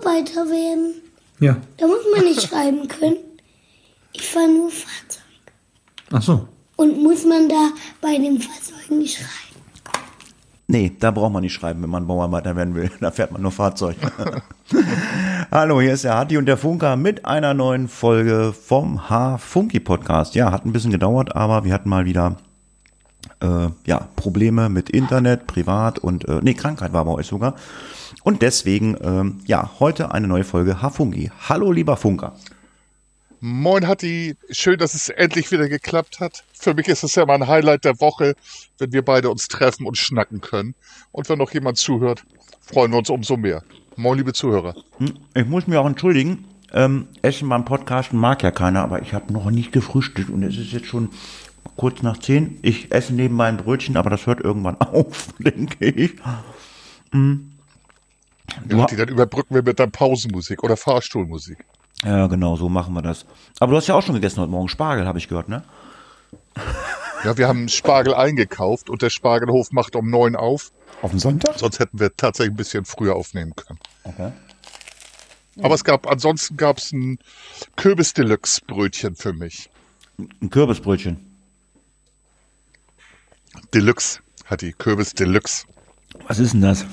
Bauarbeiter werden. Ja. Da muss man nicht schreiben können. Ich fahre nur Fahrzeug. Ach so. Und muss man da bei den Fahrzeugen nicht schreiben? Nee, da braucht man nicht schreiben, wenn man Bauarbeiter werden will. Da fährt man nur Fahrzeug. Hallo, hier ist der Hatti und der Funker mit einer neuen Folge vom H-Funky-Podcast. Ja, hat ein bisschen gedauert, aber wir hatten mal wieder äh, ja, Probleme mit Internet, privat und äh, nee, Krankheit war bei euch sogar. Und deswegen, ähm, ja, heute eine neue Folge H-Funky. Hallo, lieber Funker. Moin Hatti, schön, dass es endlich wieder geklappt hat. Für mich ist es ja mal ein Highlight der Woche, wenn wir beide uns treffen und schnacken können. Und wenn noch jemand zuhört, freuen wir uns umso mehr. Moin, liebe Zuhörer. Hm, Ich muss mich auch entschuldigen. Ähm, Essen beim Podcasten mag ja keiner, aber ich habe noch nicht gefrühstückt und es ist jetzt schon kurz nach zehn. Ich esse nebenbei ein Brötchen, aber das hört irgendwann auf, denke ich. Ja, Hatti, dann überbrücken wir mit der Pausenmusik oder Fahrstuhlmusik. Ja, genau, so machen wir das. Aber du hast ja auch schon gegessen heute Morgen Spargel, habe ich gehört, ne? Ja, wir haben Spargel eingekauft und der Spargelhof macht um neun auf. Auf den Sonntag? Sonst hätten wir tatsächlich ein bisschen früher aufnehmen können. Okay. Aber es gab, ansonsten gab es ein Kürbis-Deluxe-Brötchen für mich. Ein Kürbisbrötchen. Deluxe, Hatti, Kürbis-Deluxe. Was ist denn das?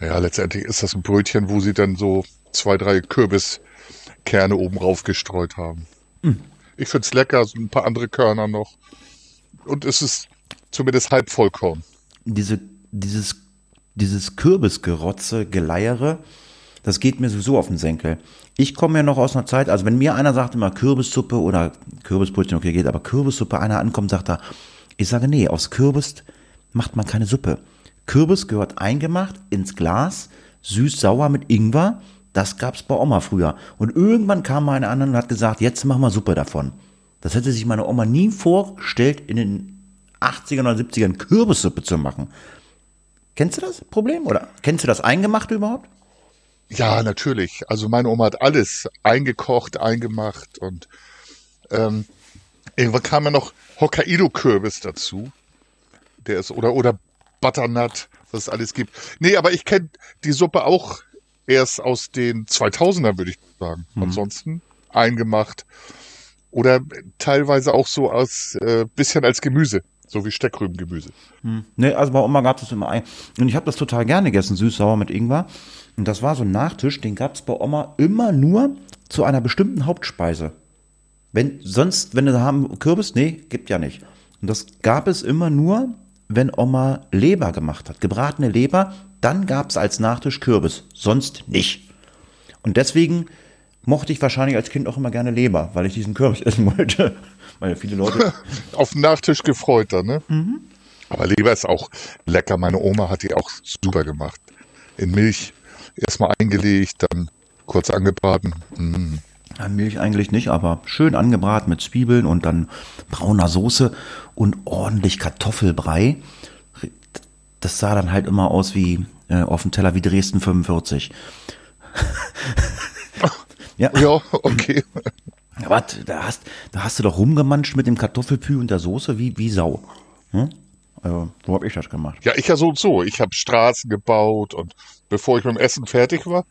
Ja, letztendlich ist das ein Brötchen, wo sie dann so zwei, drei Kürbiskerne oben rauf gestreut haben. Ich find's lecker, so ein paar andere Körner noch. Und es ist zumindest halb Vollkorn. Diese, dieses, dieses Kürbisgerotze, Geleiere, das geht mir sowieso auf den Senkel. Ich komme ja noch aus einer Zeit, also wenn mir einer sagt immer Kürbissuppe oder Kürbisbrötchen, okay, geht, aber Kürbissuppe, einer ankommt, sagt er, ich sage, nee, aus Kürbis macht man keine Suppe. Kürbis gehört eingemacht ins Glas, süß-sauer mit Ingwer, das gab's bei Oma früher. Und irgendwann kam mal einer an und hat gesagt, jetzt machen wir Suppe davon. Das hätte sich meine Oma nie vorgestellt, in den 80ern oder 70ern Kürbissuppe zu machen. Kennst du das Problem? Oder kennst du das Eingemachte überhaupt? Ja, natürlich. Also meine Oma hat alles eingekocht, eingemacht und ähm, irgendwann kam ja noch Hokkaido-Kürbis dazu. Der ist, oder, oder Butternut, was es alles gibt. Nee, aber ich kenne die Suppe auch erst aus den 2000ern, würde ich sagen. Ansonsten eingemacht. Oder teilweise auch so als, äh, bisschen als Gemüse. So wie Steckrübengemüse. Nee, also bei Oma gab es immer ein. Und ich habe das total gerne gegessen, süß-sauer mit Ingwer. Und das war so ein Nachtisch, den gab es bei Oma immer nur zu einer bestimmten Hauptspeise. Wenn sonst, wenn du haben Kürbis, nee, gibt ja nicht. Und das gab es immer nur, wenn Oma Leber gemacht hat, gebratene Leber, dann gab es als Nachtisch Kürbis, sonst nicht. Und deswegen mochte ich wahrscheinlich als Kind auch immer gerne Leber, weil ich diesen Kürbis essen wollte. Weil ja viele Leute Auf den Nachtisch gefreut dann, ne? Aber Leber ist auch lecker. Meine Oma hat die auch super gemacht. In Milch erstmal eingelegt, dann kurz angebraten. Mm. Ja, Milch eigentlich nicht, aber schön angebraten mit Zwiebeln und dann brauner Soße und ordentlich Kartoffelbrei. Das sah dann halt immer aus wie äh, auf dem Teller wie Dresden 45. ja, Ja, okay. Ja, was, da hast, da hast du doch rumgemanscht mit dem Kartoffelpü und der Soße wie, wie Sau. Hm? Also, so habe ich das gemacht. Ja, ich ja so und so. Ich habe Straßen gebaut und bevor ich mit dem Essen fertig war,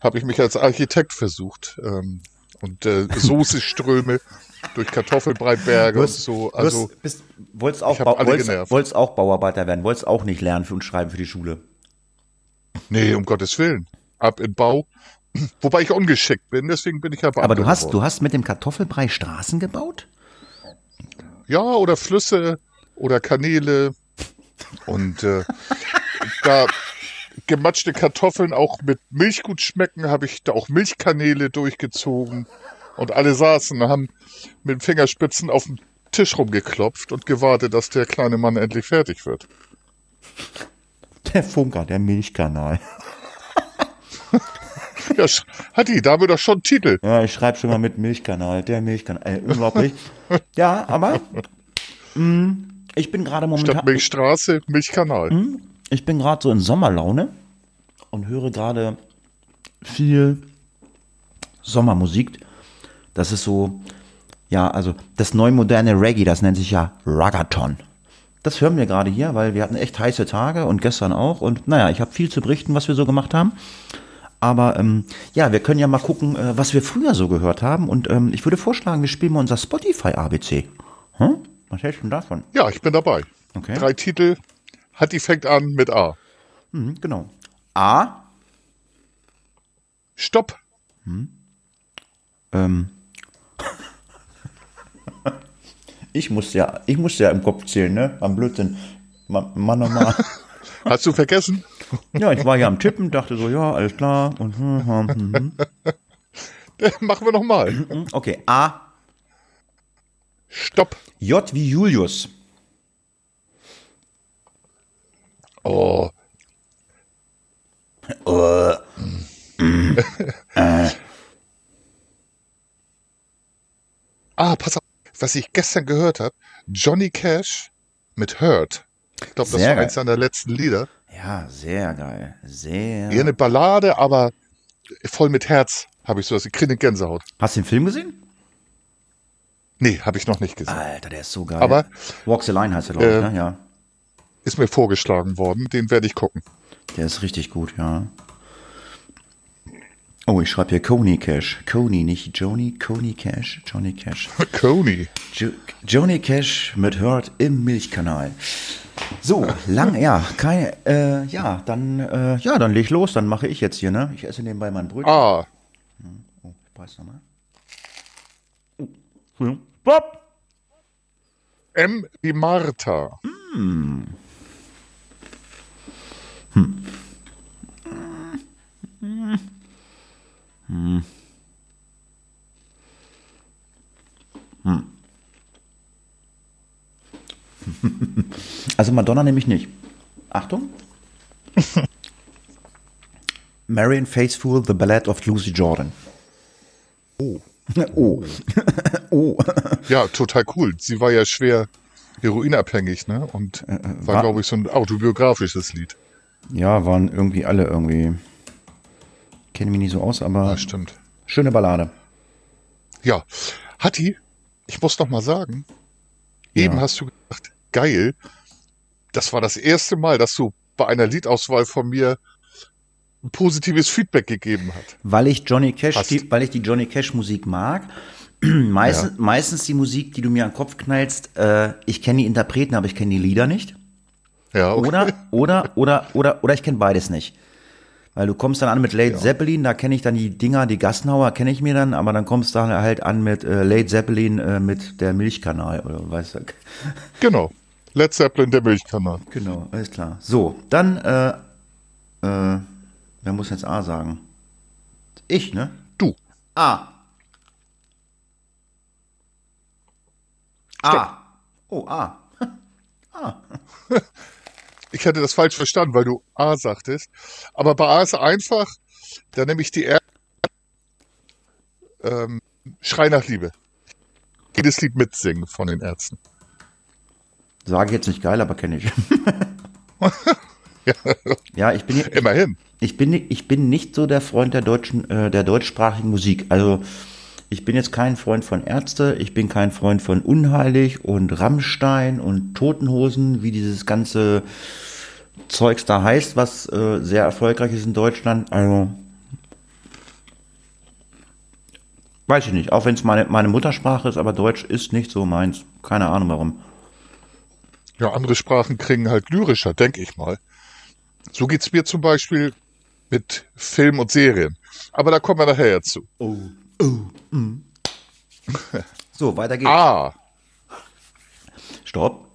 habe ich mich als Architekt versucht. Ähm, und äh, Soßeströme durch Kartoffelbreitberge und so. Also bist, bist, wolltest, auch, wolltest, wolltest auch Bauarbeiter werden, wolltest auch nicht lernen für und schreiben für die Schule. nee, um Gottes Willen. Ab in Bau. Wobei ich ungeschickt bin, deswegen bin ich ja Beamter Aber du hast, geworden. du hast mit dem Kartoffelbrei Straßen gebaut? Ja, oder Flüsse oder Kanäle und äh, da gematschte Kartoffeln auch mit Milch gut schmecken, habe ich da auch Milchkanäle durchgezogen und alle saßen und haben mit den Fingerspitzen auf dem Tisch rumgeklopft und gewartet, dass der kleine Mann endlich fertig wird. Der Funker, der Milchkanal. Ja, sch- Hatti, da wir doch schon einen Titel. Ja, ich schreibe schon mal mit Milchkanal, der Milchkanal. Ey, unglaublich. ja, aber mh, ich bin gerade momentan. Statt Milchstraße, Milchkanal. Ich bin gerade so in Sommerlaune und höre gerade viel Sommermusik. Das ist so, ja, also das neu moderne Reggae, das nennt sich ja Ragaton. Das hören wir gerade hier, weil wir hatten echt heiße Tage und gestern auch. Und naja, ich habe viel zu berichten, was wir so gemacht haben. Aber ähm, ja, wir können ja mal gucken, äh, was wir früher so gehört haben. Und ähm, ich würde vorschlagen, wir spielen mal unser Spotify ABC. Hm? Was hältst du denn davon? Ja, ich bin dabei. Okay. Drei Titel. Hat die fängt an mit A. Mhm, genau. A. Stopp. Ähm. ich muss ja, ich muss ja im Kopf zählen, ne? Am Blödsinn. Mann, Mann, oh Mann. Hast du vergessen? Ja, ich war ja am Tippen, dachte so, ja, alles klar. Und, hm, hm, hm, hm. Machen wir nochmal. Hm, Okay, A. Stopp. J wie Julius. Oh. ah, pass auf. Was ich gestern gehört habe, Johnny Cash mit Hurt. Ich glaube, das Sehr war geil. eins seiner letzten Lieder. Ja, sehr geil. Sehr. Eher eine Ballade, aber voll mit Herz habe ich sowas. Ich kriege eine Gänsehaut. Hast du den Film gesehen? Nee, habe ich noch nicht gesehen. Alter, der ist so geil. Aber- Walk the Line heißt er, glaube ich, Äh, ne? Ja. Ist mir vorgeschlagen worden. Den werde ich gucken. Der ist richtig gut, ja. Oh, ich schreibe hier Coney Cash. Coney, nicht Joni. Coney Cash. Johnny Cash. Coney. Jo Johnny Cash mit Hurt im Milchkanal. So, lang, ja, keine, äh, ja, dann, äh, ja, dann leg los, dann mache ich jetzt hier, ne? Ich esse nebenbei mein Brötchen. Ah, Oh, ich beiß nochmal. Oh. Bob! M wie Martha. Also Madonna nehme ich nicht. Achtung. Marion Faithfull, The Ballad of Lucy Jordan. Oh. Oh. oh. Ja, total cool. Sie war ja schwer heroinabhängig, ne? Und war, Äh, war- glaube ich, so ein autobiografisches Lied. Ja, waren irgendwie alle irgendwie. Kenne mich nicht so aus, aber Ja, stimmt. schöne Ballade. Ja. Hatti, ich muss noch mal sagen, eben Ja. hast du gesagt, geil. Das war das erste Mal, dass du bei einer Liedauswahl von mir ein positives Feedback gegeben hat. Weil ich Johnny Cash, die, weil ich die Johnny Cash Musik mag. Meistens, meistens die Musik, die du mir an den Kopf knallst, äh, ich kenne die Interpreten, aber ich kenne die Lieder nicht. Ja, okay. Oder, oder, oder, oder, oder ich kenne beides nicht. Weil du kommst dann an mit Late Zeppelin, da kenne ich dann die Dinger, die Gassenhauer kenne ich mir dann, aber dann kommst du dann halt an mit äh, Late Zeppelin äh, mit der Milchkanal oder weißt du. Genau. Led Zeppelin, der Milchkanal. Genau, alles klar. So, dann, äh, äh, wer muss jetzt A sagen? Ich, ne? Du. A. A. Oh, A. Ich hatte das falsch verstanden, weil du A sagtest. Aber bei A ist einfach, da nehme ich die R. Ähm, Schrei nach Liebe. Jedes Lied mitsingen von den Ärzten. Sage ich jetzt nicht geil, aber kenne ich. ja, ich bin, Immerhin. ich bin, ich bin nicht so der Freund der deutschen, äh, der deutschsprachigen Musik. Also, ich bin jetzt kein Freund von Ärzte, ich bin kein Freund von Unheilig und Rammstein und Totenhosen, wie dieses ganze Zeugs da heißt, was äh, sehr erfolgreich ist in Deutschland. Also, weiß ich nicht, auch wenn es meine, meine Muttersprache ist, aber Deutsch ist nicht so meins. Keine Ahnung warum. Ja, andere Sprachen kriegen halt lyrischer, denke ich mal. So geht's mir zum Beispiel mit Film und Serien. Aber da kommen wir nachher ja zu. So, weiter geht's. A. Stopp.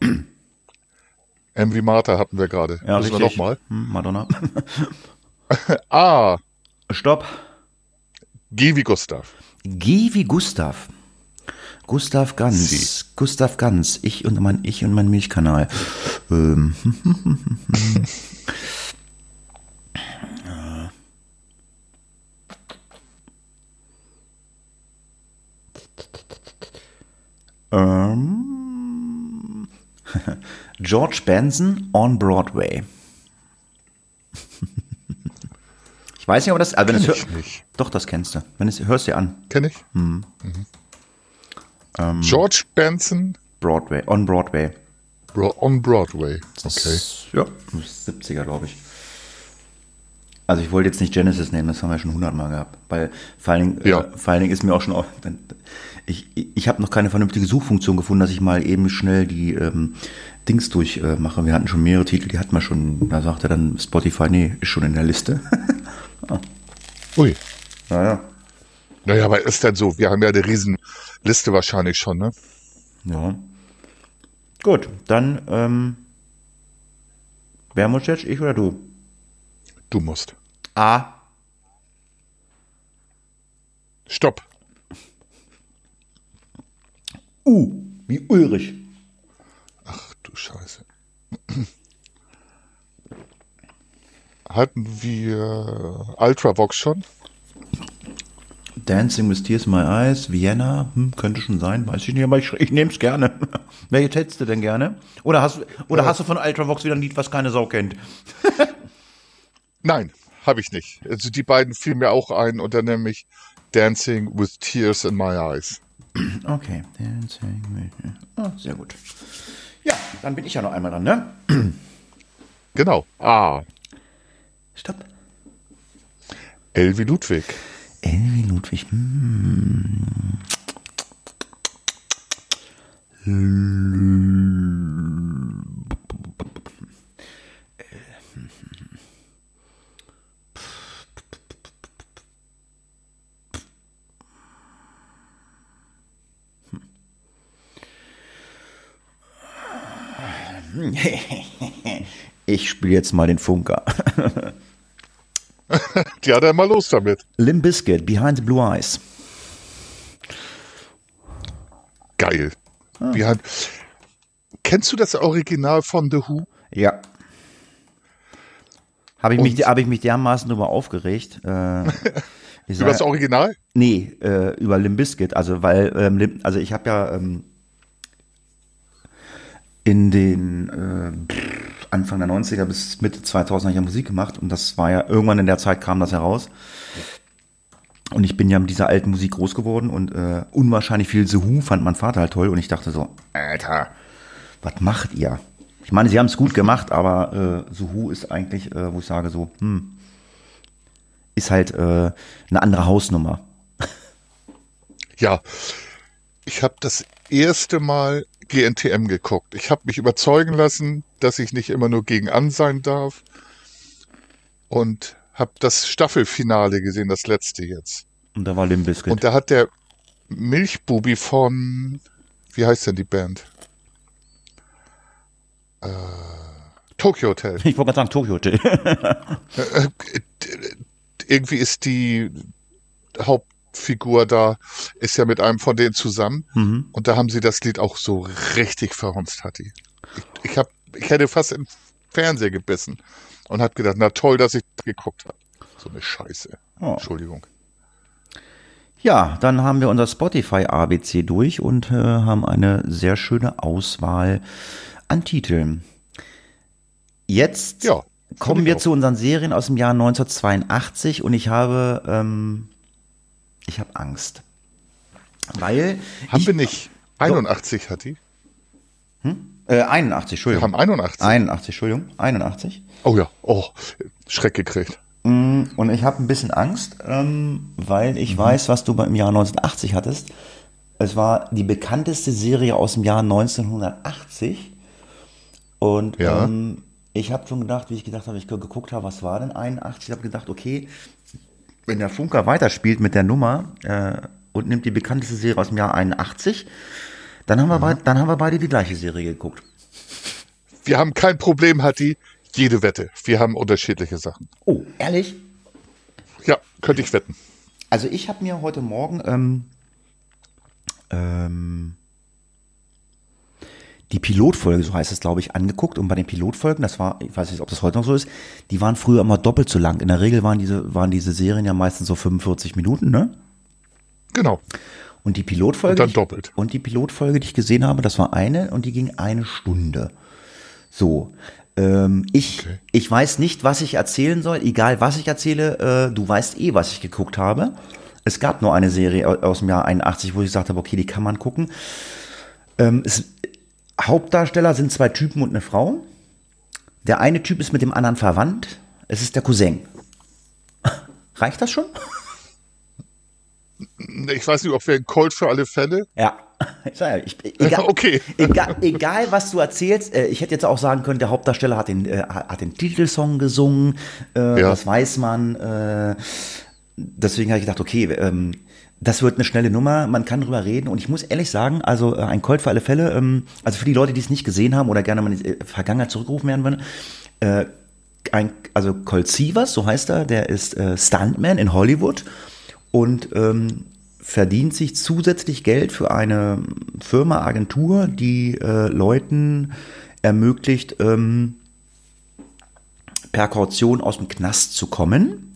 M wie Martha hatten wir gerade. Ja, Müssen wir richtig. nochmal. Hm, Madonna. A. Stopp. G wie Gustav. G wie Gustav. Gustav Ganz. Sie. Gustav Ganz. Ich und mein, ich und mein Milchkanal. Ähm. ähm. George Benson on Broadway. Ich weiß nicht, ob das. Also wenn Kenn es ich nicht. Doch, das kennst du. Wenn es hörst du dir an. Kenn ich? Hm. Mhm. George Benson Broadway, on Broadway. Bro on Broadway. Okay. Ja, 70er, glaube ich. Also ich wollte jetzt nicht Genesis nehmen, das haben wir schon hundertmal gehabt. Weil vor allen, Dingen, Ja. äh, vor allen Dingen ist mir auch schon auf, ich, ich habe noch keine vernünftige Suchfunktion gefunden, dass ich mal eben schnell die ähm, Dings durchmache. Äh, wir hatten schon mehrere Titel, die hatten wir schon, da sagte dann Spotify, nee, ist schon in der Liste. Ui. naja, Naja, aber ist denn so, wir haben ja eine Riesenliste wahrscheinlich schon, ne? ja. Gut, dann, ähm, wer muss jetzt, ich oder du? Du musst. A. Stopp. U, wie Ulrich. Scheiße. Hatten wir Ultravox schon? Dancing with Tears in My Eyes, Vienna, hm, könnte schon sein, weiß ich nicht, aber ich, ich nehme es gerne. Welche hättest du denn gerne? Oder hast, oder hast du von Ultravox wieder ein Lied, was keine Sau kennt? Nein, habe ich nicht. Also die beiden fielen mir auch ein und dann nämlich Dancing with Tears in My Eyes. Okay, Dancing with... Oh, sehr gut. Ja, dann bin ich ja noch einmal dran, ne? Genau. Ah, Stopp. Elvi Ludwig. Elvi Ludwig. Hm. Ich spiele jetzt mal den Funker. Ja, dann mal los damit. Limp Bizkit, Behind the Blue Eyes. Geil. Wir haben, kennst du das Original von The Who? Ja. Habe ich, mich, hab ich mich dermaßen darüber aufgeregt. Äh, Über das Original? nee, äh, über Limp Bizkit. Also, weil, ähm, also ich habe ja ähm, in den äh, Anfang der 90er bis Mitte 2000 hab ich ja Musik gemacht und das war ja, irgendwann in der Zeit kam das heraus. Und ich bin ja mit dieser alten Musik groß geworden und äh, unwahrscheinlich viel The Who fand mein Vater halt toll und ich dachte so, Alter, was macht ihr? Ich meine, sie haben es gut gemacht, aber äh, The Who ist eigentlich, äh, wo ich sage so, hm, ist halt äh, eine andere Hausnummer. Ja. Ich habe das erste Mal GNTM geguckt. Ich habe mich überzeugen lassen, dass ich nicht immer nur gegen an sein darf. Und habe das Staffelfinale gesehen, das letzte jetzt. Und da war Limp Bizkit. Und da hat der Milchbubi von, wie heißt denn die Band? Äh, Tokyo Hotel. ich wollte gerade sagen, Tokyo Hotel. Irgendwie ist die Hauptfigur da, ist ja mit einem von denen zusammen. Und da haben sie das Lied auch so richtig verhunzt, hat die. Ich, ich, hab, ich hätte fast im Fernseher gebissen und hab gedacht, na toll, dass ich geguckt habe. So eine Scheiße. Oh. Entschuldigung. ja, dann haben wir unser Spotify ABC durch und äh, haben eine sehr schöne Auswahl an Titeln. Jetzt Ja, kommen wir auch. zu unseren Serien aus dem Jahr 1982 und ich habe, ähm, ich habe Angst. Weil Haben ich, wir nicht. 81 hat die. Äh, 81, Wir Entschuldigung. haben 81. 81, Entschuldigung. 81. Oh ja, oh, Schreck gekriegt. Und ich habe ein bisschen Angst, ähm, weil ich weiß, was du im Jahr 1980 hattest. Es war die bekannteste Serie aus dem Jahr 1980. Und Ja. ähm, ich habe schon gedacht, wie ich gedacht habe, ich geguckt habe, was war denn 81? Ich habe gedacht, okay, wenn der Funker weiterspielt mit der Nummer äh, und nimmt die bekannteste Serie aus dem Jahr 81, dann haben, wir beid, dann haben wir beide die gleiche Serie geguckt. Wir haben kein Problem, hat die. Jede Wette. Wir haben unterschiedliche Sachen. Oh, ehrlich? Ja, könnte ich wetten. Also ich habe mir heute Morgen ähm, ähm, die Pilotfolge, so heißt es, glaube ich, angeguckt. Und bei den Pilotfolgen, das war, ich weiß nicht, ob das heute noch so ist, die waren früher immer doppelt so lang. In der Regel waren diese, waren diese Serien ja meistens so 45 Minuten, ne? Genau. Und die Pilotfolge. Und dann doppelt. Und die Pilotfolge, die ich gesehen habe, das war eine und die ging eine Stunde. So. Ähm, ich, Okay. ich weiß nicht, was ich erzählen soll. Egal, was ich erzähle, äh, du weißt eh, was ich geguckt habe. Es gab nur eine Serie au- aus dem Jahr 81, wo ich gesagt habe, okay, die kann man gucken. Ähm, es, Hauptdarsteller sind zwei Typen und eine Frau. Der eine Typ ist mit dem anderen verwandt. Es ist der Cousin. Reicht das schon? Ich weiß nicht, ob wir ein Colt für alle Fälle. Ja. Ich, egal, okay. Egal, egal, was du erzählst, äh, ich hätte jetzt auch sagen können, der Hauptdarsteller hat den, äh, hat den Titelsong gesungen, äh, ja. das weiß man. Äh, deswegen habe ich gedacht, okay, ähm, das wird eine schnelle Nummer, man kann drüber reden und ich muss ehrlich sagen, also äh, ein Colt für alle Fälle, ähm, also für die Leute, die es nicht gesehen haben oder gerne mal in die äh, Vergangenheit zurückgerufen werden würden, äh, ein, also Colt Sievers, so heißt er, der ist äh, Stuntman in Hollywood und ähm, verdient sich zusätzlich Geld für eine Firma, Agentur, die äh, Leuten ermöglicht, ähm, per Kaution aus dem Knast zu kommen.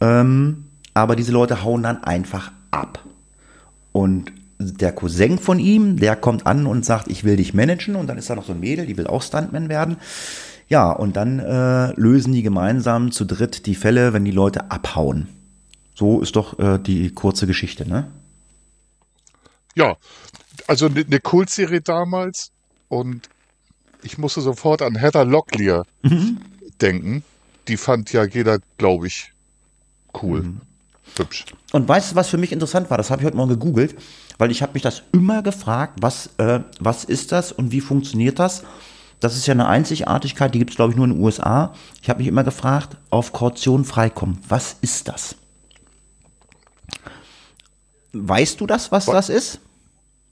Ähm, aber diese Leute hauen dann einfach ab. Und der Cousin von ihm, der kommt an und sagt, ich will dich managen. Und dann ist da noch so ein Mädel, die will auch Stuntman werden. Ja, und dann äh, lösen die gemeinsam zu dritt die Fälle, wenn die Leute abhauen. So ist doch äh, die kurze Geschichte, ne? Ja, also eine ne Kultserie damals und ich musste sofort an Heather Locklear mhm. denken. Die fand ja jeder, glaube ich, cool. Mhm. Hübsch. Und weißt du, was für mich interessant war? Das habe ich heute Morgen gegoogelt, weil ich habe mich das immer gefragt, was, äh, was ist das und wie funktioniert das? Das ist ja eine Einzigartigkeit, die gibt es, glaube ich, nur in den USA. Ich habe mich immer gefragt, auf Kaution freikommen. Was ist das? Weißt du das, was das ist?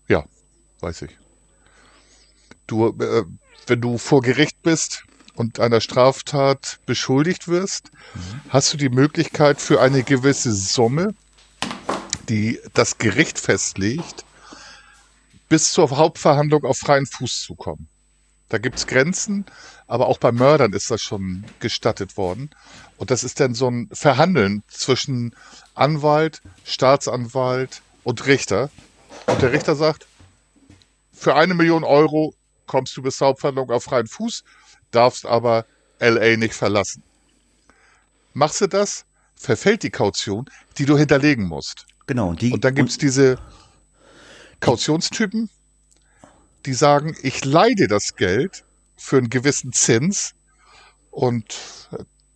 Ja, weiß ich. Du, äh, wenn du vor Gericht bist und einer Straftat beschuldigt wirst, hast du die Möglichkeit für eine gewisse Summe, die das Gericht festlegt, bis zur Hauptverhandlung auf freien Fuß zu kommen. Da gibt's Grenzen, aber auch bei Mördern ist das schon gestattet worden. Und das ist dann so ein Verhandeln zwischen Anwalt, Staatsanwalt und Richter. Und der Richter sagt, für eine Million Euro kommst du bis zur Hauptverhandlung auf freien Fuß, darfst aber LA nicht verlassen. Machst du das, verfällt die Kaution, die du hinterlegen musst. Genau. Die, und dann gibt's und diese Kautionstypen, die sagen, ich leide das Geld für einen gewissen Zins und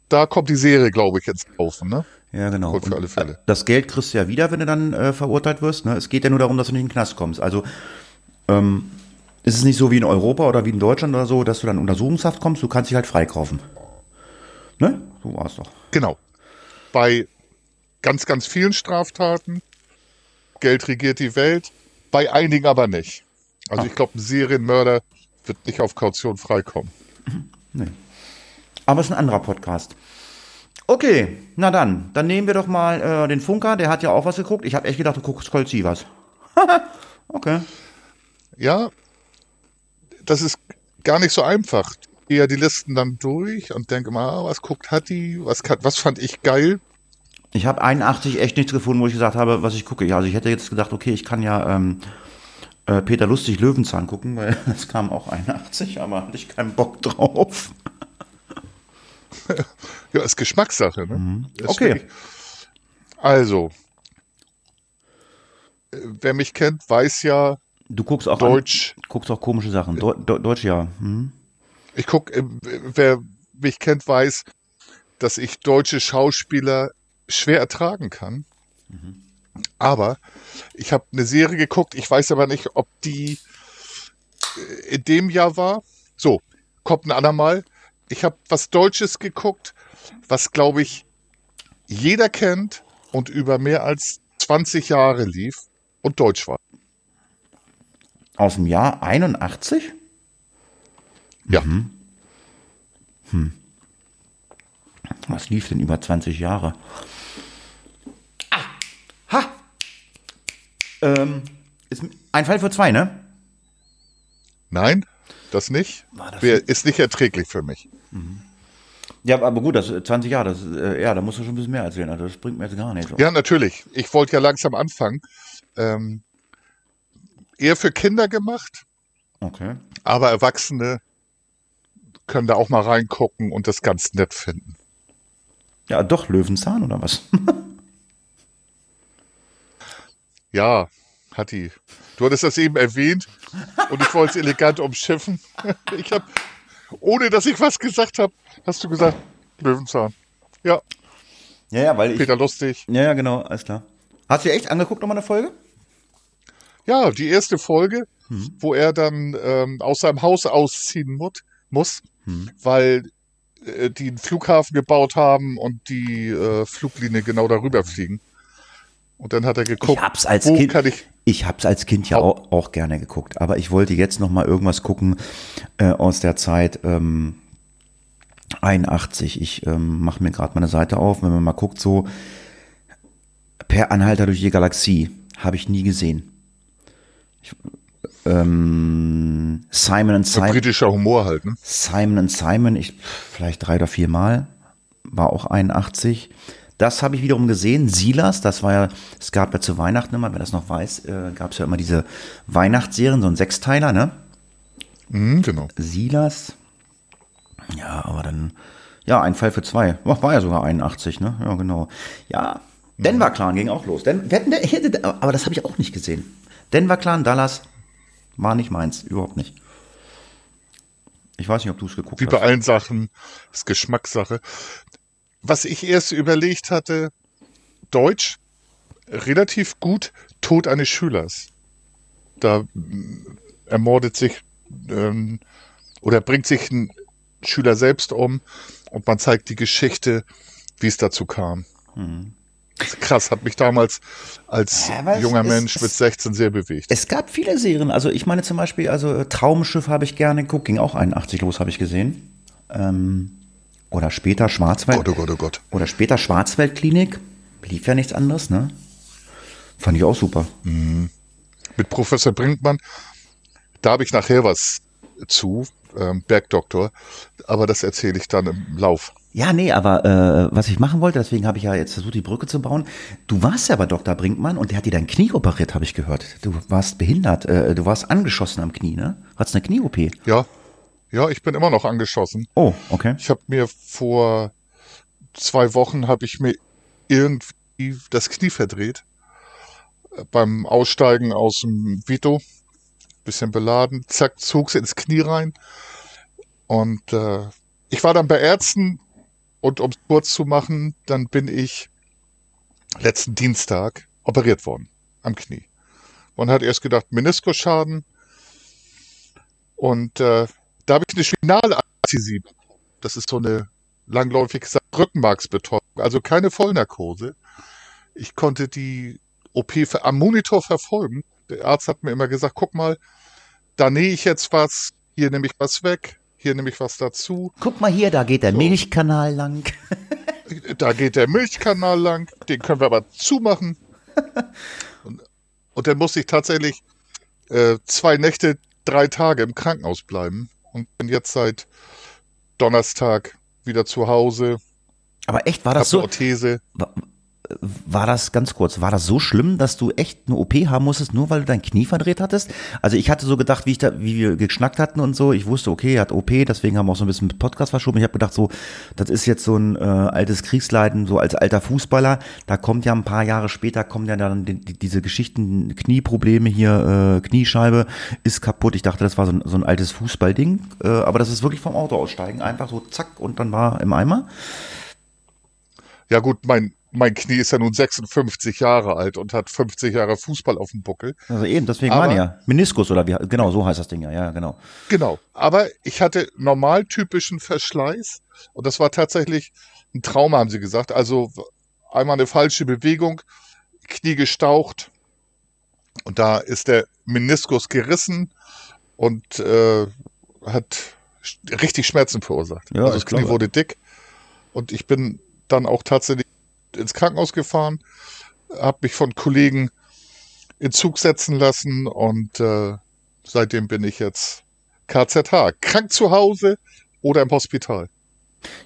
da kommt die Serie, glaube ich, jetzt auf. Ne? Ja, genau. für alle Fälle. Das Geld kriegst du ja wieder, wenn du dann äh, verurteilt wirst. Ne? Es geht ja nur darum, dass du nicht in den Knast kommst. Also ähm, ist es nicht so wie in Europa oder wie in Deutschland oder so, dass du dann in Untersuchungshaft kommst, du kannst dich halt freikaufen. Ne? So war es doch. Genau. Bei ganz, ganz vielen Straftaten, Geld regiert die Welt, bei einigen aber nicht. Also Ach. ich glaube, ein Serienmörder wird nicht auf Kaution freikommen. Nee. Aber es ist ein anderer Podcast. Okay, na dann, dann nehmen wir doch mal äh, den Funker, der hat ja auch was geguckt. Ich habe echt gedacht, du guckst Colt was. okay. Ja, das ist gar nicht so einfach. Ich gehe ja die Listen dann durch und denke mal, ah, was guckt Hatti, was, was fand ich geil. Ich habe 81 echt nichts gefunden, wo ich gesagt habe, was ich gucke. Ja, also ich hätte jetzt gedacht, okay, ich kann ja ähm, äh, Peter Lustig Löwenzahn gucken, weil es kam auch 81, aber hatte ich keinen Bock drauf. ja, ist Geschmackssache. Ne? Mhm. Okay. Also, äh, wer mich kennt, weiß ja. Du guckst auch Deutsch. An, guckst auch komische Sachen. De De Deutsch ja. Mhm. Ich guck, äh, wer mich kennt, weiß, dass ich deutsche Schauspieler schwer ertragen kann. Mhm. Aber ich habe eine Serie geguckt, ich weiß aber nicht, ob die äh, in dem Jahr war. So, kommt ein andermal ich habe was Deutsches geguckt, was, glaube ich, jeder kennt und über mehr als 20 Jahre lief und deutsch war. Aus dem Jahr 81? Ja. Mhm. Hm. Was lief denn über 20 Jahre? Ah, ha! Ähm, ist ein Fall für zwei, ne? Nein, das nicht. Das ist nicht erträglich für mich. Mhm. Ja, aber gut, das 20 Jahre, das, äh, ja, da musst du schon ein bisschen mehr erzählen. Also das bringt mir jetzt gar nichts. Ja, natürlich. Ich wollte ja langsam anfangen. Ähm, eher für Kinder gemacht. Okay. Aber Erwachsene können da auch mal reingucken und das ganz nett finden. Ja, doch, Löwenzahn oder was? ja, Hat die. Du hattest das eben erwähnt und ich wollte es elegant umschiffen. Ich habe, ohne dass ich was gesagt habe, hast du gesagt, Löwenzahn. Ja, Ja, ja, weil ich. Peter Lustig. Ja, ja, genau, alles klar. Hast du dir echt angeguckt nochmal eine Folge? Ja, die erste Folge, wo er dann ähm, aus seinem Haus ausziehen mut, muss, weil äh, die einen Flughafen gebaut haben und die äh, Fluglinie genau darüber fliegen. Und dann hat er geguckt, ich hab's als wo Kind. kann ich Ich hab's als Kind ja Au- auch, auch gerne geguckt, aber ich wollte jetzt noch mal irgendwas gucken äh, aus der Zeit ähm, 81. Ich ähm, mache mir gerade meine Seite auf, wenn man mal guckt, so per Anhalter durch die Galaxie habe ich nie gesehen. Ich, ähm, Simon and Simon. britischer Humor halt, ne? Simon and Simon, ich vielleicht drei oder vier Mal, war auch 81. Das habe ich wiederum gesehen. Silas, das war ja, es gab ja zu Weihnachten immer, wer das noch weiß, äh, gab es ja immer diese Weihnachtsserien, so ein Sechsteiler, ne? Mhm, genau. Silas. Ja, aber dann, ja, ein Fall für zwei. Ach, war ja sogar 81, ne? Ja, genau. Ja, Denver Clan ging auch los. Den, wir hätten, hätte, aber das habe ich auch nicht gesehen. Denver Clan, Dallas, war nicht meins, überhaupt nicht. Ich weiß nicht, ob du es geguckt Wie hast. bei allen Sachen, ist Geschmackssache. Was ich erst überlegt hatte, Deutsch, relativ gut, Tod eines Schülers. Da mm, ermordet sich ähm, oder bringt sich ein Schüler selbst um und man zeigt die Geschichte, wie es dazu kam. Krass, hat mich damals als Ja, junger es- Mensch es- mit 16 sehr bewegt. Es gab viele Serien. Also ich meine zum Beispiel, also äh, Traumschiff habe ich gerne geguckt, ging auch 81 los, habe ich gesehen. Ähm, oder später Schwarzwald. Gott, oh Gott, oh Gott. Oder später Schwarzwaldklinik. Lief ja nichts anderes, ne? Fand ich auch super. mit Professor Brinkmann. Da habe ich nachher was zu, ähm, Bergdoktor, aber das erzähle ich dann im Lauf. Ja, nee, aber äh, was ich machen wollte, deswegen habe ich ja jetzt versucht, die Brücke zu bauen. Du warst ja bei Dr. Brinkmann und der hat dir dein Knie operiert, habe ich gehört. Du warst behindert, äh, du warst angeschossen am Knie, ne? Hattest eine Knie-OP. Ja, ja, ich bin immer noch angeschossen. Oh, okay. Ich habe mir vor zwei Wochen habe ich mir irgendwie das Knie verdreht Äh, beim Aussteigen aus dem Vito, bisschen beladen, zack, zog's ins Knie rein und äh, ich war dann bei Ärzten und um es kurz zu machen, dann bin ich letzten Dienstag operiert worden am Knie. Man hat erst gedacht Meniskusschaden und äh, da habe ich eine Spinalanästhesie. Das ist so eine langläufig gesagt Rückenmarksbetäubung, also keine Vollnarkose. Ich konnte die OP am Monitor verfolgen. Der Arzt hat mir immer gesagt, guck mal, da nähe ich jetzt was, hier nehme ich was weg, hier nehme ich was dazu, Guck mal hier, da geht der Milchkanal lang. da geht der Milchkanal lang, den können wir aber zumachen. Und, und dann musste ich tatsächlich äh, zwei Nächte, drei Tage im Krankenhaus bleiben und bin jetzt seit Donnerstag wieder zu Hause, Aber echt, war das so? Orthese. War, das ganz kurz, war das so schlimm, dass du echt eine OP haben musstest, nur weil du dein Knie verdreht hattest? Also ich hatte so gedacht, wie ich da, wie wir geschnackt hatten und so, ich wusste, okay, er hat OP, deswegen haben wir auch so ein bisschen mit Podcast verschoben. Ich habe gedacht, so, das ist jetzt so ein äh, altes Kriegsleiden, so als alter Fußballer, da kommt ja ein paar Jahre später, kommen ja dann die, die, diese Geschichten, Knieprobleme hier, äh, Kniescheibe ist kaputt. Ich dachte, das war so ein, so ein altes Fußballding, äh, aber das ist wirklich vom Auto aussteigen, einfach so zack und dann war im Eimer. Ja gut, mein, mein Knie ist ja nun 56 Jahre alt und hat 50 Jahre Fußball auf dem Buckel. Also eben, deswegen Aber- meine ja. Meniskus oder wie, genau, so heißt das Ding ja, ja, genau. Genau. Aber ich hatte normaltypischen Verschleiß und das war tatsächlich ein Trauma, haben sie gesagt. Also einmal eine falsche Bewegung, Knie gestaucht und da ist der Meniskus gerissen und äh, hat richtig Schmerzen verursacht. Ja, also das Knie glaube. wurde dick und ich bin dann auch tatsächlich ins Krankenhaus gefahren, habe mich von Kollegen in Zug setzen lassen und äh, seitdem bin ich jetzt KZH, krank zu Hause oder im Hospital.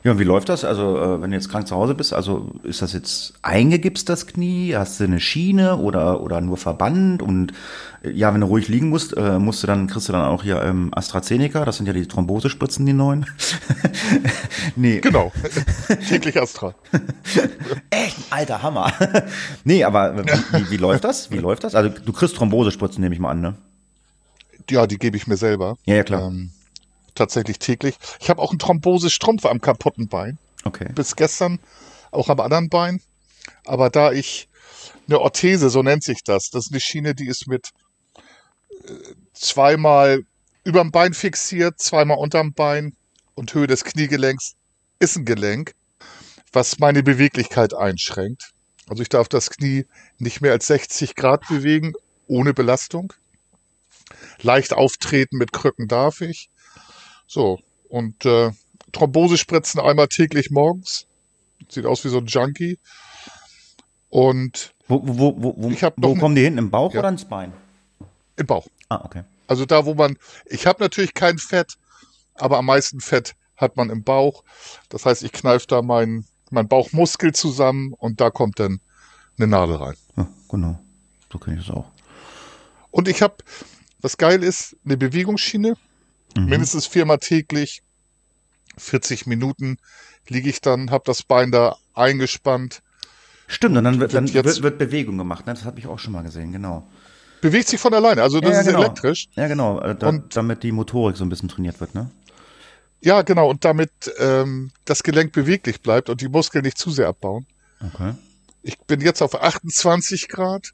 Ja, und wie läuft das? Also, äh, wenn du jetzt krank zu Hause bist, also ist das jetzt eingegipst, das Knie? Hast du eine Schiene oder, oder nur Verband? Und äh, ja, wenn du ruhig liegen musst, äh, musst du dann, kriegst du dann auch hier ähm, AstraZeneca, das sind ja die Thrombosespritzen, die neuen. nee. Genau. Täglich Astra. Echt, alter Hammer. nee, aber wie, wie läuft das? Wie läuft das? Also, du kriegst Thrombosespritzen, nehme ich mal an, ne? Ja, die gebe ich mir selber. Ja, ja, klar. Ähm, tatsächlich täglich. Ich habe auch einen Thrombosestrumpf am kaputten Bein. Okay. Bis gestern auch am anderen Bein. Aber da ich eine Orthese, so nennt sich das, das ist eine Schiene, die ist mit äh, zweimal überm Bein fixiert, zweimal unterm Bein und Höhe des Kniegelenks ist ein Gelenk, was meine Beweglichkeit einschränkt. Also ich darf das Knie nicht mehr als 60 Grad bewegen, ohne Belastung. Leicht auftreten mit Krücken darf ich. So, und äh, Thrombosespritzen einmal täglich morgens. Sieht aus wie so ein Junkie. Und Wo, wo, wo, wo, Ich hab wo kommen die hin? Im Bauch Ja. oder ins Bein? im Bauch. Ah, okay. Also da, wo man, ich habe natürlich kein Fett, aber am meisten Fett hat man im Bauch. Das heißt, ich kneife da meinen mein Bauchmuskel zusammen und da kommt dann eine Nadel rein. Ja, genau. So kenne ich das auch. Und ich habe, was geil ist, eine Bewegungsschiene. Mindestens viermal täglich. 40 Minuten liege ich dann, habe das Bein da eingespannt. Stimmt, und dann wird, dann wird, wird Bewegung gemacht. Ne? Das habe ich auch schon mal gesehen, genau. Bewegt sich von alleine. Also das ja, ist genau. elektrisch. Ja, genau. äh, Da, Und- damit die Motorik so ein bisschen trainiert wird, ne? Ja, genau. Und damit ähm, das Gelenk beweglich bleibt und die Muskeln nicht zu sehr abbauen. Okay. Ich bin jetzt auf 28 Grad.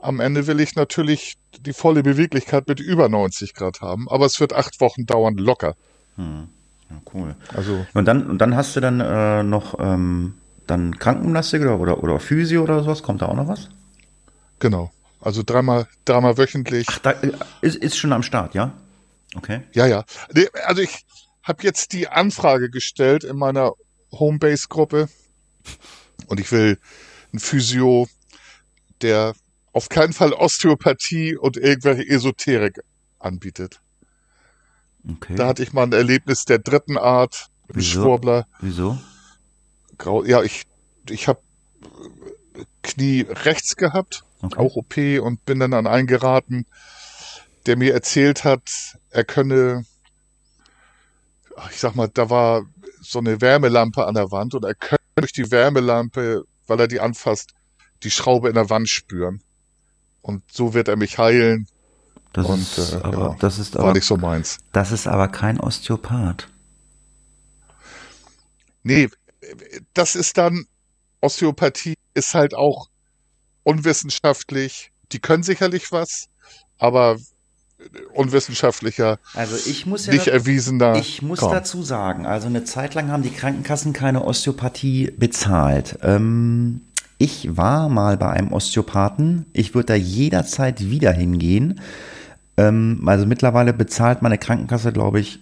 Am Ende will ich natürlich die volle Beweglichkeit mit über 90 Grad haben, aber es wird acht Wochen dauern, locker. Ja, cool. Also Und dann, und dann hast du dann äh, noch ähm, dann Krankengymnastik oder, oder, oder Physio oder sowas? Kommt da auch noch was? genau. Also dreimal, dreimal wöchentlich. Ach, da äh, ist, ist schon am Start, ja? Okay. Ja, ja. Also ich habe jetzt die Anfrage gestellt in meiner Homebase-Gruppe und ich will ein Physio, der auf keinen Fall Osteopathie und irgendwelche Esoterik anbietet. Okay. Da hatte ich mal ein Erlebnis der dritten Art mit Wieso? Schwurbler. Wieso? Grau, ja, ich, ich habe Knie rechts gehabt, Okay. auch OP und bin dann an einen geraten, der mir erzählt hat, er könne, ich sag mal, da war so eine Wärmelampe an der Wand und er könne durch die Wärmelampe, weil er die anfasst, die Schraube in der Wand spüren. Und so wird er mich heilen. Das Und ist äh, aber, ja, das ist war aber, nicht so meins. das ist aber kein Osteopath. Nee, das ist dann, Osteopathie ist halt auch unwissenschaftlich. Die können sicherlich was, aber unwissenschaftlicher, Also ich muss ja nicht erwiesener. Ich muss Kram. dazu sagen, also eine Zeit lang haben die Krankenkassen keine Osteopathie bezahlt. Ähm, ich war mal bei einem Osteopathen. Ich würde da jederzeit wieder hingehen. Ähm, also mittlerweile bezahlt meine Krankenkasse, glaube ich,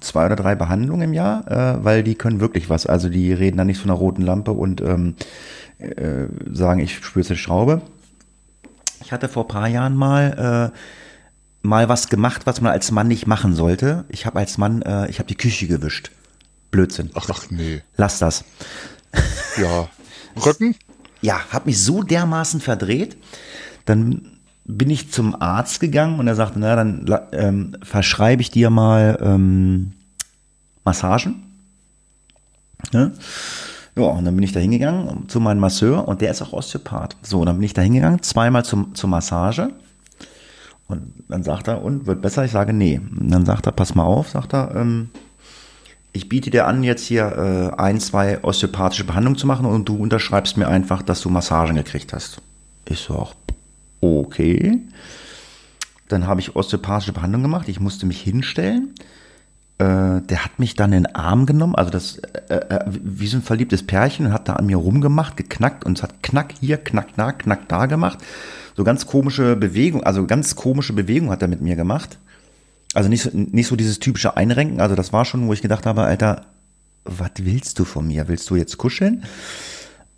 zwei oder drei Behandlungen im Jahr, äh, weil die können wirklich was. Also die reden da nicht von einer roten Lampe und ähm, äh, sagen, ich spüre jetzt eine Schraube. Ich hatte vor ein paar Jahren mal äh, mal was gemacht, was man als Mann nicht machen sollte. Ich habe als Mann, ich habe die Küche gewischt. Blödsinn. Ach, ach nee, Lass das. ja. Rücken? Ja, habe mich so dermaßen verdreht. Dann bin ich zum Arzt gegangen und er sagte, na dann ähm, verschreibe ich dir mal ähm, Massagen. Ja? ja, und dann bin ich da hingegangen zu meinem Masseur und der ist auch Osteopath. So, dann bin ich da hingegangen, zweimal zum, zur Massage. Und dann sagt er, und wird besser? Ich sage, nee. Und dann sagt er, pass mal auf, sagt er, ähm, ich biete dir an, jetzt hier äh, ein, zwei osteopathische Behandlungen zu machen und du unterschreibst mir einfach, dass du Massagen gekriegt hast. Ich so, auch, okay. Dann habe ich osteopathische Behandlung gemacht. Ich musste mich hinstellen. Äh, der hat mich dann in den Arm genommen, also das äh, äh, wie so ein verliebtes Pärchen hat da an mir rumgemacht, geknackt und es hat knack hier, knack da, knack da gemacht. So ganz komische Bewegung, also ganz komische Bewegung hat er mit mir gemacht. Also nicht so, nicht so dieses typische Einrenken, also das war schon, wo ich gedacht habe, Alter, was willst du von mir? Willst du jetzt kuscheln?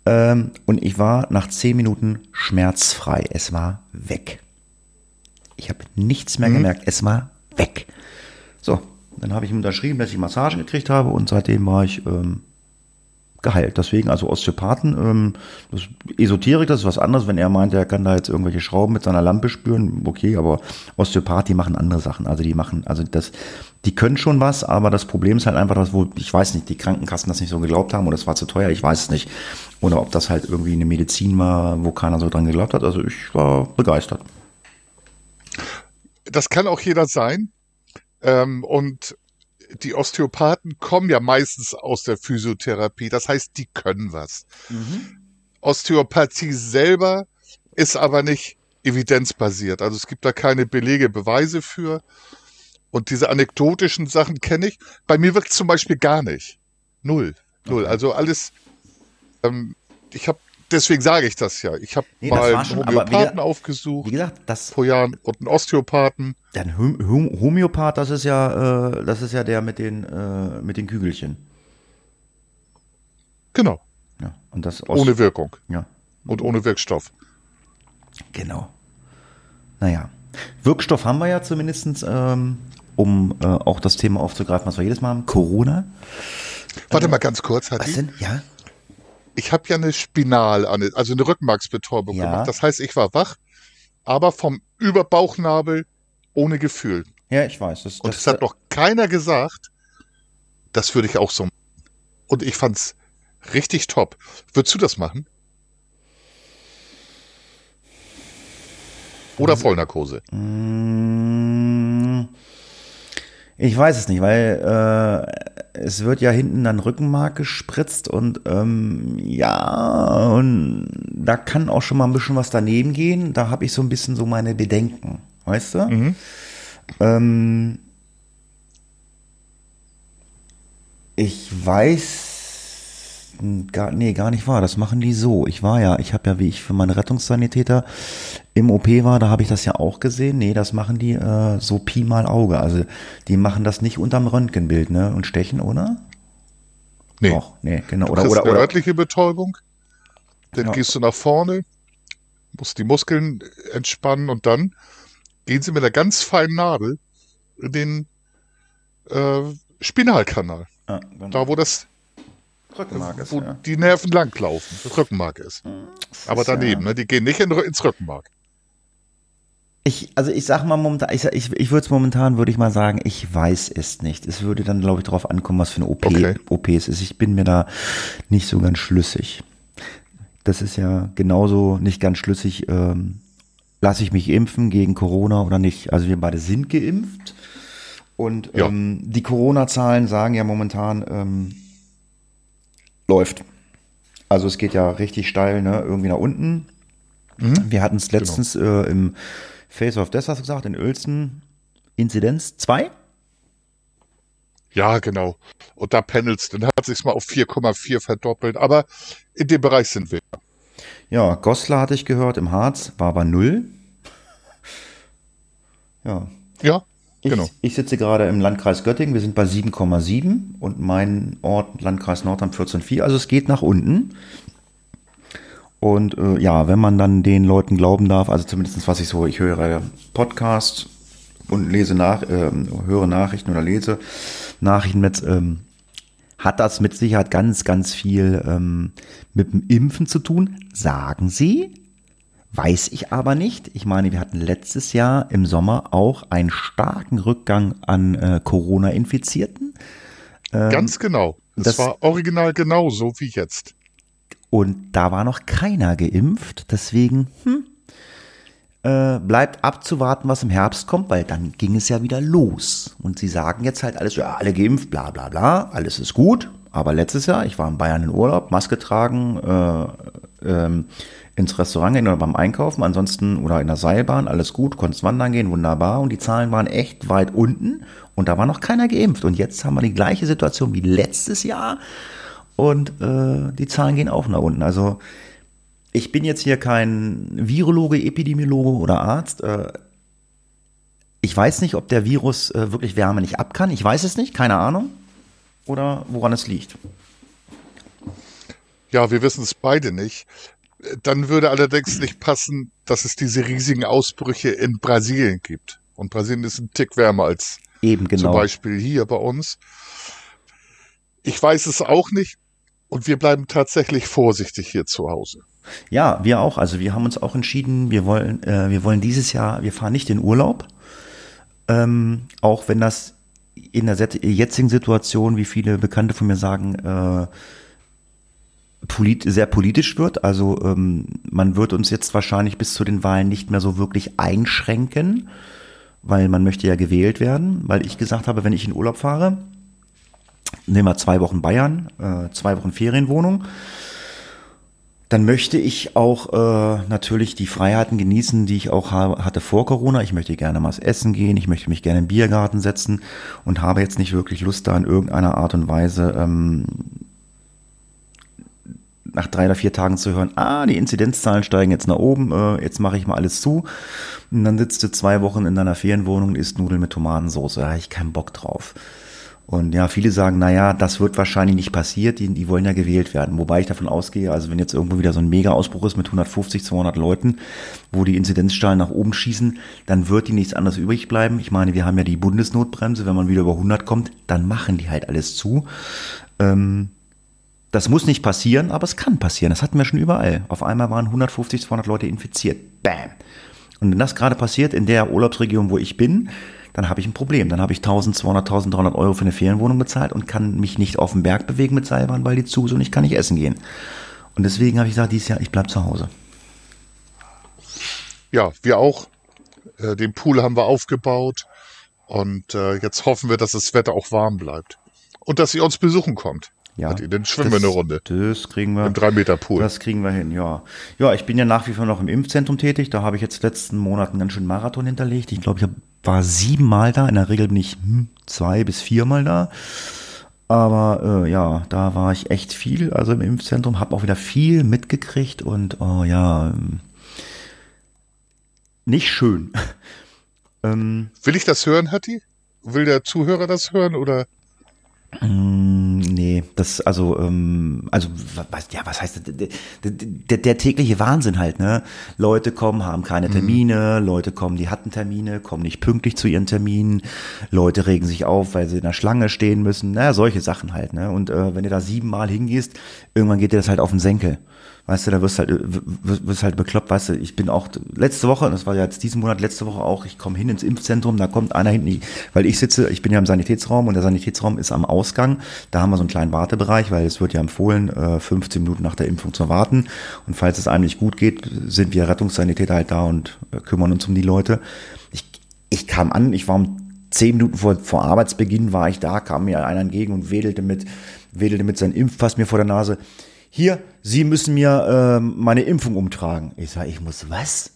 Ähm, und ich war nach zehn Minuten schmerzfrei. Es war weg. Ich habe nichts mehr gemerkt. Es war weg. So, Dann habe ich ihm unterschrieben, dass ich Massagen gekriegt habe und seitdem war ich ähm, geheilt. Deswegen, also Osteopathen, ähm, das Esoterik, das ist was anderes. Wenn er meint, er kann da jetzt irgendwelche Schrauben mit seiner Lampe spüren, okay, aber Osteopath, die machen andere Sachen. Also die machen, also das, die können schon was, aber das Problem ist halt einfach, dass wo, ich weiß nicht, die Krankenkassen das nicht so geglaubt haben oder es war zu teuer, ich weiß es nicht. Oder ob das halt irgendwie eine Medizin war, wo keiner so dran geglaubt hat. Also ich war begeistert. Das kann auch jeder sein. Ähm, und die Osteopathen kommen ja meistens aus der Physiotherapie. Das heißt, die können was. Mhm. Osteopathie selber ist aber nicht evidenzbasiert. Also es gibt da keine Belege, Beweise für. Und diese anekdotischen Sachen kenne ich. Bei mir wirkt zum Beispiel gar nicht. Null. Null. Okay. Also alles. Ähm, ich habe deswegen sage ich das ja. Ich habe nee, mal einen Homöopathen wie, aufgesucht. Wie gesagt, das vor Jahren und einen Osteopathen. Ein Homöopath, das ist ja, äh, das ist ja der mit den äh, mit den Kügelchen. Genau. Ja, und das Ost ohne Wirkung. Ja. Und ohne Wirkstoff. Genau. Naja. Wirkstoff haben wir ja zumindest, ähm, um äh, auch das Thema aufzugreifen, was wir jedes Mal haben. Corona. Warte äh, mal ganz kurz, Hatti. Was denn? Ja ich habe ja eine Spinal, also eine Rückenmarksbetäubung ja. gemacht. Das heißt, ich war wach, aber vom Überbauchnabel ohne Gefühl. Ja, ich weiß. Das, und es hat noch keiner gesagt, das würde ich auch so machen. Und ich fand's richtig top. Würdest du das machen? Oder Vollnarkose? Ich weiß es nicht, weil äh, es wird ja hinten dann Rückenmark gespritzt und ähm, ja, und da kann auch schon mal ein bisschen was daneben gehen. Da habe ich so ein bisschen so meine Bedenken, weißt du? Mhm. Ähm, ich weiß gar, nee, gar nicht wahr. Das machen die so. Ich war ja, ich habe ja, wie ich für meine Rettungssanitäter im OP war, da habe ich das ja auch gesehen. Nee, das machen die äh, so Pi mal Auge. Also die machen das nicht unterm Röntgenbild, ne? Und stechen, oder? Nee. Doch, nee, genau. Du oder, oder, oder, örtliche Betäubung. Dann ja. gehst du nach vorne, musst die Muskeln entspannen und dann gehen sie mit einer ganz feinen Nadel in den äh, Spinalkanal. Ja, genau. Da, wo das Rückenmark ist. Wo ja. die Nerven langlaufen. Das Rückenmark ist. Aber daneben, ja. ne? Die gehen nicht in, ins Rückenmark. Ich, also ich sag mal momentan, ich, ich, ich würde es momentan, würde ich mal sagen, ich weiß es nicht. Es würde dann, glaube ich, darauf ankommen, was für eine OP, okay. OP es ist. Ich bin mir da nicht so ganz schlüssig. Das ist ja genauso nicht ganz schlüssig, ähm, lasse ich mich impfen gegen Corona oder nicht. Also wir beide sind geimpft. Und ja. ähm, die Corona-Zahlen sagen ja momentan, ähm, läuft. Also es geht ja richtig steil, ne? Irgendwie nach unten. Mhm. Wir hatten es genau. letztens genau. äh, im Face of Death, hast du gesagt, in Uelzen. Inzidenz 2? Ja, genau. Und da pendelst, dann hat sich mal auf 4,4 verdoppelt. Aber in dem Bereich sind wir. Ja, Goslar hatte ich gehört, im Harz war aber null. Ja. Ja, ich, genau. ich sitze gerade im Landkreis Göttingen, wir sind bei 7,7 und mein Ort, Landkreis Nordrhein 14,4. Also es geht nach unten. Und äh, ja, wenn man dann den Leuten glauben darf, also zumindest was ich so, ich höre Podcasts und lese nach, äh, höre Nachrichten oder lese Nachrichten mit, ähm, hat das mit Sicherheit ganz, ganz viel ähm, mit dem Impfen zu tun, sagen sie. Weiß ich aber nicht. Ich meine, wir hatten letztes Jahr im Sommer auch einen starken Rückgang an äh, Corona-Infizierten. Ähm, Ganz genau. Das, das war original genauso wie jetzt. Und da war noch keiner geimpft. Deswegen, hm, äh, bleibt abzuwarten, was im Herbst kommt, weil dann ging es ja wieder los. Und sie sagen jetzt halt alles, ja, alle geimpft, bla bla bla, alles ist gut. Aber letztes Jahr, ich war in Bayern in Urlaub, Maske tragen, äh, ähm, ins Restaurant gehen oder beim Einkaufen, ansonsten oder in der Seilbahn, alles gut, konntest wandern gehen, wunderbar und die Zahlen waren echt weit unten und da war noch keiner geimpft und jetzt haben wir die gleiche Situation wie letztes Jahr und äh, die Zahlen gehen auch nach unten. Also ich bin jetzt hier kein Virologe, Epidemiologe oder Arzt. Äh, ich weiß nicht, ob der Virus äh, wirklich Wärme nicht ab kann. Ich weiß es nicht, keine Ahnung. Oder woran es liegt. Ja, wir wissen es beide nicht. Dann würde allerdings nicht passen, dass es diese riesigen Ausbrüche in Brasilien gibt. Und Brasilien ist ein Tick wärmer als Eben, genau. Zum Beispiel hier bei uns. Ich weiß es auch nicht. Und wir bleiben tatsächlich vorsichtig hier zu Hause. Ja, wir auch. Also wir haben uns auch entschieden, wir wollen, äh, wir wollen dieses Jahr, wir fahren nicht in Urlaub. Ähm, auch wenn das in der jetzigen Situation, wie viele Bekannte von mir sagen, äh, polit sehr politisch wird. Also ähm, man wird uns jetzt wahrscheinlich bis zu den Wahlen nicht mehr so wirklich einschränken, weil man möchte ja gewählt werden, weil ich gesagt habe, wenn ich in Urlaub fahre, nehmen wir zwei Wochen Bayern, äh, zwei Wochen Ferienwohnung, dann möchte ich auch äh, natürlich die Freiheiten genießen, die ich auch habe, hatte vor Corona. Ich möchte gerne mal essen gehen, ich möchte mich gerne im Biergarten setzen und habe jetzt nicht wirklich Lust da in irgendeiner Art und Weise ähm, nach drei oder vier Tagen zu hören, ah, die Inzidenzzahlen steigen jetzt nach oben, äh, jetzt mache ich mal alles zu. Und dann sitzt du zwei Wochen in deiner Ferienwohnung und isst Nudeln mit Tomatensauce. Da habe ich keinen Bock drauf. Und ja, viele sagen, na ja, das wird wahrscheinlich nicht passiert, die, die wollen ja gewählt werden. Wobei ich davon ausgehe, also wenn jetzt irgendwo wieder so ein Mega-Ausbruch ist mit 150, 200 Leuten, wo die Inzidenzzahlen nach oben schießen, dann wird die nichts anderes übrig bleiben. Ich meine, wir haben ja die Bundesnotbremse, wenn man wieder über 100 kommt, dann machen die halt alles zu. Ähm, das muss nicht passieren, aber es kann passieren. Das hatten wir schon überall. Auf einmal waren 150, 200 Leute infiziert. Bam. Und wenn das gerade passiert in der Urlaubsregion, wo ich bin, dann habe ich ein Problem. Dann habe ich 1200, 1300 Euro für eine Ferienwohnung bezahlt und kann mich nicht auf den Berg bewegen mit Seilbahn, weil die zu sind und ich kann nicht essen gehen. Und deswegen habe ich gesagt, dieses Jahr, ich bleibe zu Hause. Ja, wir auch. Äh, den Pool haben wir aufgebaut und äh, jetzt hoffen wir, dass das Wetter auch warm bleibt und dass ihr uns besuchen kommt. Ja, dann schwimmen wir eine Runde. Das kriegen wir. Im 3 Meter Pool. Das kriegen wir hin, ja. Ja, ich bin ja nach wie vor noch im Impfzentrum tätig. Da habe ich jetzt letzten Monaten ganz schön Marathon hinterlegt. Ich glaube, ich war siebenmal da. In der Regel bin ich hm, zwei bis viermal da. Aber äh, ja, da war ich echt viel, also im Impfzentrum, habe auch wieder viel mitgekriegt und oh ja, ähm, nicht schön. ähm, Will ich das hören, Hatti? Will der Zuhörer das hören oder? Mm, nee, das, also, ähm, also, was, ja, was heißt, der, der, der tägliche Wahnsinn halt, ne? Leute kommen, haben keine mhm. Termine, mhm. Leute kommen, die hatten Termine, kommen nicht pünktlich zu ihren Terminen, Leute regen sich auf, weil sie in der Schlange stehen müssen, naja, solche Sachen halt, ne? Und äh, wenn du da siebenmal hingehst, irgendwann geht dir das halt auf den Senkel. Weißt du, da wirst halt, wirst halt bekloppt, weißt du, ich bin auch letzte Woche, das war ja jetzt diesen Monat, letzte Woche auch, ich komme hin ins Impfzentrum, da kommt einer hinten, weil ich sitze, ich bin ja im Sanitätsraum und der Sanitätsraum ist am Ausgang, da haben wir so einen kleinen Wartebereich, weil es wird ja empfohlen, 15 äh, Minuten nach der Impfung zu warten. Und falls es einem nicht gut geht, sind wir Rettungssanitäter halt da und äh, kümmern uns um die Leute. Ich, ich kam an, ich war um zehn Minuten vor, vor Arbeitsbeginn war ich da, kam mir einer entgegen und wedelte mit, wedelte mit seinem Impfpass mir vor der Nase hier, Sie müssen mir äh, meine Impfung umtragen. Ich sage, ich muss was?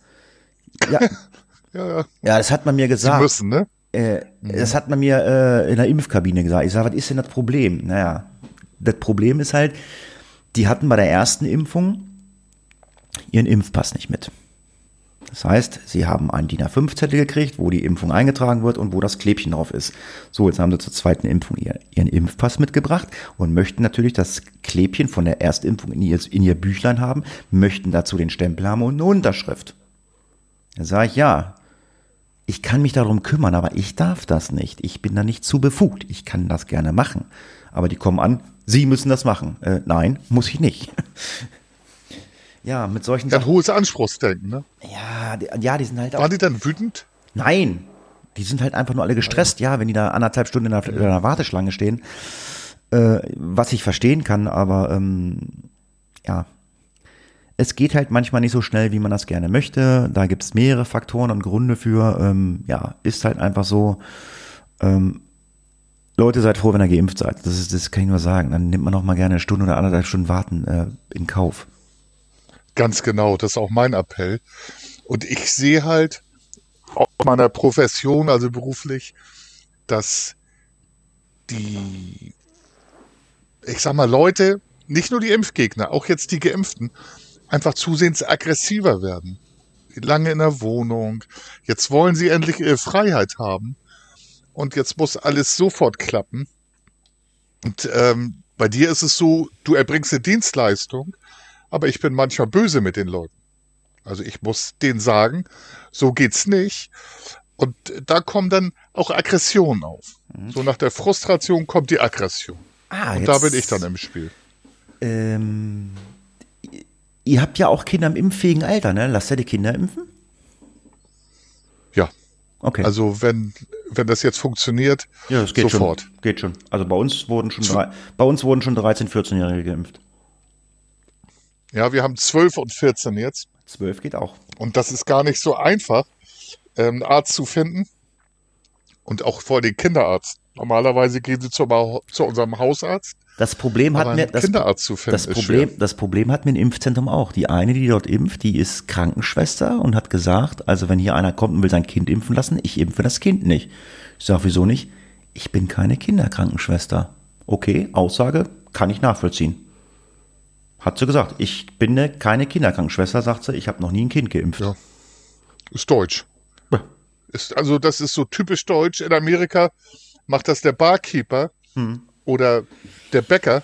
Ja. ja, ja. ja, das hat man mir gesagt. Sie müssen, ne? Äh, mhm. Das hat man mir äh, in der Impfkabine gesagt. Ich sage, was ist denn das Problem? Naja, das Problem ist halt, die hatten bei der ersten Impfung ihren Impfpass nicht mit. Das heißt, sie haben einen DIN A5-Zettel gekriegt, wo die Impfung eingetragen wird und wo das Klebchen drauf ist. So, jetzt haben sie zur zweiten Impfung ihren Impfpass mitgebracht und möchten natürlich das Klebchen von der Erstimpfung in ihr, in ihr Büchlein haben, möchten dazu den Stempel haben und eine Unterschrift. Da sage ich, ja, ich kann mich darum kümmern, aber ich darf das nicht. Ich bin da nicht zu befugt. Ich kann das gerne machen. Aber die kommen an, Sie müssen das machen. Äh, nein, muss ich nicht. Ja, mit solchen Sachen. Ein hohes Anspruchsdenken, ne? Ja, die, ja, die sind halt auch. Waren die dann wütend? Nein. Die sind halt einfach nur alle gestresst, ja, wenn die da anderthalb Stunden in der, in einer Warteschlange stehen. Äh, was ich verstehen kann, aber ähm, ja. Es geht halt manchmal nicht so schnell, wie man das gerne möchte. Da gibt es mehrere Faktoren und Gründe für. Ähm, ja, ist halt einfach so. Ähm, Leute, seid froh, wenn ihr geimpft seid. Das, ist, das kann ich nur sagen. Dann nimmt man auch mal gerne eine Stunde oder anderthalb Stunden warten äh, in Kauf. Ganz genau, das ist auch mein Appell. Und ich sehe halt aus meiner Profession, also beruflich, dass die, ich sag mal, Leute, nicht nur die Impfgegner, auch jetzt die Geimpften, einfach zusehends aggressiver werden. Lange in der Wohnung. Jetzt wollen sie endlich ihre Freiheit haben. Und jetzt muss alles sofort klappen. Und ähm, bei dir ist es so, du erbringst eine Dienstleistung aber ich bin manchmal böse mit den Leuten. Also ich muss denen sagen, so geht's nicht. Und da kommen dann auch Aggression auf. So nach der Frustration kommt die Aggression. Ah, Und da bin ich dann im Spiel. Ähm, ihr habt ja auch Kinder im impffähigen Alter, ne? Lasst ihr die Kinder impfen? Ja. Okay. Also wenn, wenn das jetzt funktioniert, ja, das geht sofort. schon. Geht schon. Also bei uns wurden schon drei, bei uns wurden schon 13, 14-Jährige geimpft. Ja, wir haben 12 und 14 jetzt. 12 geht auch. Und das ist gar nicht so einfach, ähm, einen Arzt zu finden. Und auch vor den Kinderarzt. Normalerweise gehen sie zu, zu unserem Hausarzt. Das Problem hat mir das, Kinderarzt zu finden das Problem, das Problem hat mir ein Impfzentrum auch. Die eine, die dort impft, die ist Krankenschwester und hat gesagt, also wenn hier einer kommt und will sein Kind impfen lassen, ich impfe das Kind nicht. Ich sage, wieso nicht? Ich bin keine Kinderkrankenschwester. Okay, Aussage kann ich nachvollziehen. Hat sie gesagt, ich bin ne- keine Kinderkrankenschwester, sagt sie, ich habe noch nie ein Kind geimpft. Ja. Ist deutsch. Ist, also das ist so typisch deutsch. In Amerika macht das der Barkeeper oder der Bäcker.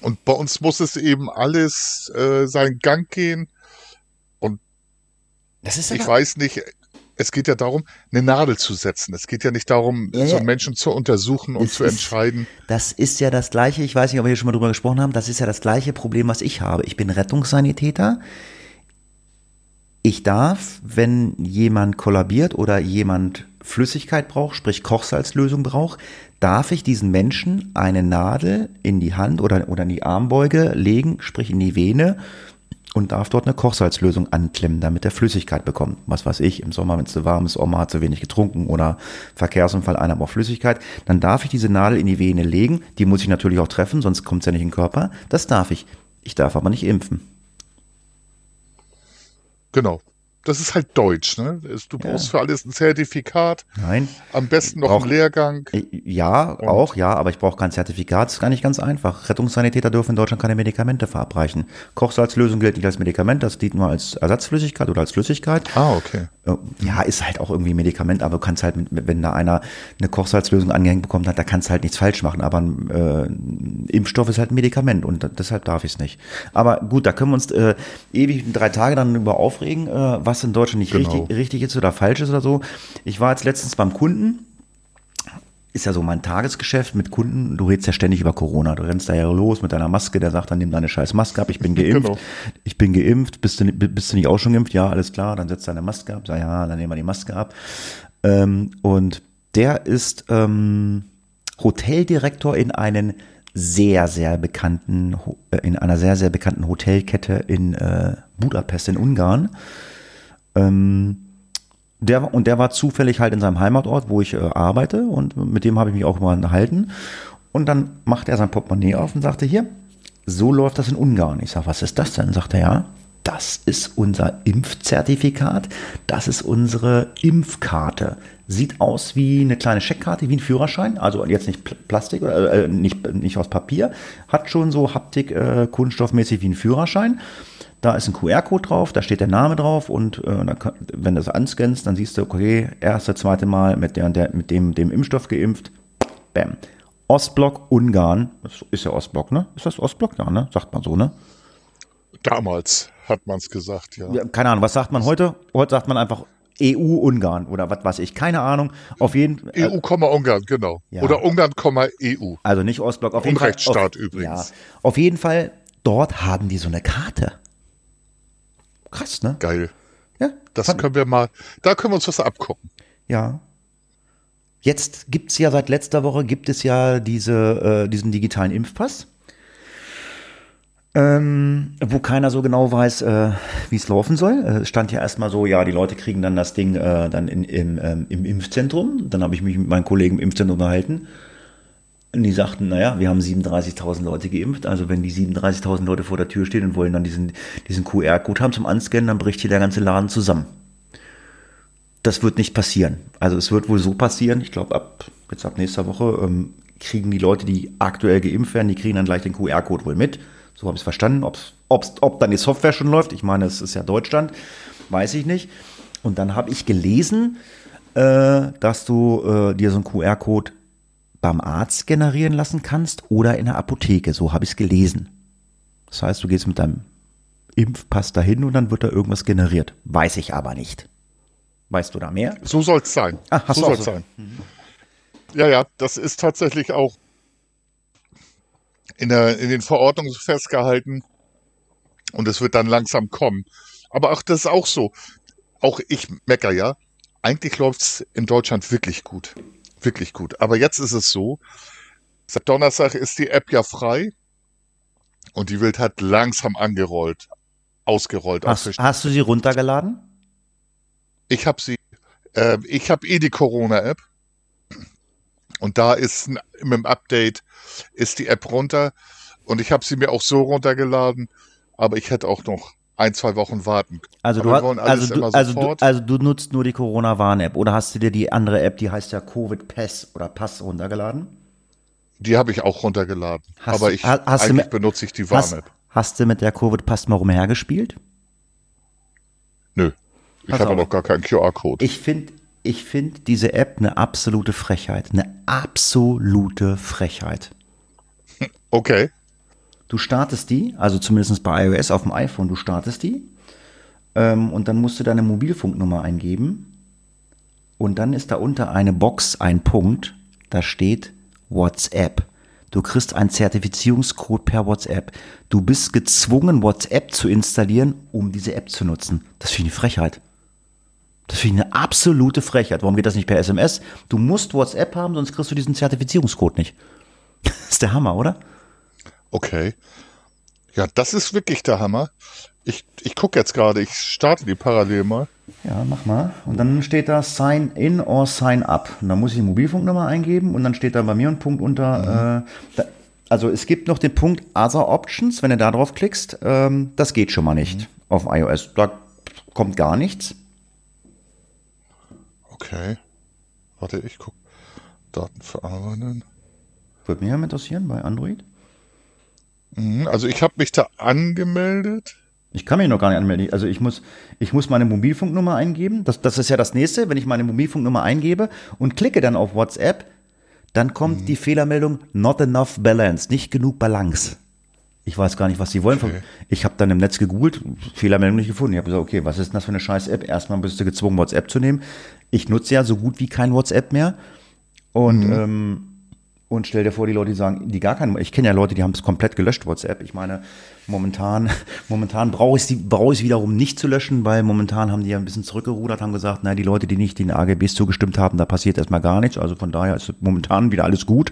Und bei uns muss es eben alles äh, seinen Gang gehen. Ist Ich weiß nicht, es geht ja darum, eine Nadel zu setzen. Es geht ja nicht darum, Ja, so einen Menschen zu untersuchen und zu ist- entscheiden. Das ist ja das gleiche, ich weiß nicht, ob wir hier schon mal drüber gesprochen haben, das ist ja das gleiche Problem, was ich habe. Ich bin Rettungssanitäter. Ich darf, wenn jemand kollabiert oder jemand Flüssigkeit braucht, sprich Kochsalzlösung braucht, darf ich diesen Menschen eine Nadel in die Hand oder, oder in die Armbeuge legen, sprich in die Vene und darf dort eine Kochsalzlösung anklemmen, damit er Flüssigkeit bekommt. Was weiß ich, im Sommer, wenn es zu warm ist, Oma hat zu wenig getrunken oder Verkehrsunfall, einer braucht Flüssigkeit, dann darf ich diese Nadel in die Vene legen. Die muss ich natürlich auch treffen, sonst kommt es ja nicht in den Körper. Das darf ich. Ich darf aber nicht impfen. Genau. Das ist halt deutsch, ne? Du brauchst für alles ein Zertifikat, Nein. am besten noch Brauch- einen Lehrgang. Ja, auch, ja, aber ich brauche kein Zertifikat. Das ist gar nicht ganz einfach. Rettungssanitäter dürfen in Deutschland keine Medikamente verabreichen. Kochsalzlösung gilt nicht als Medikament, das dient nur als Ersatzflüssigkeit oder als Flüssigkeit. Ah, okay. Ja, ist halt auch irgendwie ein Medikament, aber du kannst halt, wenn da einer eine Kochsalzlösung angehängt bekommt hat, da kannst du halt nichts falsch machen. Aber ein äh, Impfstoff ist halt ein Medikament und deshalb darf ich es nicht. Aber gut, da können wir uns äh, ewig drei Tage dann über aufregen, äh, was in Deutschland nicht Genau. richtig, richtig ist oder falsch ist oder so. Ich war jetzt letztens beim Kunden ist ja so mein Tagesgeschäft mit Kunden. Du redest ja ständig über Corona. Du rennst da ja los mit deiner Maske. Der sagt dann, nimm deine scheiß Maske ab. Ich bin geimpft. Genau. Ich bin geimpft. Bist du, bist du nicht auch schon geimpft? Ja, alles klar. Dann setzt deine Maske ab. Sag ja, dann nehmen wir die Maske ab. Ähm, und der ist ähm, Hoteldirektor in einen sehr, sehr bekannten, äh, in einer sehr, sehr bekannten Hotelkette in äh, Budapest in Ungarn. Der, und der war zufällig halt in seinem Heimatort, wo ich äh, arbeite und mit dem habe ich mich auch mal unterhalten. Und dann macht er sein Portemonnaie auf und sagte, hier, so läuft das in Ungarn. Ich sage, was ist das denn? Sagt er, ja, das ist unser Impfzertifikat, das ist unsere Impfkarte. Sieht aus wie eine kleine Scheckkarte, wie ein Führerschein, also jetzt nicht Pl- Plastik oder äh, nicht, nicht aus Papier, hat schon so Haptik, äh, kunststoffmäßig wie ein Führerschein. Da ist ein QR-Code drauf, da steht der Name drauf und äh, dann wenn du das anscannst, dann siehst du, okay, erste, zweite Mal mit, der, der, mit dem, dem Impfstoff geimpft. Bam. Ostblock, Ungarn. Das ist ja Ostblock, ne? Ist das Ostblock? Ja, ne? Sagt man so, ne? Damals hat man es gesagt, ja. Ja, keine Ahnung, was sagt man heute? Heute sagt man einfach EU-Ungarn oder was weiß ich, keine Ahnung. Auf jeden Fall. EU, Ungarn, genau. Ja. Oder Ungarn, EU. Also nicht Ostblock, auf jeden Fall. Unrechtsstaat auf, übrigens. Ja, auf jeden Fall, dort haben die so eine Karte. Krass, ne? Geil. Ja, Das können wir mal, da können wir uns was abgucken. Ja. Jetzt gibt's ja seit letzter Woche gibt es ja diese, äh, diesen digitalen Impfpass, ähm, wo keiner so genau weiß, äh, wie es laufen soll. Äh, Es stand ja erstmal so, ja, die Leute kriegen dann das Ding äh, dann in, im, ähm, im Impfzentrum. Dann habe ich mich mit meinen Kollegen im Impfzentrum unterhalten. Und die sagten, naja, wir haben 37.000 Leute geimpft. Also wenn die 37.000 Leute vor der Tür stehen und wollen dann diesen, diesen QR-Code haben zum Anscannen, dann bricht hier der ganze Laden zusammen das wird nicht passieren. Also es wird wohl so passieren, ich glaube ab jetzt ab nächster Woche ähm, kriegen die Leute, die aktuell geimpft werden, die kriegen dann gleich den QR-Code wohl mit. So habe ich es verstanden. Ob's, ob's, ob dann die Software schon läuft, ich meine, es ist ja Deutschland, weiß ich nicht. Und dann habe ich gelesen, äh, dass du äh, dir so einen QR-Code beim Arzt generieren lassen kannst oder in der Apotheke. So habe ich es gelesen. Das heißt, du gehst mit deinem Impfpass dahin und dann wird da irgendwas generiert. Weiß ich aber nicht. Weißt du da mehr? So soll es sein. Ah, hast so soll es so. sein. Ja, ja, das ist tatsächlich auch in, der, in den Verordnungen festgehalten und es wird dann langsam kommen. Aber auch das ist auch so. Auch ich mecker ja. Eigentlich läuft's in Deutschland wirklich gut. Wirklich gut. Aber jetzt ist es so, seit Donnerstag ist die App ja frei und die wird halt langsam angerollt, ausgerollt. Hast, hast du sie runtergeladen? Ich habe sie, äh, ich habe eh die Corona-App und da ist mit dem Update ist die App runter und ich habe sie mir auch so runtergeladen, aber ich hätte auch noch ein, zwei Wochen warten. Also du, hast, also, du, also, du, also du nutzt nur die Corona-Warn-App oder hast du dir die andere App, die heißt ja Covid Pass oder Pass runtergeladen? die habe ich auch runtergeladen. Hast aber ich, ha- hast du eigentlich mit- benutze ich die Hast, Warn-App. hast du mit der Covid Pass mal rumhergespielt? Nö. Ich habe noch gar keinen QR-Code. Ich finde ich find diese App eine absolute Frechheit. Eine absolute Frechheit. Okay. Du startest die, also zumindest bei iOS auf dem iPhone, du startest die ähm, und dann musst du deine Mobilfunknummer eingeben und dann ist da unter eine Box ein Punkt, da steht WhatsApp. Du kriegst einen Zertifizierungscode per WhatsApp. Du bist gezwungen, WhatsApp zu installieren, um diese App zu nutzen. Das finde ich eine Frechheit. Das finde ich eine absolute Frechheit. Warum geht das nicht per SMS? Du musst WhatsApp haben, sonst kriegst du diesen Zertifizierungscode nicht. Das ist der Hammer, oder? Okay. Ja, das ist wirklich der Hammer. Ich, ich gucke jetzt gerade, ich starte die parallel mal. Ja, mach mal. Und dann steht da Sign in or Sign up. Und dann muss ich die Mobilfunknummer eingeben und dann steht da bei mir ein Punkt unter. Äh, da, also es gibt noch den Punkt Other Options, wenn du da drauf klickst. Ähm, das geht schon mal nicht auf iOS. Da kommt gar nichts. Okay. Warte, ich guck. Daten verarbeiten. Würde mich ja interessieren bei Android. Mhm, Also ich habe mich da angemeldet. Ich kann mich noch gar nicht anmelden. Also ich muss, ich muss meine Mobilfunknummer eingeben. Das, das ist ja das nächste. Wenn ich meine Mobilfunknummer eingebe und klicke dann auf WhatsApp, dann kommt die Fehlermeldung Not enough balance, nicht genug Balance. Ich weiß gar nicht, was sie wollen. Okay. Ich habe dann im Netz gegoogelt, Fehlermeldung nicht gefunden. Ich habe gesagt, okay, was ist denn das für eine scheiß App? Erstmal bist du gezwungen, WhatsApp zu nehmen. Ich nutze ja so gut wie kein WhatsApp mehr. Und, ähm, und stell dir vor, die Leute, die sagen, die gar keinen, ich kenne ja Leute, die haben es komplett gelöscht, WhatsApp. Ich meine, momentan, momentan brauche ich es brauche ich es wiederum nicht zu löschen, weil momentan haben die ja ein bisschen zurückgerudert, haben gesagt, na, die Leute, die nicht den AGBs zugestimmt haben, da passiert erstmal gar nichts. Also von daher ist momentan wieder alles gut.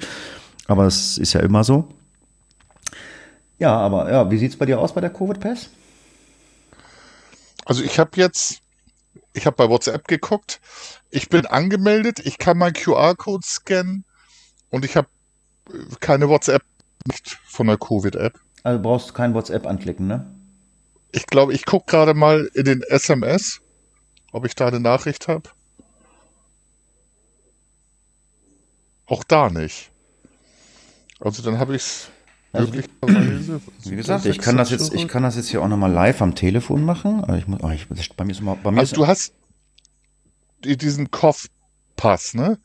Aber es ist ja immer so. Ja, aber ja, wie sieht's bei dir aus bei der Covid Pass? Also ich habe jetzt, ich habe bei WhatsApp geguckt. Ich bin angemeldet. Ich kann meinen QR-Code scannen und ich habe keine WhatsApp nicht von der Covid-App. Also brauchst du kein WhatsApp anklicken, ne? Ich glaube, ich gucke gerade mal in den SMS, ob ich da eine Nachricht habe. Auch da nicht. Also dann habe ich es Also, möglicherweise. Wie gesagt, ich kann das jetzt, ich kann das jetzt hier auch nochmal live am Telefon machen. Ich muss, oh, ich, bei mir ist immer, bei mir Also du hast die- diesen Kopfpass, ne?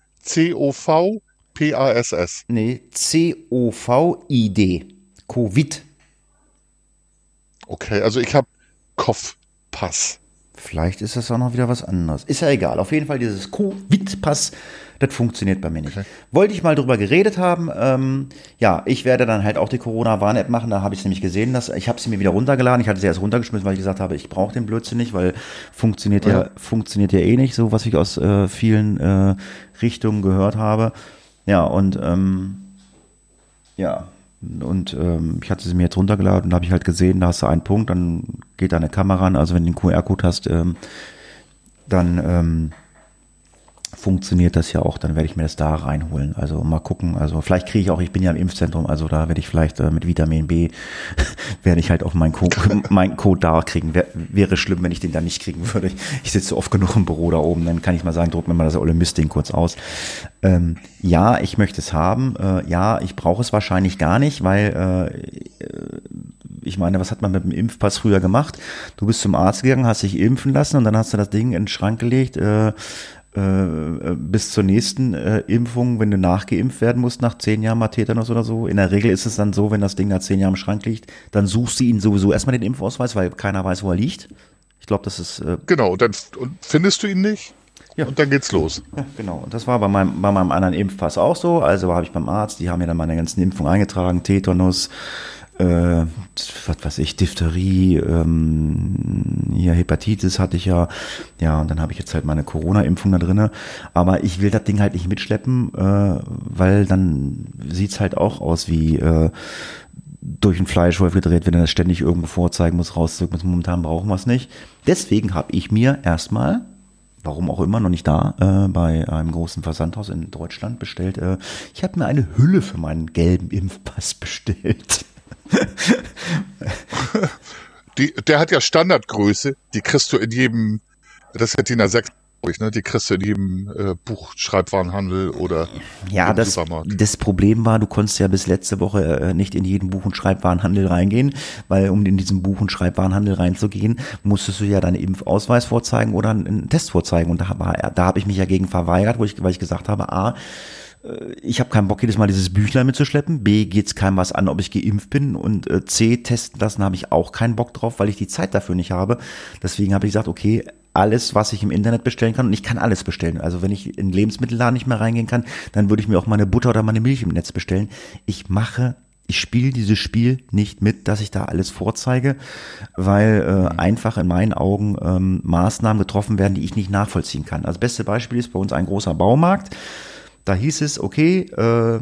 C-O-V-P-A-S-S. nee, C-O-V-I-D. Covid. Okay, also ich habe Kopfpass. Vielleicht ist das auch noch wieder was anderes. Ist ja egal. Auf jeden Fall dieses Covid-Pass, das funktioniert bei mir nicht. Wollte ich mal drüber geredet haben. Ähm, ja, ich werde dann halt auch die Corona-Warn-App machen. Da habe ich es nämlich gesehen, dass ich habe sie mir wieder runtergeladen. Ich hatte sie erst runtergeschmissen, weil ich gesagt habe, ich brauche den Blödsinn nicht, weil funktioniert ja, Ja. funktioniert ja eh nicht, so was ich aus äh, vielen äh, Richtungen gehört habe. Ja, und ähm, ja, und ähm, ich hatte sie mir jetzt runtergeladen und habe ich halt gesehen, da hast du einen Punkt, dann geht da eine Kamera an. Also wenn du den QR-Code hast, ähm, dann ähm, funktioniert das ja auch. Dann werde ich mir das da reinholen. Also mal gucken. Also vielleicht kriege ich auch, ich bin ja im Impfzentrum, also da werde ich vielleicht äh, mit Vitamin B, werde ich halt auch meinen Code, meinen Code da kriegen. Wär, wäre schlimm, wenn ich den da nicht kriegen würde. Ich, sitze oft genug im Büro da oben, dann kann ich mal sagen, druck mir mal das olle Mistding kurz aus. Ähm, ja, ich möchte es haben. Äh, ja, ich brauche es wahrscheinlich gar nicht, weil äh, ich meine, was hat man mit dem Impfpass früher gemacht? Du bist zum Arzt gegangen, hast dich impfen lassen und dann hast du das Ding in den Schrank gelegt. Äh, äh, bis zur nächsten äh, Impfung, wenn du nachgeimpft werden musst nach zehn Jahren mal Tetanus oder so. In der Regel ist es dann so, wenn das Ding nach zehn Jahren im Schrank liegt, dann suchst du ihn sowieso erstmal den Impfausweis, weil keiner weiß, wo er liegt. Ich glaube, das ist, äh, Genau, dann und findest du ihn nicht? Ja. Und dann geht's los. Ja, genau. Und das war bei meinem, bei meinem anderen Impfpass auch so. Also habe ich beim Arzt, die haben mir dann meine ganzen Impfungen eingetragen, Tetanus, äh, was weiß ich, Diphtherie, ähm, hier Hepatitis hatte ich ja, ja, und dann habe ich jetzt halt meine Corona-Impfung da drinne. Aber ich will das Ding halt nicht mitschleppen, äh, weil dann sieht's halt auch aus wie äh, durch den Fleischwolf gedreht, wenn er das ständig irgendwo vorzeigen muss, rauszücken muss. Momentan brauchen wir es nicht. Deswegen habe ich mir erstmal warum auch immer noch nicht da, äh, bei einem großen Versandhaus in Deutschland bestellt. Äh, ich habe mir eine Hülle für meinen gelben Impfpass bestellt. Die, der hat ja Standardgröße, die kriegst du in jedem, das ist ja DIN A6, ne? die kriegst du in jedem äh, Buchschreibwarenhandel oder ja, das, das Problem war, du konntest ja bis letzte Woche äh, nicht in jeden Buch- und Schreibwarenhandel reingehen, weil um in diesen Buch- und Schreibwarenhandel reinzugehen, musstest du ja deinen Impfausweis vorzeigen oder einen Test vorzeigen. Und da, war, da habe ich mich ja gegen verweigert, wo ich, weil ich gesagt habe, A, ich habe keinen Bock, jedes Mal dieses Büchlein mitzuschleppen. B, geht's keinem was an, ob ich geimpft bin. Und äh, C, testen lassen habe ich auch keinen Bock drauf, weil ich die Zeit dafür nicht habe. Deswegen habe ich gesagt, okay, alles, was ich im Internet bestellen kann, und ich kann alles bestellen. Also wenn ich in Lebensmittelladen nicht mehr reingehen kann, dann würde ich mir auch meine Butter oder meine Milch im Netz bestellen. Ich mache ich spiele dieses Spiel nicht mit, dass ich da alles vorzeige, weil äh, einfach in meinen Augen ähm, Maßnahmen getroffen werden, die ich nicht nachvollziehen kann. Also beste Beispiel ist bei uns ein großer Baumarkt. Da hieß es, okay, äh,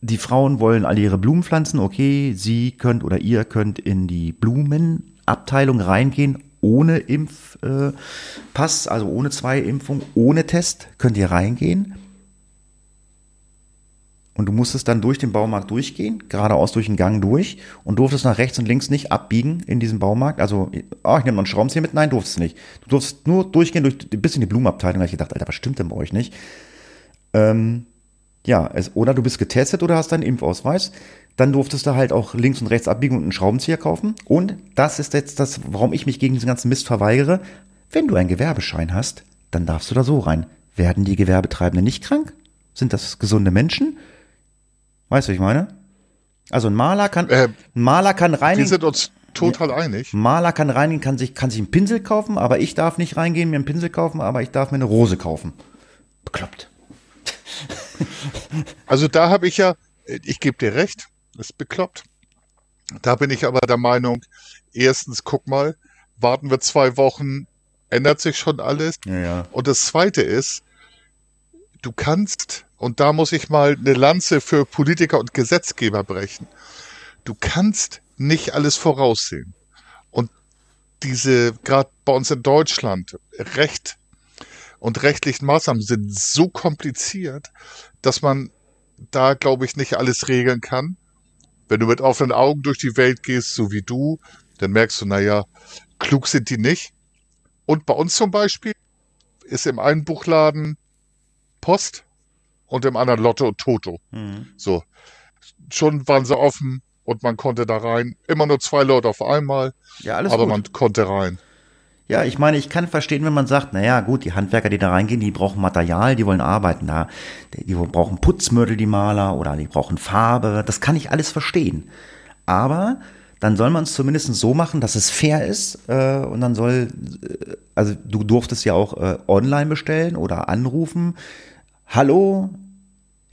die Frauen wollen alle ihre Blumen pflanzen, okay, sie könnt oder ihr könnt in die Blumenabteilung reingehen ohne Impfpass, äh, also ohne zwei Impfungen, ohne Test könnt ihr reingehen. Und du musstest dann durch den Baumarkt durchgehen, geradeaus durch den Gang durch und durftest nach rechts und links nicht abbiegen in diesem Baumarkt. Also, oh, ich nehme mal einen Schraubenzieher mit. Nein, durftest nicht. Du durftest nur durchgehen durch, bis in die Blumenabteilung. Da habe ich gedacht, Alter, was stimmt denn bei euch nicht? Ähm, ja, es, oder du bist getestet oder hast deinen Impfausweis. Dann durftest du halt auch links und rechts abbiegen und einen Schraubenzieher kaufen. Und das ist jetzt das, warum ich mich gegen diesen ganzen Mist verweigere. Wenn du einen Gewerbeschein hast, dann darfst du da so rein. Werden die Gewerbetreibenden nicht krank? Sind das gesunde Menschen? Weißt du, was ich meine? Also ein Maler kann, äh, ein Maler kann reinigen. Wir sind uns total einig. Maler kann reinigen, kann sich, kann sich einen Pinsel kaufen, aber ich darf nicht reingehen, mir einen Pinsel kaufen, aber ich darf mir eine Rose kaufen. Bekloppt. Also da habe ich ja, ich gebe dir recht, das ist bekloppt. Da bin ich aber der Meinung, erstens, guck mal, warten wir zwei Wochen, ändert sich schon alles. Ja, ja. Und das zweite ist, du kannst und da muss ich mal eine Lanze für Politiker und Gesetzgeber brechen. Du kannst nicht alles voraussehen. Und diese, gerade bei uns in Deutschland, Recht und rechtlichen Maßnahmen sind so kompliziert, dass man da, glaube ich, nicht alles regeln kann. Wenn du mit offenen Augen durch die Welt gehst, so wie du, dann merkst du, naja, klug sind die nicht. Und bei uns zum Beispiel ist im einen Buchladen Post und im anderen Lotto und Toto. Mhm. So. Schon waren sie offen und man konnte da rein. Immer nur zwei Leute auf einmal. Ja, alles aber gut. man konnte rein. Ja, ich meine, ich kann verstehen, wenn man sagt, naja, gut, die Handwerker, die da reingehen, die brauchen Material, die wollen arbeiten da. Die brauchen Putzmittel, die Maler, oder die brauchen Farbe. Das kann ich alles verstehen. Aber dann soll man es zumindest so machen, dass es fair ist. Äh, und dann soll, äh, also du durftest ja auch äh, online bestellen oder anrufen. Hallo,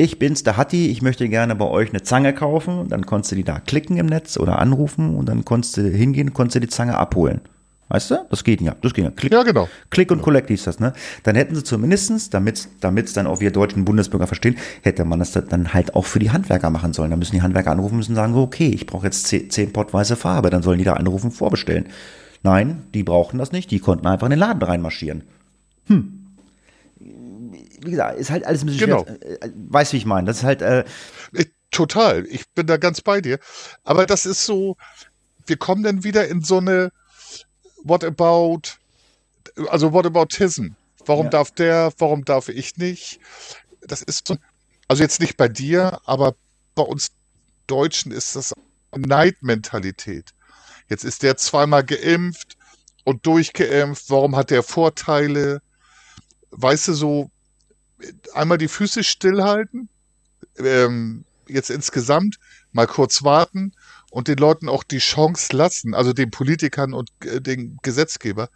ich bin's, der Hatti, ich möchte gerne bei euch eine Zange kaufen. Dann konntest du die da klicken im Netz oder anrufen und dann konntest du hingehen, konntest du die Zange abholen. Weißt du? Das geht ja. Das geht ja. Klick, ja, genau. Klick und Collect hieß das, ne? Dann hätten sie zumindestens, damit es dann auch wir deutschen Bundesbürger verstehen, hätte man das dann halt auch für die Handwerker machen sollen. Da müssen die Handwerker anrufen müssen sagen, okay, ich brauche jetzt zehn Pot weiße Farbe. Dann sollen die da anrufen, vorbestellen. Nein, die brauchten das nicht. Die konnten einfach in den Laden reinmarschieren. Hm wie gesagt, ist halt alles ein bisschen genau. schwer. Äh, weißt wie ich meine? Das ist halt. Äh Total. Ich bin da ganz bei dir. Aber das ist so, wir kommen dann wieder in so eine What about, also What aboutism? Warum ja. darf der, warum darf ich nicht? Das ist so, also jetzt nicht bei dir, aber bei uns Deutschen ist das Neidmentalität. Jetzt ist der zweimal geimpft und durchgeimpft. Warum hat der Vorteile? Weißt du, so, einmal die Füße stillhalten, ähm, jetzt insgesamt mal kurz warten und den Leuten auch die Chance lassen, also den Politikern und äh, den Gesetzgeber,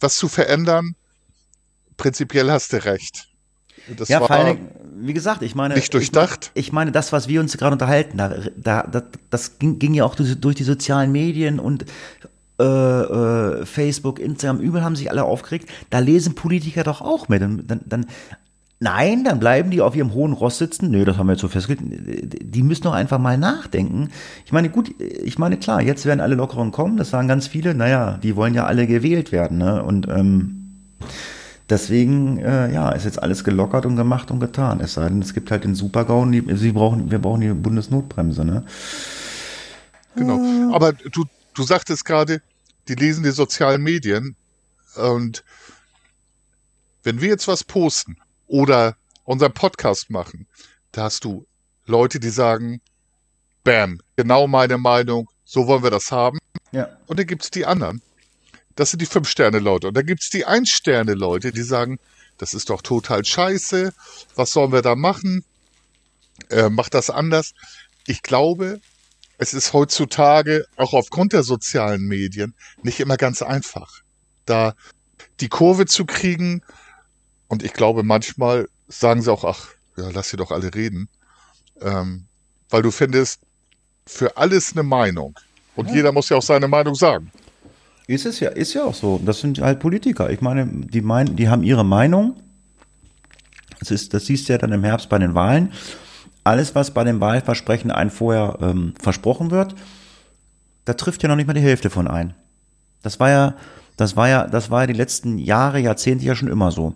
was zu verändern, prinzipiell hast du recht. Das ja, vor allem, wie gesagt, ich meine. Nicht durchdacht. Ich, ich meine, das, was wir uns gerade unterhalten, da, da, das, das ging, ging, ja auch durch, durch, die sozialen Medien und äh, äh, Facebook, Instagram, überall haben sich alle aufgeregt. Da lesen Politiker doch auch mit. Dann, dann, dann, nein, dann bleiben die auf ihrem hohen Ross sitzen. Nö, das haben wir jetzt so festgelegt. Die müssen doch einfach mal nachdenken. Ich meine, gut, ich meine, klar, jetzt werden alle Lockerungen kommen. Das sagen ganz viele. Naja, die wollen ja alle gewählt werden. Ne? Und ähm, Deswegen, äh, ja, ist jetzt alles gelockert und gemacht und getan. Es sei denn, es gibt halt den Super-GAU und die, sie brauchen, wir brauchen die Bundesnotbremse, ne? Genau. Aber du, du sagtest gerade, die lesen die sozialen Medien und wenn wir jetzt was posten oder unseren Podcast machen, da hast du Leute, die sagen, bam, genau meine Meinung, so wollen wir das haben. Ja. Und dann gibt es die anderen, das sind die Fünf-Sterne-Leute. Und dann gibt's die Ein-Sterne-Leute, die sagen, das ist doch total scheiße, was sollen wir da machen? Äh, macht das anders. Ich glaube, es ist heutzutage auch aufgrund der sozialen Medien nicht immer ganz einfach, da die Kurve zu kriegen. Und ich glaube, manchmal sagen sie auch, ach, ja, lass sie doch alle reden. Ähm, weil du findest für alles eine Meinung. Und ja. jeder muss ja auch seine Meinung sagen. Ist es ja, ist ja auch so. Das sind halt Politiker. Ich meine, die meinen, die haben ihre Meinung. Das ist, das siehst du ja dann im Herbst bei den Wahlen. Alles, was bei den Wahlversprechen einen vorher ähm, versprochen wird, da trifft ja noch nicht mal die Hälfte von ein. Das war ja, das war ja, das war ja die letzten Jahre, Jahrzehnte ja schon immer so.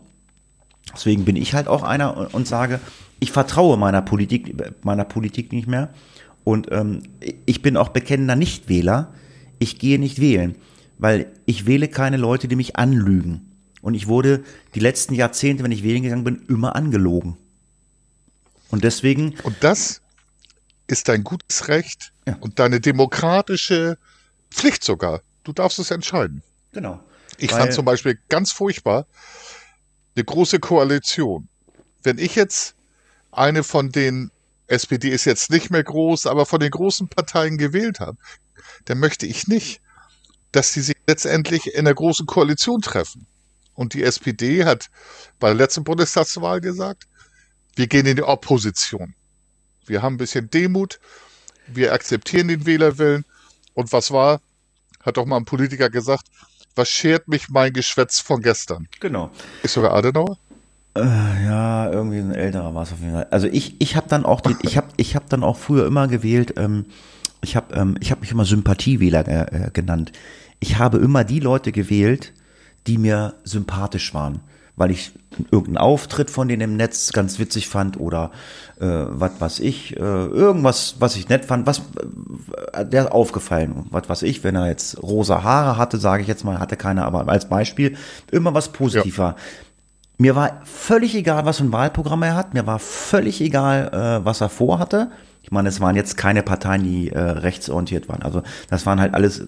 Deswegen bin ich halt auch einer und, und sage, ich vertraue meiner Politik, meiner Politik nicht mehr. Und ähm, ich bin auch bekennender Nichtwähler. Ich gehe nicht wählen weil ich wähle keine Leute, die mich anlügen. Und ich wurde die letzten Jahrzehnte, wenn ich wählen gegangen bin, immer angelogen. Und deswegen. Und das ist dein gutes Recht ja. und deine demokratische Pflicht sogar. Du darfst es entscheiden. Genau. Ich fand zum Beispiel ganz furchtbar eine große Koalition. Wenn ich jetzt eine von den SPD ist jetzt nicht mehr groß, aber von den großen Parteien gewählt habe, dann möchte ich nicht, dass die sich letztendlich in der großen Koalition treffen. Und die SPD hat bei der letzten Bundestagswahl gesagt, wir gehen in die Opposition. Wir haben ein bisschen Demut, wir akzeptieren den Wählerwillen. Und was war, hat doch mal ein Politiker gesagt, was schert mich mein Geschwätz von gestern? Genau. Ist sogar Adenauer? Äh, ja, irgendwie ein älterer war es auf jeden Fall. Also ich, ich habe dann auch, die, ich habe, ich habe dann auch früher immer gewählt. Ähm, ich habe, ähm, ich habe mich immer Sympathiewähler äh, genannt ich habe immer die Leute gewählt, die mir sympathisch waren, weil ich irgendeinen Auftritt von denen im Netz ganz witzig fand oder äh, was was ich, äh, irgendwas, was ich nett fand, was äh, der aufgefallen, was was ich, wenn er jetzt rosa Haare hatte, sage ich jetzt mal, hatte keiner, aber als Beispiel immer was positiv ja. war. Mir war völlig egal, was für ein Wahlprogramm er hat. Mir war völlig egal, äh, was er vorhatte. Ich meine, es waren jetzt keine Parteien, die äh, rechtsorientiert waren. Also das waren halt alles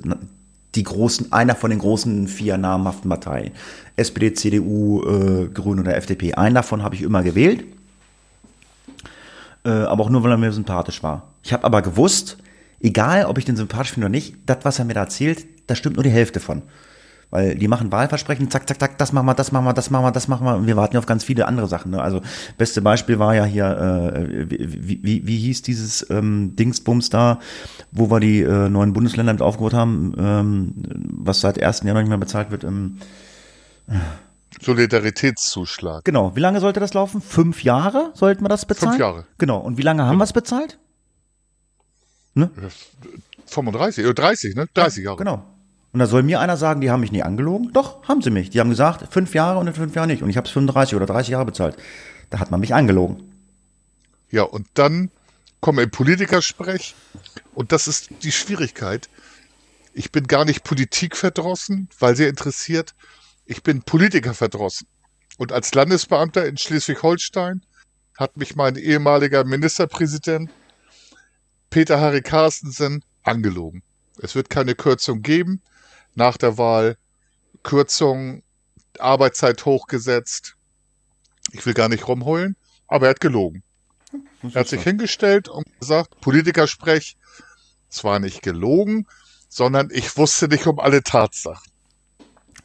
die großen, einer von den großen vier namhaften Parteien. SPD, CDU, äh, Grüne oder FDP. Einen davon habe ich immer gewählt. Äh, aber auch nur, weil er mir sympathisch war. Ich habe aber gewusst, egal ob ich den sympathisch finde oder nicht, das, was er mir da erzählt, da stimmt nur die Hälfte von. Weil die machen Wahlversprechen, zack, zack, zack, das machen wir, das machen wir, das machen wir, das machen wir. Und wir warten ja auf ganz viele andere Sachen. Ne? Also beste Beispiel war ja hier, äh, wie, wie, wie hieß dieses ähm, Dingsbums da, wo wir die äh, neuen Bundesländer mit aufgebaut haben, ähm, was seit 1. Januar nicht mehr bezahlt wird. Ähm, Solidaritätszuschlag. Genau. Wie lange sollte das laufen? Fünf Jahre sollten wir das bezahlen? Fünf Jahre. Genau. Und wie lange haben wir es bezahlt? Ne? 35 oder 30, ne? 30 Jahre. Genau. Und da soll mir einer sagen, die haben mich nie angelogen? Doch, haben sie mich. Die haben gesagt, fünf Jahre und in fünf Jahren nicht. Und ich habe es 35 oder 30 Jahre bezahlt. Da hat man mich angelogen. Ja, und dann kommen wir Politikersprech. Und das ist die Schwierigkeit. Ich bin gar nicht Politikverdrossen, weil sie interessiert. Ich bin Politiker verdrossen. Und als Landesbeamter in Schleswig-Holstein hat mich mein ehemaliger Ministerpräsident Peter Harry Carstensen angelogen. Es wird keine Kürzung geben. Nach der Wahl Kürzung, Arbeitszeit hochgesetzt. Ich will gar nicht rumheulen, aber er hat gelogen. Er hat sich hingestellt und gesagt, Politikersprech, es war nicht gelogen, sondern ich wusste nicht um alle Tatsachen.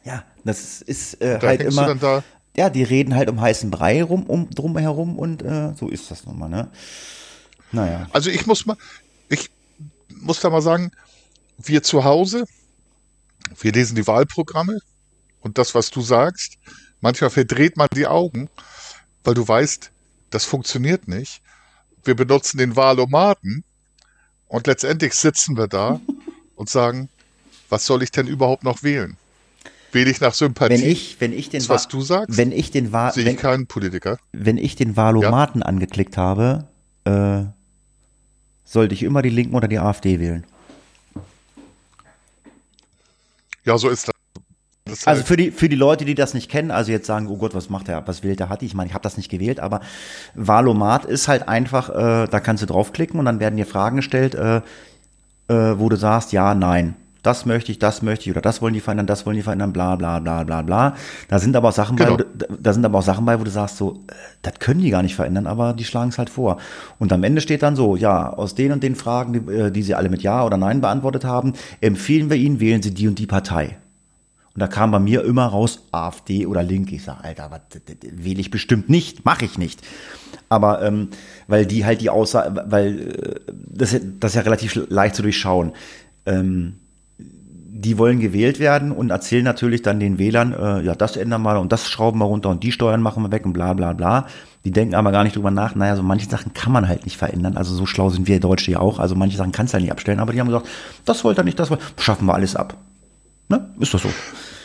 Ja, das ist äh, halt immer. Da, ja, die reden halt um heißen Brei rum, um, drum herum und äh, so ist das nun mal, ne? Naja. Also ich muss mal, ich muss da mal sagen, wir zu Hause, wir lesen die Wahlprogramme und das, was du sagst, manchmal verdreht man die Augen, weil du weißt, das funktioniert nicht. Wir benutzen den Wahlomaten und letztendlich sitzen wir da und sagen, was soll ich denn überhaupt noch wählen? Wähle ich nach Sympathie? Wenn ich, wenn ich den, das, was du sagst, wenn ich den Wahl, sehe ich wenn, keinen Politiker. wenn ich den Wahlomaten angeklickt habe, äh, sollte ich immer die Linken oder die AfD wählen. Ja, so ist das. das Also halt- für die, für die Leute, die das nicht kennen, also jetzt sagen, oh Gott, was macht der, was wählt der Hatti? Ich meine, ich habe das nicht gewählt, aber Valomat ist halt einfach, äh, da kannst du draufklicken und dann werden dir Fragen gestellt, äh, äh, wo du sagst, ja, nein. Das möchte ich, das möchte ich, oder das wollen die verändern, das wollen die verändern, bla bla bla bla bla. Da sind aber auch Sachen Genau. bei, wo du, da sind aber auch Sachen bei, wo du sagst, so, äh, das können die gar nicht verändern, aber die schlagen es halt vor. Und am Ende steht dann so, ja, aus den und den Fragen, die, äh, die sie alle mit Ja oder Nein beantwortet haben, empfehlen wir ihnen, wählen sie die und die Partei. Und da kam bei mir immer raus AfD oder Link. Ich sag, Alter, was wähle ich bestimmt nicht, mache ich nicht. Aber ähm, weil die halt die Aussage, weil äh, das, das ist ja relativ leicht zu durchschauen. Ähm, die wollen gewählt werden und erzählen natürlich dann den Wählern, äh, ja, das ändern wir und das schrauben wir runter und die Steuern machen wir weg und bla bla bla. Die denken aber gar nicht drüber nach, naja, so manche Sachen kann man halt nicht verändern. Also so schlau sind wir Deutsche ja auch. Also manche Sachen kannst du halt nicht abstellen, aber die haben gesagt, das wollt ihr nicht, das wollt schaffen wir alles ab. Ne? Ist doch so.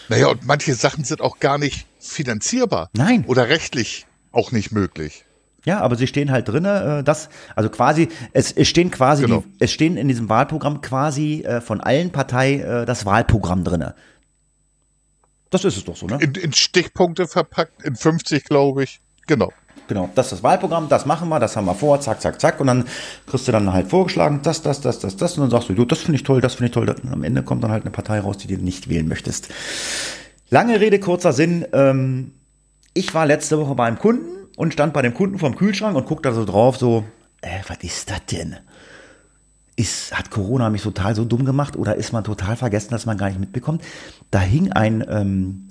Naja, und manche Sachen sind auch gar nicht finanzierbar. Nein. Oder rechtlich auch nicht möglich. Ja, aber sie stehen halt drinne, äh, das, also quasi, es, es stehen quasi, Genau. die, es stehen in diesem Wahlprogramm quasi äh, von allen Parteien äh, das Wahlprogramm drinne. Das ist es doch so, ne? In, in Stichpunkte verpackt, in 50, glaube ich. Genau. Genau, das ist das Wahlprogramm, das machen wir, das haben wir vor, zack, zack, zack. Und dann kriegst du dann halt vorgeschlagen, das, das, das, das, das. Und dann sagst du, du, das finde ich toll, das finde ich toll. Und am Ende kommt dann halt eine Partei raus, die du nicht wählen möchtest. Lange Rede, kurzer Sinn. Ähm, ich war letzte Woche bei einem Kunden und stand bei dem Kunden vorm Kühlschrank und guckte da so drauf, so, äh, was ist das denn? Ist, hat Corona mich total so dumm gemacht oder ist man total vergessen, dass man gar nicht mitbekommt? Da hing ein, ähm,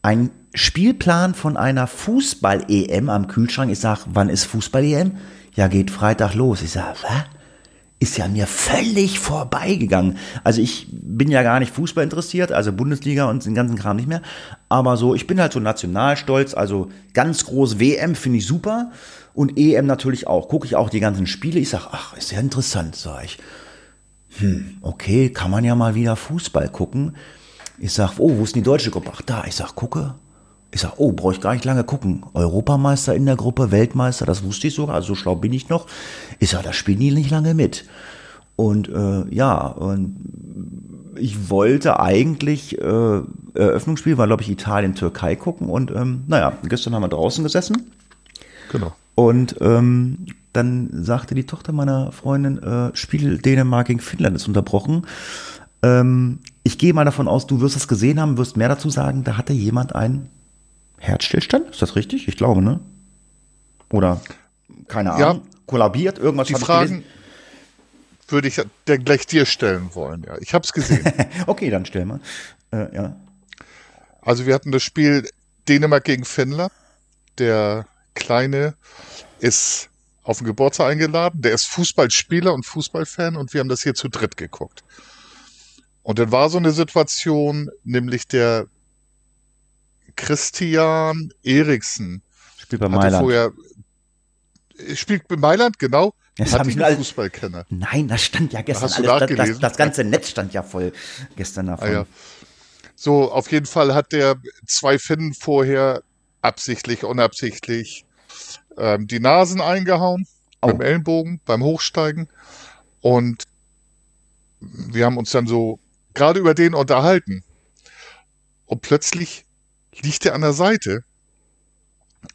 ein Spielplan von einer Fußball-EM am Kühlschrank. Ich sag, wann ist Fußball-EM? Ja, geht Freitag los. Ich sag, was? Ist ja mir völlig vorbeigegangen. Also ich bin ja gar nicht Fußball interessiert, also Bundesliga und den ganzen Kram nicht mehr. Aber so, ich bin halt so nationalstolz, also ganz groß WM finde ich super und EM natürlich auch. Gucke ich auch die ganzen Spiele. Ich sag, ach, ist ja interessant, sag ich. Hm, okay, kann man ja mal wieder Fußball gucken. Ich sag, oh, wo ist denn die deutsche Gruppe? Ach, da. Ich sag, gucke. Ich sag, oh, brauche ich gar nicht lange gucken. Europameister in der Gruppe, Weltmeister, das wusste ich sogar, also so schlau bin ich noch. Ich sag, da spielen die nicht lange mit. Und äh, ja, und ich wollte eigentlich äh, Eröffnungsspiel, war glaube ich Italien, Türkei gucken. Und ähm, naja, gestern haben wir draußen gesessen. Genau. Und ähm, dann sagte die Tochter meiner Freundin, äh, Spiel Dänemark gegen Finnland ist unterbrochen. Ähm, ich gehe mal davon aus, du wirst es gesehen haben, wirst mehr dazu sagen, da hatte jemand einen Herzstillstand. Ist das richtig? Ich glaube, ne? Oder keine Ja. Ahnung. Kollabiert, irgendwas Die Fragen würde ich dann gleich dir stellen wollen. Ja, ich habe es gesehen. Okay, dann stell mal. Äh, ja. Also wir hatten das Spiel Dänemark gegen Finnland. Der Kleine ist auf den Geburtstag eingeladen. Der ist Fußballspieler und Fußballfan und wir haben das hier zu dritt geguckt. Und dann war so eine Situation, nämlich der Christian Eriksen Spielt bei Mailand. vorher spielt bei Mailand, genau. Das Hat ich einen Fußballkenner. Nein, das stand ja gestern Hast du alles. Das, das, nachgelesen? das ganze Netz stand ja voll gestern davon. Ah, ja. So, auf jeden Fall hat der zwei Finnen vorher absichtlich, unabsichtlich ähm, die Nasen eingehauen Oh. beim Ellenbogen, beim Hochsteigen. Und wir haben uns dann so gerade über den unterhalten. Und plötzlich liegt er an der Seite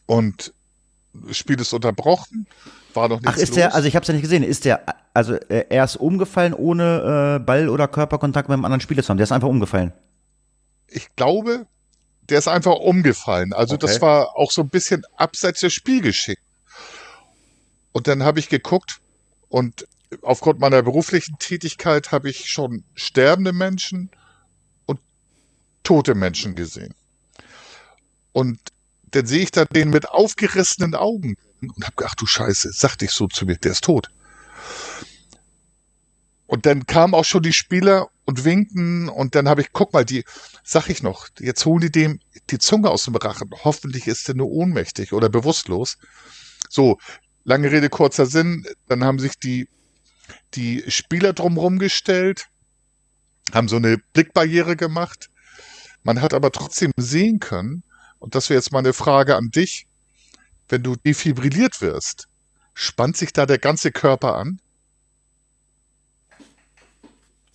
und das Spiel ist unterbrochen. War noch nichts Ach, ist los. der, also ich habe es ja nicht gesehen, ist der, also äh, er ist umgefallen, ohne äh, Ball oder Körperkontakt mit einem anderen Spieler zu haben. Der ist einfach umgefallen. ich glaube, der ist einfach umgefallen. Also das Okay. war auch so ein bisschen abseits des Spielgeschicks. Und dann habe ich geguckt und aufgrund meiner beruflichen Tätigkeit habe ich schon sterbende Menschen und tote Menschen gesehen. Und dann sehe ich da den mit aufgerissenen Augen und hab gedacht, du Scheiße, sagte ich so zu mir, der ist tot. Und dann kamen auch schon die Spieler und winkten und dann habe ich, guck mal, die, sag ich noch, jetzt holen die dem die Zunge aus dem Rachen. Hoffentlich ist er nur ohnmächtig oder bewusstlos. So, lange Rede, kurzer Sinn. Dann haben sich die, die Spieler drumherum gestellt, haben so eine Blickbarriere gemacht. Man hat aber trotzdem sehen können, und das wäre jetzt mal eine Frage an dich, wenn du defibrilliert wirst, spannt sich da der ganze Körper an?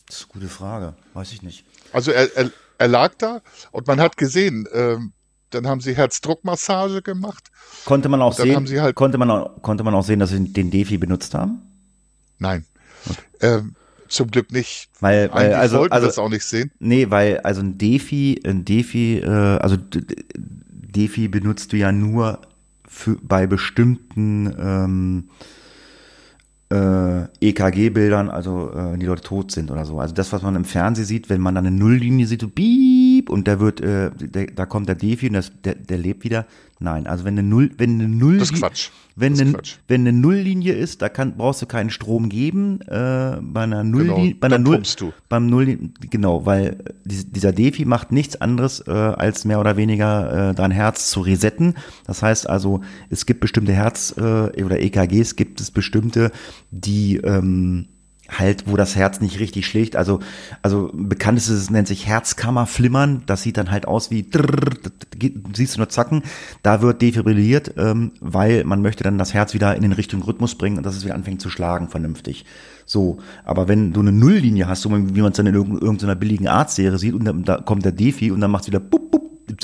Das ist eine gute Frage. Weiß ich nicht. Also er, er, er lag da und man hat gesehen, ähm, dann haben sie Herzdruckmassage gemacht. Konnte man auch sehen, halt konnte, man auch, konnte man auch sehen, dass sie den Defi benutzt haben? Nein. Okay. Ähm, zum Glück nicht. Weil, weil also, wollten also, wir das auch nicht sehen. Nee, weil, also ein Defi, ein Defi, äh, also Defi benutzt du ja nur für, bei bestimmten ähm, äh, EKG-Bildern, also äh, die Leute tot sind oder so. Also das, was man im Fernsehen sieht, wenn man dann eine Nulllinie sieht, so piep, und da wird, äh, der, da kommt der Defi und das, der, der lebt wieder. Nein, also wenn eine Null, wenn eine Null, das ist Quatsch. Wenn, das eine, Quatsch. wenn eine Nulllinie ist, da kann, brauchst du keinen Strom geben. Äh, bei einer Nulllinie, Genau, bei einer Null, du. beim Null, genau, weil dies- dieser Defi macht nichts anderes, äh, als mehr oder weniger äh, dein Herz zu resetten. Das heißt also, es gibt bestimmte Herz- äh, oder EKGs, gibt es bestimmte, die ähm, halt, wo das Herz nicht richtig schlägt. Also, also bekannt ist es, nennt sich Herzkammerflimmern. Das sieht dann halt aus wie, geht- siehst du nur zacken. Da wird defibrilliert, ähm, weil man möchte dann das Herz wieder in den richtigen Rhythmus bringen und dass es wieder anfängt zu schlagen vernünftig. So, aber wenn du eine Nulllinie hast, so wie man es dann in irgend- irgendeiner billigen Arztserie sieht und dann, da kommt der Defi und dann macht es wieder bup, bup,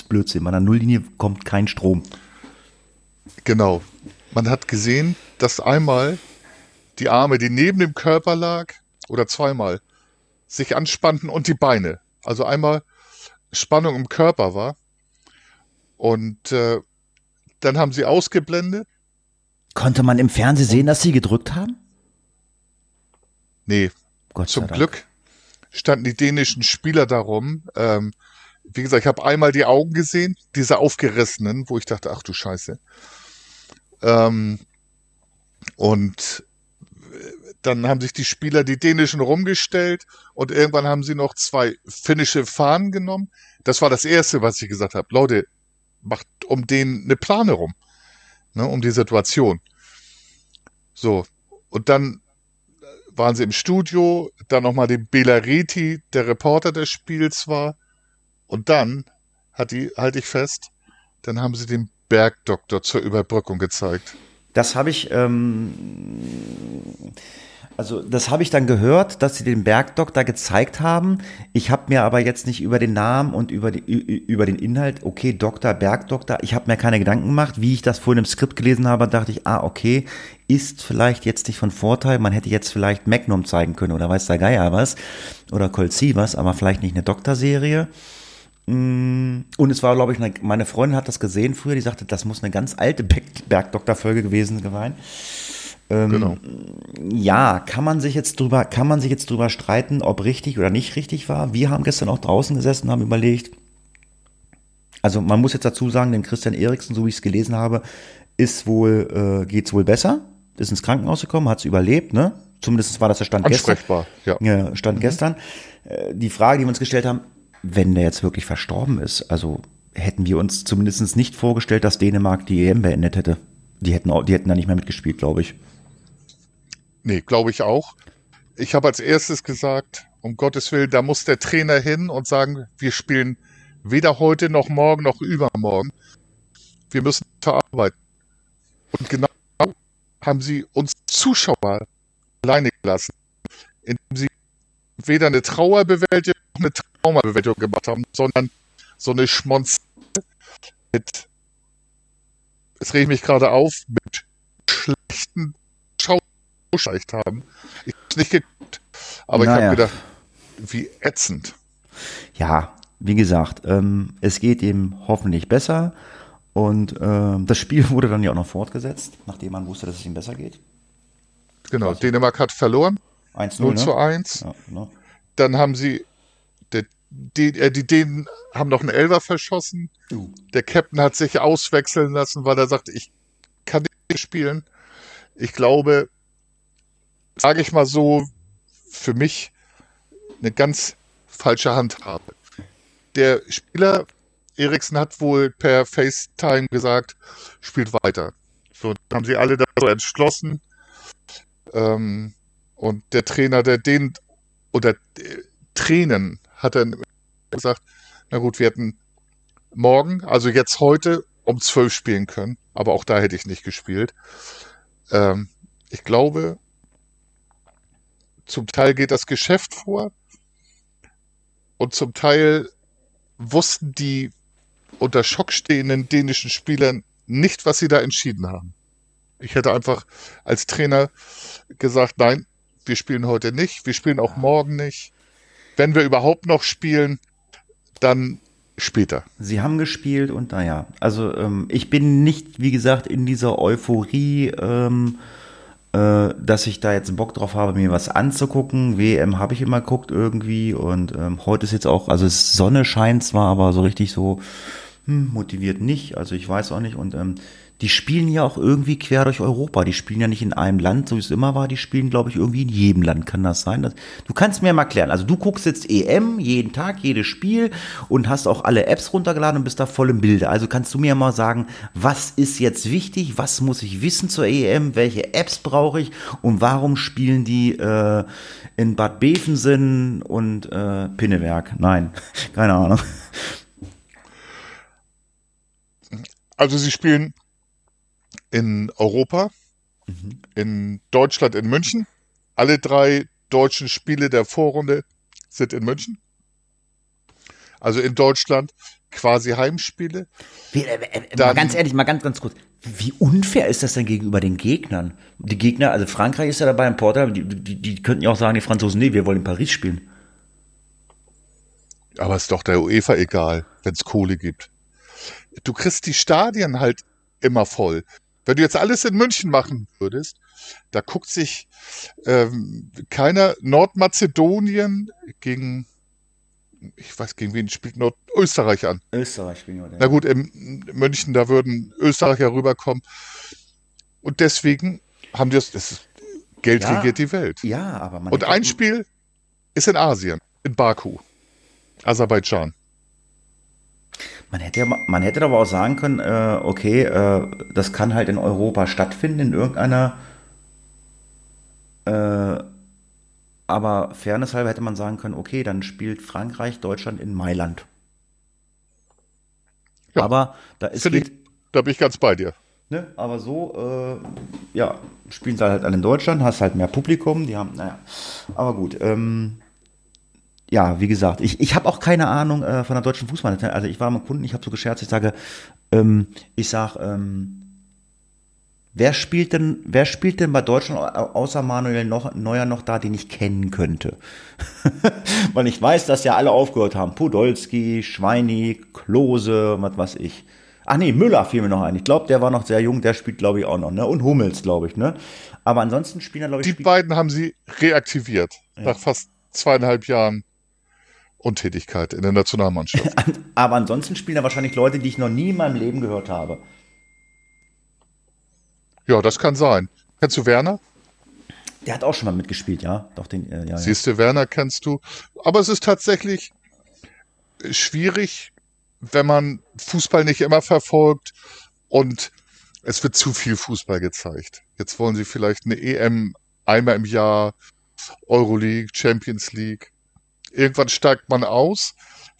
Blödsinn. Bei einer Nulllinie kommt kein Strom. Genau. Man hat gesehen, dass einmal die Arme, die neben dem Körper lag, oder zweimal, sich anspannten und die Beine. Also einmal Spannung im Körper war. Und äh, dann haben sie ausgeblendet. Konnte man im Fernsehen sehen, dass sie gedrückt haben? Nee, Gott zum Dank. Glück standen die dänischen Spieler darum. Ähm, wie gesagt, ich habe einmal die Augen gesehen, diese aufgerissenen, wo ich dachte, ach du Scheiße. Ähm, und dann haben sich die Spieler, die dänischen, rumgestellt und irgendwann haben sie noch zwei finnische Fahnen genommen. Das war das Erste, was ich gesagt habe. Leute, macht um den eine Plane rum, ne, um die Situation. So, und dann waren sie im Studio, dann nochmal den Belariti, der Reporter des Spiels war. Und dann hat die, halte ich fest, dann haben sie den Bergdoktor zur Überbrückung gezeigt. Das habe ich, ähm, also das habe ich dann gehört, dass sie den Bergdoktor gezeigt haben. Ich habe mir aber jetzt nicht über den Namen und über, die, über den Inhalt, okay, Doktor, Bergdoktor, ich habe mir keine Gedanken gemacht. Wie ich das vorhin im Skript gelesen habe, dachte ich, ah, okay, ist vielleicht jetzt nicht von Vorteil. Man hätte jetzt vielleicht Magnum zeigen können oder weiß der Geier was oder Colt was, aber vielleicht nicht eine Doktorserie. Mm, Und es war, glaube ich, eine, meine Freundin hat das gesehen früher, die sagte, das muss eine ganz alte Berg- Bergdoktor-Folge gewesen sein. Ähm, Genau. Ja, kann man sich jetzt drüber, kann man sich jetzt drüber streiten, ob richtig oder nicht richtig war. Wir haben gestern auch draußen gesessen, haben überlegt. Also man muss jetzt dazu sagen, dem Christian Eriksen, so wie ich es gelesen habe, ist wohl, äh, geht's wohl besser. Ist ins Krankenhaus gekommen, hat's überlebt, ne? Zumindest war das der Stand gestern. Ja. Ja, stand gestern. Äh, Die Frage, die wir uns gestellt haben, wenn der jetzt wirklich verstorben ist, also hätten wir uns zumindest nicht vorgestellt, dass Dänemark die EM beendet hätte. Die hätten, die hätten da nicht mehr mitgespielt, glaube ich. Nee, glaube ich auch. Ich habe als erstes gesagt, um Gottes Willen, da muss der Trainer hin und sagen, wir spielen weder heute noch morgen noch übermorgen. Wir müssen verarbeiten. Und genau haben sie uns Zuschauer alleine gelassen, indem sie weder eine Trauerbewältigung noch eine Traumabewältigung gemacht haben, sondern so eine Schmonz mit, es regt mich gerade auf, mit schlechten Schauschleicht haben. Ich habe nicht geguckt, aber ich Naja. habe gedacht, wie ätzend. Ja, wie gesagt, ähm, es geht ihm hoffentlich besser. Und ähm, das Spiel wurde dann ja auch noch fortgesetzt, nachdem man wusste, dass es ihm besser geht. Genau, Dänemark hat verloren, 1-0, 0 ne? zu 1. Ja, genau. Dann haben sie, die, äh, die Dänen haben noch einen Elfer verschossen. Uh. Der Captain hat sich auswechseln lassen, weil er sagt, ich kann nicht spielen. Ich glaube, sage ich mal so, für mich eine ganz falsche Handhabe. Der Spieler Eriksen hat wohl per FaceTime gesagt, spielt weiter. So haben sie alle da so entschlossen. Ähm, und der Trainer, der den oder äh, Tränen hat dann gesagt, na gut, wir hätten morgen, also jetzt heute um zwölf spielen können, aber auch da hätte ich nicht gespielt. Ähm, ich glaube, zum Teil geht das Geschäft vor und zum Teil wussten die unter Schock stehenden dänischen Spielern nicht, was sie da entschieden haben. Ich hätte einfach als Trainer gesagt, nein, wir spielen heute nicht, wir spielen auch morgen nicht. Wenn wir überhaupt noch spielen, dann später. Sie haben gespielt und naja, also ähm, ich bin nicht, wie gesagt, in dieser Euphorie, ähm, äh, dass ich da jetzt Bock drauf habe, mir was anzugucken. WM habe ich immer geguckt irgendwie und ähm, heute ist jetzt auch, also Sonne scheint zwar, aber so richtig so hm, motiviert nicht. Also ich weiß auch nicht und ähm, die spielen ja auch irgendwie quer durch Europa. Die spielen ja nicht in einem Land, so wie es immer war. Die spielen, glaube ich, irgendwie in jedem Land. Kann das sein? Du kannst mir mal klären. Also du guckst jetzt EM jeden Tag, jedes Spiel und hast auch alle Apps runtergeladen und bist da voll im Bilde. Also kannst du mir mal sagen, was ist jetzt wichtig? Was muss ich wissen zur EM? Welche Apps brauche ich? Und warum spielen die äh, in Bad Bevensen und äh, Pinneberg? Nein, keine Ahnung. Also sie spielen in Europa, mhm. in Deutschland, in München. Alle drei deutschen Spiele der Vorrunde sind in München. Also in Deutschland quasi Heimspiele. Wie, äh, äh, mal ganz ehrlich, mal ganz, ganz kurz. Wie unfair ist das denn gegenüber den Gegnern? Die Gegner, also Frankreich ist ja dabei, in Portugal, die, die, die könnten ja auch sagen, die Franzosen, nee, wir wollen in Paris spielen. Aber ist doch der UEFA egal, wenn es Kohle gibt. Du kriegst die Stadien halt immer voll. Wenn du jetzt alles in München machen würdest, da guckt sich ähm, keiner Nordmazedonien gegen, ich weiß, gegen wen spielt Nordösterreich an. Österreich spielen wir. Na gut, in München, da würden Österreicher rüberkommen. Und deswegen haben die das, das Geld Ja. regiert die Welt. Ja, aber man Und ein Spiel ist in Asien, in Baku, Aserbaidschan. Man hätte, ja, man hätte aber auch sagen können, äh, okay, äh, das kann halt in Europa stattfinden, in irgendeiner. Äh, aber Fairness halber hätte man sagen können, okay, dann spielt Frankreich, Deutschland in Mailand. Ja, aber da ist Finde ich, da bin ich ganz bei dir. Ne? Aber so, äh, ja, spielen sie halt alle in Deutschland, hast halt mehr Publikum, die haben, naja, aber gut. Ähm, ja, wie gesagt, ich, ich habe auch keine Ahnung äh, von der deutschen Fußball. Also ich war mal Kunden, ich habe so gescherzt, ich sage, ähm, ich sag, ähm, wer spielt denn, wer spielt denn bei Deutschland au- außer Manuel noch, Neuer noch da, den ich kennen könnte? Weil ich weiß, dass ja alle aufgehört haben. Podolski, Schweini, Klose, was weiß ich. Ach nee, Müller fiel mir noch ein. Ich glaube, der war noch sehr jung, der spielt, glaube ich, auch noch, ne? Und Hummels, glaube ich, ne? Aber ansonsten spielen er, glaube ich, Die beiden haben sie reaktiviert nach fast zweieinhalb Jahren Untätigkeit in der Nationalmannschaft. aber ansonsten spielen da wahrscheinlich Leute, die ich noch nie in meinem Leben gehört habe. ja, das kann sein. Kennst du Werner? Der hat auch schon mal mitgespielt, ja? Doch, den, äh, ja. Siehst du, Werner kennst du. Aber es ist tatsächlich schwierig, wenn man Fußball nicht immer verfolgt und es wird zu viel Fußball gezeigt. Jetzt wollen sie vielleicht eine EM einmal im Jahr, Euroleague, Champions League. Irgendwann steigt man aus,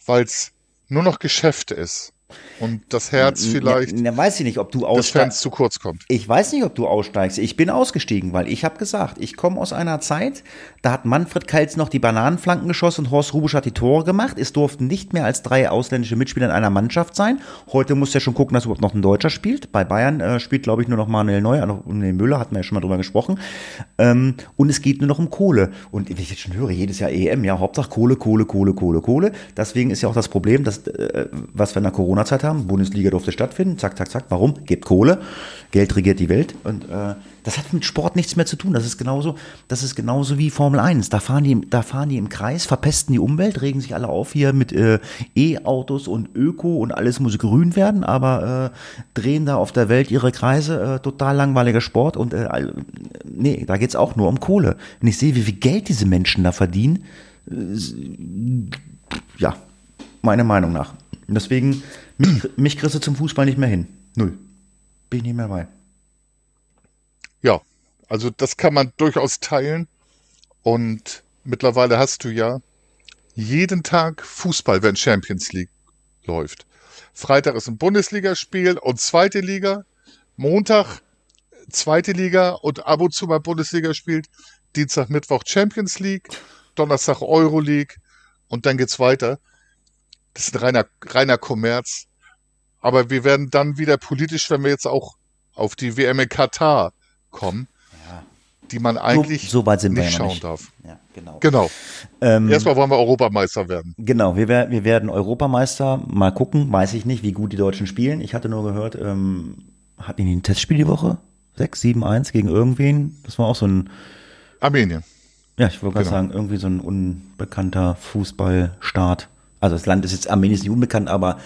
weil es nur noch Geschäft ist und das Herz vielleicht Na, na, weiß ich nicht, ob du aussteigst. Fans zu kurz kommt. Ich weiß nicht, ob du aussteigst. Ich bin ausgestiegen, weil ich habe gesagt, ich komme aus einer Zeit, da hat Manfred Kaltz noch die Bananenflanken geschossen und Horst Rubisch hat die Tore gemacht. Es durften nicht mehr als drei ausländische Mitspieler in einer Mannschaft sein. Heute musst du ja schon gucken, dass überhaupt noch ein Deutscher spielt. Bei Bayern äh, spielt, glaube ich, nur noch Manuel Neuer noch- und nee, Müller, hatten wir ja schon mal drüber gesprochen. Ähm, und es geht nur noch um Kohle. Und wie ich jetzt schon höre, jedes Jahr EM, ja, Hauptsache Kohle, Kohle, Kohle, Kohle, Kohle. Deswegen ist ja auch das Problem, dass, äh, was wir in der Corona Corona-Zeit haben. Bundesliga durfte stattfinden. Zack, zack, zack. Warum? Gebt Kohle. Geld regiert die Welt. Und äh, das hat mit Sport nichts mehr zu tun. Das ist genauso, das ist genauso wie Formel 1. Da fahren die, da fahren die im Kreis, verpesten die Umwelt, regen sich alle auf hier mit äh, E-Autos und Öko und alles muss grün werden, aber äh, drehen da auf der Welt ihre Kreise. Äh, total langweiliger Sport. Und äh, nee, da geht's auch nur um Kohle. Wenn ich sehe, wie viel Geld diese Menschen da verdienen, äh, ja, meiner Meinung nach. Deswegen, mich, mich kriegst du zum Fußball nicht mehr hin. Null. Bin ich nicht mehr bei. Ja, also das kann man durchaus teilen. Und mittlerweile hast du ja jeden Tag Fußball, wenn Champions League läuft. Freitag ist ein Bundesligaspiel und zweite Liga. Montag zweite Liga und ab und zu mal Bundesliga spielt. Dienstag, Mittwoch Champions League. Donnerstag Euroleague und dann geht's weiter. Das ist ein reiner, reiner Kommerz. Aber wir werden dann wieder politisch, wenn wir jetzt auch auf die WM in Katar kommen, ja. die man eigentlich so, so weit sind nicht wir schauen nicht. darf. Ja, genau. Genau. Ähm, Erstmal wollen wir Europameister werden. Genau, wir, wir werden Europameister. Mal gucken, weiß ich nicht, wie gut die Deutschen spielen. Ich hatte nur gehört, ähm, hatten die ein Testspiel die Woche? 6, 7, 1 gegen irgendwen? Das war auch so ein, Armenien. ja, ich wollte gerade Genau. sagen, irgendwie so ein unbekannter Fußballstaat. Also das Land ist jetzt, Armenien ist nicht unbekannt, aber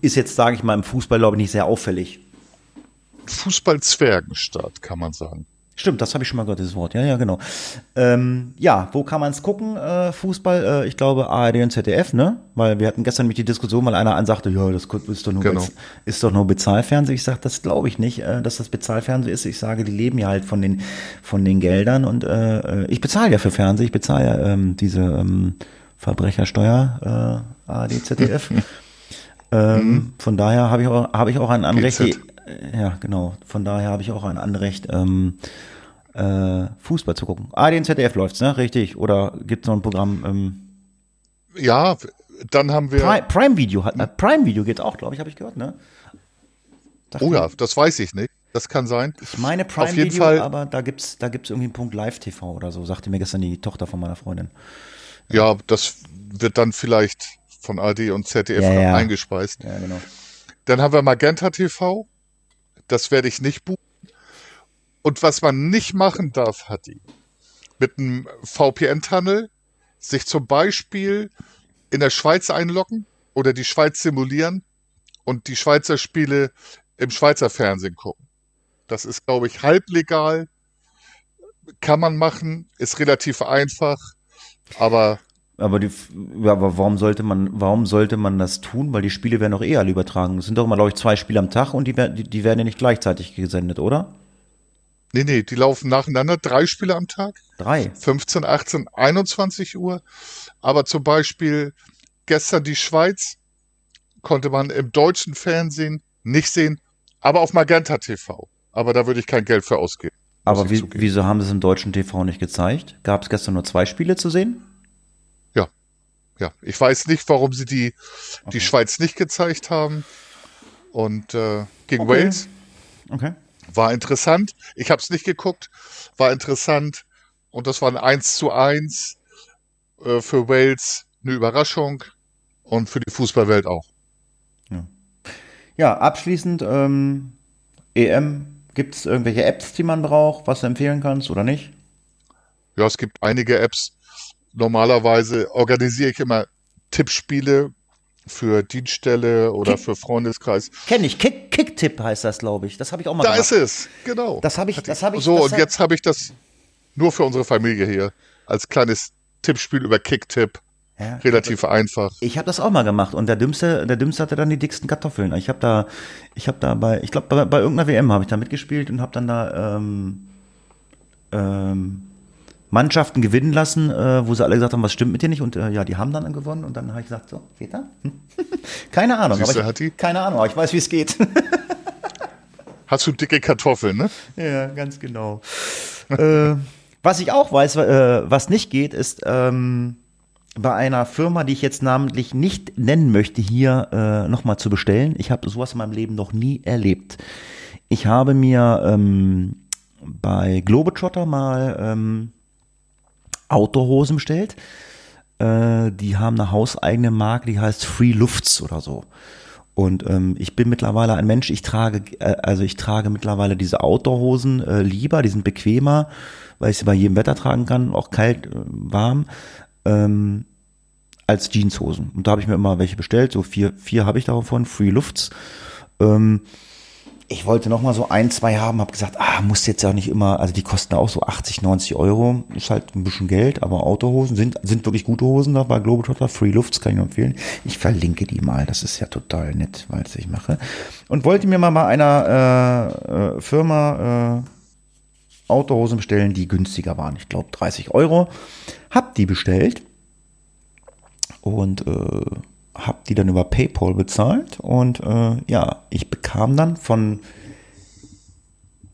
ist jetzt, sage ich mal, im Fußball, glaube ich, nicht sehr auffällig. Fußball-Zwergenstaat, kann man sagen. Stimmt, das habe ich schon mal gehört, dieses Wort. Ja, ja, genau. Ähm, ja, wo kann man es gucken, äh, Fußball? Äh, ich glaube ARD und ZDF, ne? Weil wir hatten gestern nämlich die Diskussion, weil einer ansagte, ja, das ist doch nur, Genau. Bez ist doch nur Bezahlfernsehen. Ich sage, das glaube ich nicht, äh, dass das Bezahlfernsehen ist. Ich sage, die leben ja halt von den, von den Geldern und äh, äh, ich bezahle ja für Fernsehen, ich bezahle ja ähm, diese ähm, Verbrechersteuer, äh, ARD, ZDF. ähm, von daher habe ich auch, habe ich auch ein Anrecht, GZ. ja, genau. Von daher habe ich auch ein Anrecht, ähm, äh, Fußball zu gucken. Ah, den ZDF läuft's, ne? Richtig. Oder gibt's noch ein Programm? Ähm, Ja, dann haben wir. Prime, Prime Video hat, äh, Prime Video geht auch, glaube ich, habe ich gehört, ne? Dachte oh ja, das weiß ich nicht. Das kann sein. Ich meine Prime Auf jeden Video, Fall- aber da gibt's, da gibt's irgendwie einen Punkt Live TV oder so, sagte mir gestern die Tochter von meiner Freundin. Ja, das wird dann vielleicht von ARD und ZDF Ja, ja. eingespeist. Ja, genau. Dann haben wir Magenta TV. Das werde ich nicht buchen. Und was man nicht machen darf, Hatti, mit einem VPN-Tunnel sich zum Beispiel in der Schweiz einloggen oder die Schweiz simulieren und die Schweizer Spiele im Schweizer Fernsehen gucken. Das ist, glaube ich, halblegal. Kann man machen, ist relativ einfach, aber Aber, die, ja, aber warum sollte man, warum sollte man das tun? Weil die Spiele werden doch eh alle übertragen. Es sind doch immer, glaube ich, zwei Spiele am Tag und die, werden- die, die werden ja nicht gleichzeitig gesendet, oder? nee, nee, die laufen nacheinander, drei Spiele am Tag. Drei. 15, 18, 21 Uhr. Aber zum Beispiel gestern die Schweiz konnte man im deutschen Fernsehen nicht sehen, aber auf Magenta TV. Aber da würde ich kein Geld für ausgeben. Aber wie, wieso haben sie es im deutschen TV nicht gezeigt? Gab es gestern nur zwei Spiele zu sehen? Ja, ja. Ich weiß nicht, warum sie die, die Schweiz nicht gezeigt haben. Und äh, gegen Okay. Wales Okay. war interessant. Ich habe es nicht geguckt, war interessant. Und das war ein 1 zu 1 äh, für Wales eine Überraschung und für die Fußballwelt auch. Ja, abschließend, ähm, EM, gibt es irgendwelche Apps, die man braucht, was du empfehlen kannst oder nicht? Ja, es gibt einige Apps. Normalerweise organisiere ich immer Tippspiele für Dienststelle oder Kick- für Freundeskreis. Kenn ich, Kick, Kicktipp heißt das, glaube ich. Das habe ich auch mal Da gemacht. ist es, genau. Das habe ich, das habe ich. so, und jetzt habe ich das nur für unsere Familie hier als kleines Tippspiel über Kicktipp. Ja. Relativ einfach. Ich habe das auch mal gemacht und der Dümmste, der Dümmste hatte dann die dicksten Kartoffeln. Ich habe da, ich habe da bei, ich glaube bei, bei irgendeiner WM habe ich da mitgespielt und habe dann da ähm, ähm, Mannschaften gewinnen lassen, äh, wo sie alle gesagt haben, was stimmt mit dir nicht und äh, ja, die haben dann gewonnen und dann habe ich gesagt, so geht da? Hm. keine Ahnung, Siehste, aber ich, Hatti? keine Ahnung, aber ich weiß, wie es geht. Hast du dicke Kartoffeln, ne? Ja, ganz genau. äh, was ich auch weiß, äh, was nicht geht, ist ähm, bei einer Firma, die ich jetzt namentlich nicht nennen möchte, hier äh, nochmal zu bestellen. Ich habe sowas in meinem Leben noch nie erlebt. Ich habe mir ähm, bei Globetrotter mal ähm, Outdoor-Hosen bestellt. Äh, die haben eine hauseigene Marke, die heißt Free Lufts oder so. Und ähm, ich bin mittlerweile ein Mensch, ich trage, äh, also ich trage mittlerweile diese Outdoor-Hosen äh, lieber, die sind bequemer, weil ich sie bei jedem Wetter tragen kann, auch kalt, äh, warm, ähm, als Jeanshosen. Und da habe ich mir immer welche bestellt, so vier, vier habe ich davon, Free Lufts. Ähm, ich wollte noch mal so ein, zwei haben, habe gesagt, ah, muss jetzt ja nicht immer, also die kosten auch so 80, 90 Euro, ist halt ein bisschen Geld, aber Autohosen sind, sind wirklich gute Hosen da bei Globetrotter, Free Lufts kann ich nur empfehlen. Ich verlinke die mal, das ist ja total nett, weil ich mache. Und wollte mir mal bei einer äh, äh, Firma äh, Autohosen bestellen, die günstiger waren, ich glaube 30 Euro. Hab die bestellt und äh, habe die dann über PayPal bezahlt und äh, ja, ich bekam dann von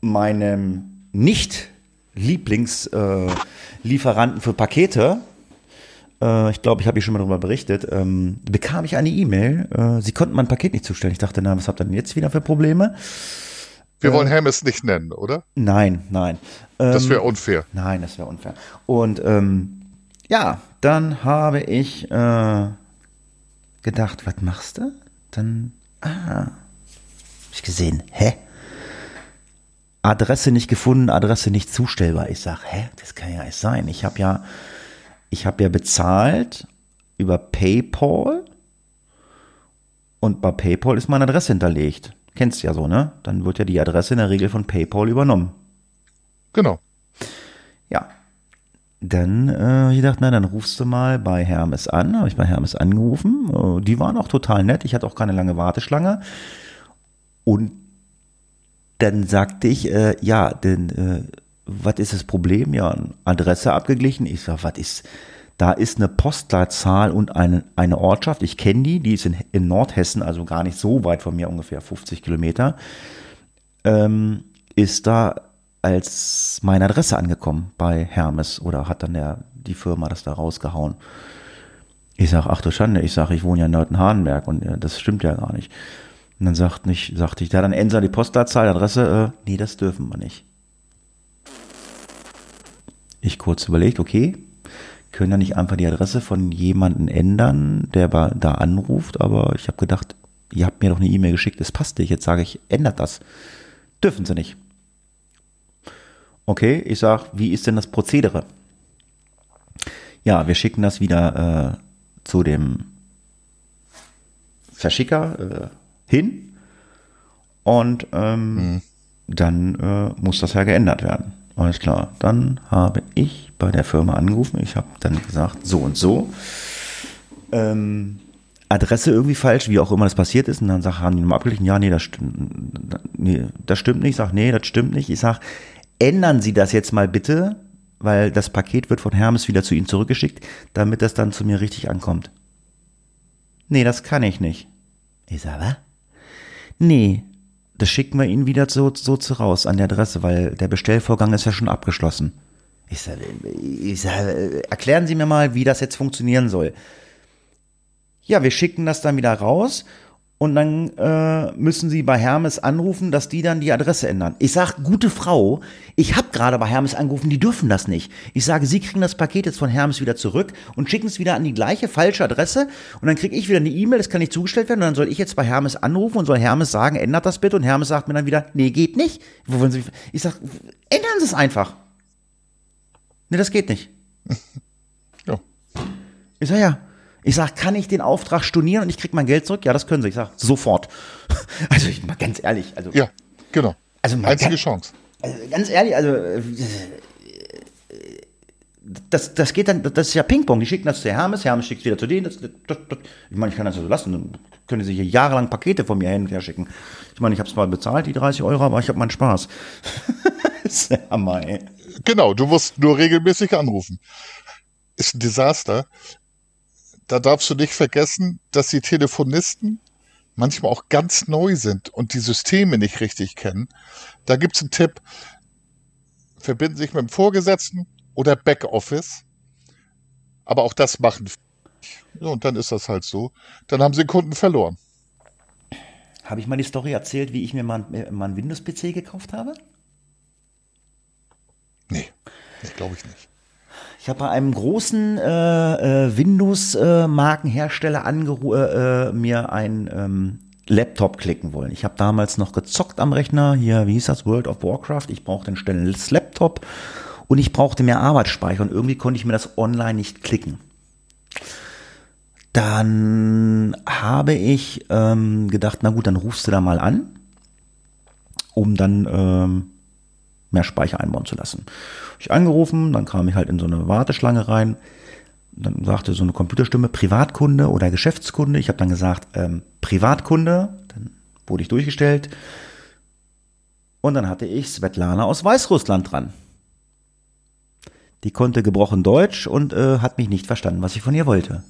meinem nicht Lieblingslieferanten äh, für Pakete, äh, ich glaube, ich habe hier schon mal darüber berichtet, ähm, bekam ich eine E-Mail, äh, sie konnten mein Paket nicht zustellen. Ich dachte, na, was habt ihr denn jetzt wieder für Probleme? Wir wollen Hermes nicht nennen, oder? Nein, nein. Ähm, das wäre unfair. Nein, das wäre unfair. Und ähm, ja, dann habe ich äh, gedacht, was machst du? Dann, ah, hab ich gesehen, hä? Adresse nicht gefunden, Adresse nicht zustellbar. Ich sag, hä, das kann ja nicht sein. Ich habe ja, ich habe ja bezahlt über PayPal und bei PayPal ist meine Adresse hinterlegt. Kennst du ja so, ne? Dann wird ja die Adresse in der Regel von PayPal übernommen. Genau. Ja, dann äh, ich dachte, na, dann rufst du mal bei Hermes an. Habe ich bei Hermes angerufen. Äh, die waren auch total nett. Ich hatte auch keine lange Warteschlange. Und dann sagte ich, äh, ja, denn äh, was ist das Problem? Ja, Adresse abgeglichen. Ich sage, was ist, da ist eine Postleitzahl und eine, eine Ortschaft. Ich kenne die, die ist in, in Nordhessen, also gar nicht so weit von mir, ungefähr 50 Kilometer. Ähm, ist da als meine Adresse angekommen bei Hermes oder hat dann der, die Firma das da rausgehauen. Ich sage, ach du Schande, ich sage, ich wohne ja in Nörten-Hardenberg und ja, das stimmt ja gar nicht. Und dann sagt nicht, sagte ich, ja, dann ändern die Postleitzahl, Adresse, äh, nee, das dürfen wir nicht. Ich kurz überlegt, okay, können ja nicht einfach die Adresse von jemandem ändern, der da anruft, aber ich habe gedacht, ihr habt mir doch eine E-Mail geschickt, es passt nicht, jetzt sage ich, ändert das. Dürfen sie nicht. Okay, ich sag, wie ist denn das Prozedere? Ja, wir schicken das wieder äh, zu dem Verschicker äh, hin und ähm, mhm. dann äh, muss das ja geändert werden. Alles klar. Dann habe ich bei der Firma angerufen. Ich habe dann gesagt, so und so. Ähm, Adresse irgendwie falsch, wie auch immer das passiert ist. Und dann sag, haben die nochmal abgeglichen, ja, nee, das stimmt, nee, das stimmt nicht. Ich sage, nee, das stimmt nicht. Ich sage, ändern Sie das jetzt mal bitte, weil das Paket wird von Hermes wieder zu Ihnen zurückgeschickt, damit das dann zu mir richtig ankommt. Nee, das kann ich nicht. Ich sage, was? Nee, das schicken wir Ihnen wieder so, so zu raus an der Adresse, weil der Bestellvorgang ist ja schon abgeschlossen. Ich sage, ich sag, erklären Sie mir mal, wie das jetzt funktionieren soll. Ja, wir schicken das dann wieder raus und dann äh, müssen sie bei Hermes anrufen, dass die dann die Adresse ändern. Ich sage, gute Frau, ich habe gerade bei Hermes angerufen, die dürfen das nicht. Ich sage, sie kriegen das Paket jetzt von Hermes wieder zurück und schicken es wieder an die gleiche falsche Adresse und dann kriege ich wieder eine E-Mail, das kann nicht zugestellt werden und dann soll ich jetzt bei Hermes anrufen und soll Hermes sagen, ändert das bitte und Hermes sagt mir dann wieder, nee, geht nicht. Ich sage, ändern Sie es einfach. Nee, das geht nicht. Ja. Ich sage, ja. Ich sage, kann ich den Auftrag stornieren und ich kriege mein Geld zurück? Ja, das können sie. Ich sage, sofort. Also ich mal ganz ehrlich. Also, ja, genau. Also Einzige ganz, Chance. Also ganz ehrlich, also äh, das, das geht dann, das ist ja Ping-Pong. Die schicken das zu Hermes, Hermes schickt es wieder zu denen. Das, das, das, ich meine, ich kann das so lassen. Dann können sie hier jahrelang Pakete von mir hin und her schicken. Ich meine, ich habe zwar bezahlt, die 30 Euro, aber ich habe meinen Spaß. das ist Hammer, ey. Genau, du musst nur regelmäßig anrufen. Ist ein Desaster da darfst du nicht vergessen, dass die Telefonisten manchmal auch ganz neu sind und die Systeme nicht richtig kennen. Da gibt's einen Tipp, verbinden sich mit dem Vorgesetzten oder Backoffice. Aber auch das machen. Ja, und dann ist das halt so. Dann haben sie den Kunden verloren. Habe ich mal die Story erzählt, wie ich mir mal, mal einen Windows-PC gekauft habe? Nee, das glaube ich nicht. Ich habe bei einem großen äh, äh, Windows-Markenhersteller äh, äh, mir ein, ähm, Laptop klicken wollen. Ich habe damals noch gezockt am Rechner, hier, wie hieß das, World of Warcraft. Ich brauchte ein schnelles Laptop und ich brauchte mehr Arbeitsspeicher und irgendwie konnte ich mir das online nicht klicken. Dann habe ich ähm, gedacht, na gut, dann rufst du da mal an, um dann ähm, mehr Speicher einbauen zu lassen. Ich angerufen, dann kam ich halt in so eine Warteschlange rein. Dann sagte so eine Computerstimme Privatkunde oder Geschäftskunde. Ich habe dann gesagt ähm, Privatkunde. Dann wurde ich durchgestellt. Und dann hatte ich Svetlana aus Weißrussland dran. Die konnte gebrochen Deutsch und äh, hat mich nicht verstanden, was ich von ihr wollte.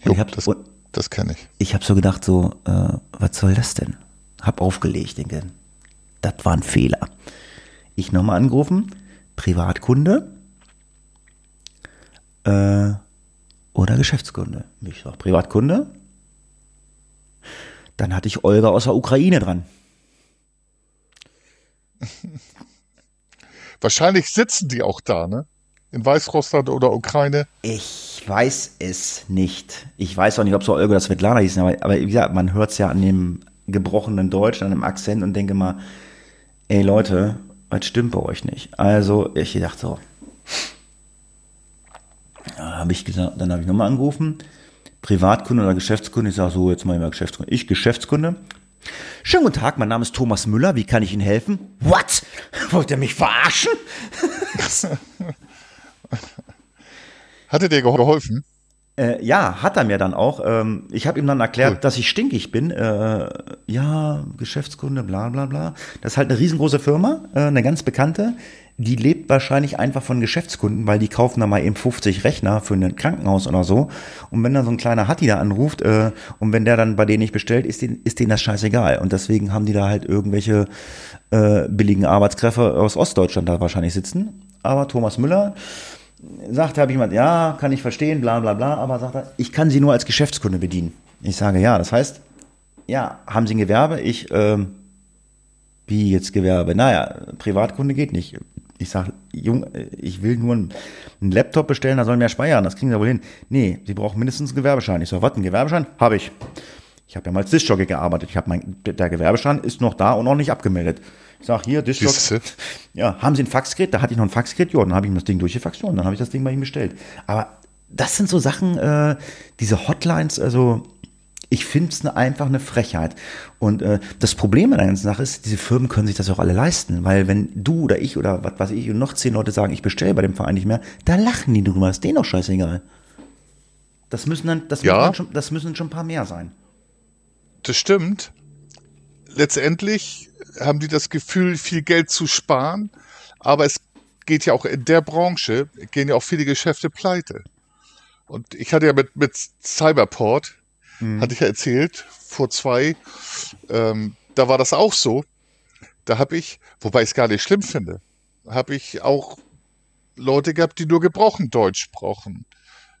Und Jo, ich hab, das, und das kenne ich. ich habe so gedacht, so, äh, was soll das denn? Hab aufgelegt, denke, das war ein Fehler. Ich nochmal angerufen, Privatkunde äh, oder Geschäftskunde. Ich sag Privatkunde. Dann hatte ich Olga aus der Ukraine dran. Wahrscheinlich sitzen die auch da, ne? In Weißrussland oder Ukraine. Ich weiß es nicht. Ich weiß auch nicht, ob so Olga oder Svetlana hießen, aber, aber wie gesagt, man hört es ja an dem gebrochenen Deutsch, an dem Akzent und denke mal, ey Leute, was stimmt bei euch nicht? Also, ich dachte so, habe ich gesagt, dann habe ich nochmal angerufen, Privatkunde oder Geschäftskunde, ich sage so, jetzt mal immer Geschäftskunde, ich Geschäftskunde. Schönen guten Tag, mein Name ist Thomas Müller, wie kann ich Ihnen helfen? What? Wollt ihr mich verarschen? Hatte dir geholfen? Äh, ja, hat er mir dann auch. Ähm, ich habe ihm dann erklärt, Cool. dass ich stinkig bin. Äh, ja, Geschäftskunde, bla bla bla. Das ist halt eine riesengroße Firma, äh, eine ganz bekannte. Die lebt wahrscheinlich einfach von Geschäftskunden, weil die kaufen da mal eben 50 Rechner für ein Krankenhaus oder so. Und wenn dann so ein kleiner Hatti da anruft äh, und wenn der dann bei denen nicht bestellt, ist denen, ist denen das scheißegal. Und deswegen haben die da halt irgendwelche äh, billigen Arbeitskräfte aus Ostdeutschland da wahrscheinlich sitzen. Aber Thomas Müller, sagte, habe ich jemand, ja, kann ich verstehen, bla bla bla, aber sagt er, ich kann Sie nur als Geschäftskunde bedienen. Ich sage, ja, das heißt, ja, haben Sie ein Gewerbe? Ich, ähm, wie jetzt Gewerbe? Naja, Privatkunde geht nicht. Ich sage, Jung, äh, ich will nur einen, einen Laptop bestellen, da sollen mehr speichern, das kriegen Sie wohl hin. Nee, Sie brauchen mindestens einen Gewerbeschein. Ich sage, was, ein Gewerbeschein? Habe ich. Ich habe ja mal als Diskjockey gearbeitet. Ich habe mein, der Gewerbeschein ist noch da und noch nicht abgemeldet. Ich sage, hier. Siehste? Ja, haben Sie ein Faxgerät? Da hatte ich noch ein Faxgerät. Ja, dann habe ich ihm das Ding durchgefaxt. Und dann habe ich das Ding bei ihm bestellt. Aber das sind so Sachen, äh, diese Hotlines, also ich finde es ne, einfach eine Frechheit. Und äh, das Problem an der ganzen Sache ist, diese Firmen können sich das auch alle leisten. Weil wenn du oder ich oder was weiß ich und noch zehn Leute sagen, ich bestelle bei dem Verein nicht mehr, da lachen die drüber. Ist denen doch scheißegal. Das müssen dann, das, Ja. müssen schon, das müssen schon ein paar mehr sein. Das stimmt. Letztendlich haben die das Gefühl, viel Geld zu sparen, aber es geht ja auch in der Branche, gehen ja auch viele Geschäfte pleite. Und ich hatte ja mit, mit Cyberport, hatte ich ja erzählt, vor zwei, ähm, da war das auch so. Da habe ich, wobei ich es gar nicht schlimm finde, habe ich auch Leute gehabt, die nur gebrochen Deutsch sprachen.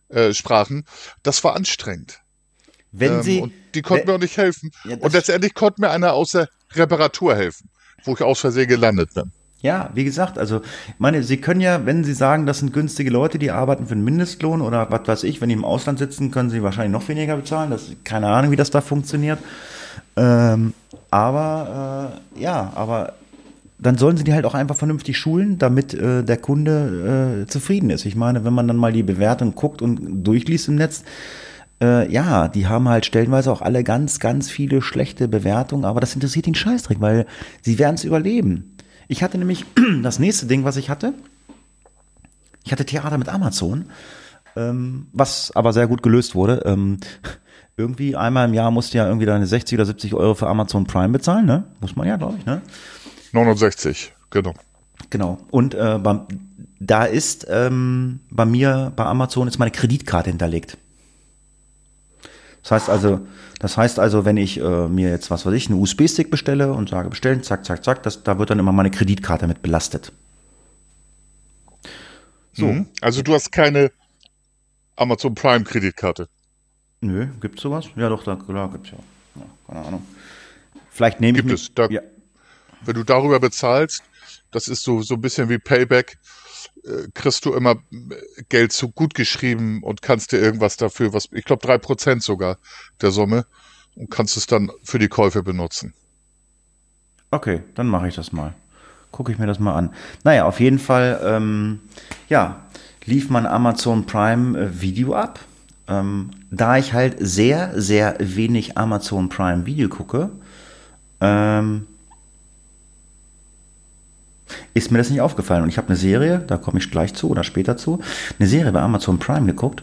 Äh, sprachen. Das war anstrengend. Wenn Ähm, sie, und die konnten mir auch nicht helfen. Ja, und letztendlich konnte mir einer aus der Reparatur helfen, wo ich aus Versehen gelandet bin. Ja, wie gesagt, also, ich meine, Sie können ja, wenn Sie sagen, das sind günstige Leute, die arbeiten für einen Mindestlohn oder was weiß ich, wenn die im Ausland sitzen, können Sie wahrscheinlich noch weniger bezahlen. Das, keine Ahnung, wie das da funktioniert. Ähm, aber, äh, ja, aber dann sollen sie die halt auch einfach vernünftig schulen, damit äh, der Kunde äh, zufrieden ist. Ich meine, wenn man dann mal die Bewertung guckt und durchliest im Netz, äh, ja, die haben halt stellenweise auch alle ganz, ganz viele schlechte Bewertungen, aber das interessiert den Scheißdreck, weil sie werden es überleben. Ich hatte nämlich das nächste Ding, was ich hatte. Ich hatte Theater mit Amazon, ähm, was aber sehr gut gelöst wurde. Ähm, irgendwie einmal im Jahr musst du ja irgendwie deine 60 oder 70 Euro für Amazon Prime bezahlen, ne? Muss man ja, glaube ich, ne? 69, genau. Genau. Und äh, beim, da ist ähm, bei mir bei Amazon ist meine Kreditkarte hinterlegt. Das heißt also, das heißt also, wenn ich äh, mir jetzt was weiß ich, einen USB-Stick bestelle und sage bestellen, zack, zack, zack, das, da wird dann immer meine Kreditkarte mit belastet. So, Mhm. Also du hast keine Amazon Prime Kreditkarte. nö, gibt's sowas? Ja, doch, da, klar, gibt's ja. ja. Keine Ahnung. Vielleicht nehme ich Gibt es. Da, ja, Wenn du darüber bezahlst, das ist so, so ein bisschen wie Payback, kriegst du immer äh, Geld zu gut geschrieben und kannst dir irgendwas dafür, was ich glaube drei Prozent sogar der Summe, und kannst es dann für die Käufe benutzen. Okay, dann mache ich das mal. Gucke ich mir das mal an. Naja, auf jeden Fall, ähm, ja, lief mein Amazon Prime äh, Video ab. Ähm, da ich halt sehr, sehr wenig Amazon Prime Video gucke, ähm, ist mir das nicht aufgefallen. Und ich habe eine Serie, da komme ich gleich zu oder später zu, eine Serie bei Amazon Prime geguckt.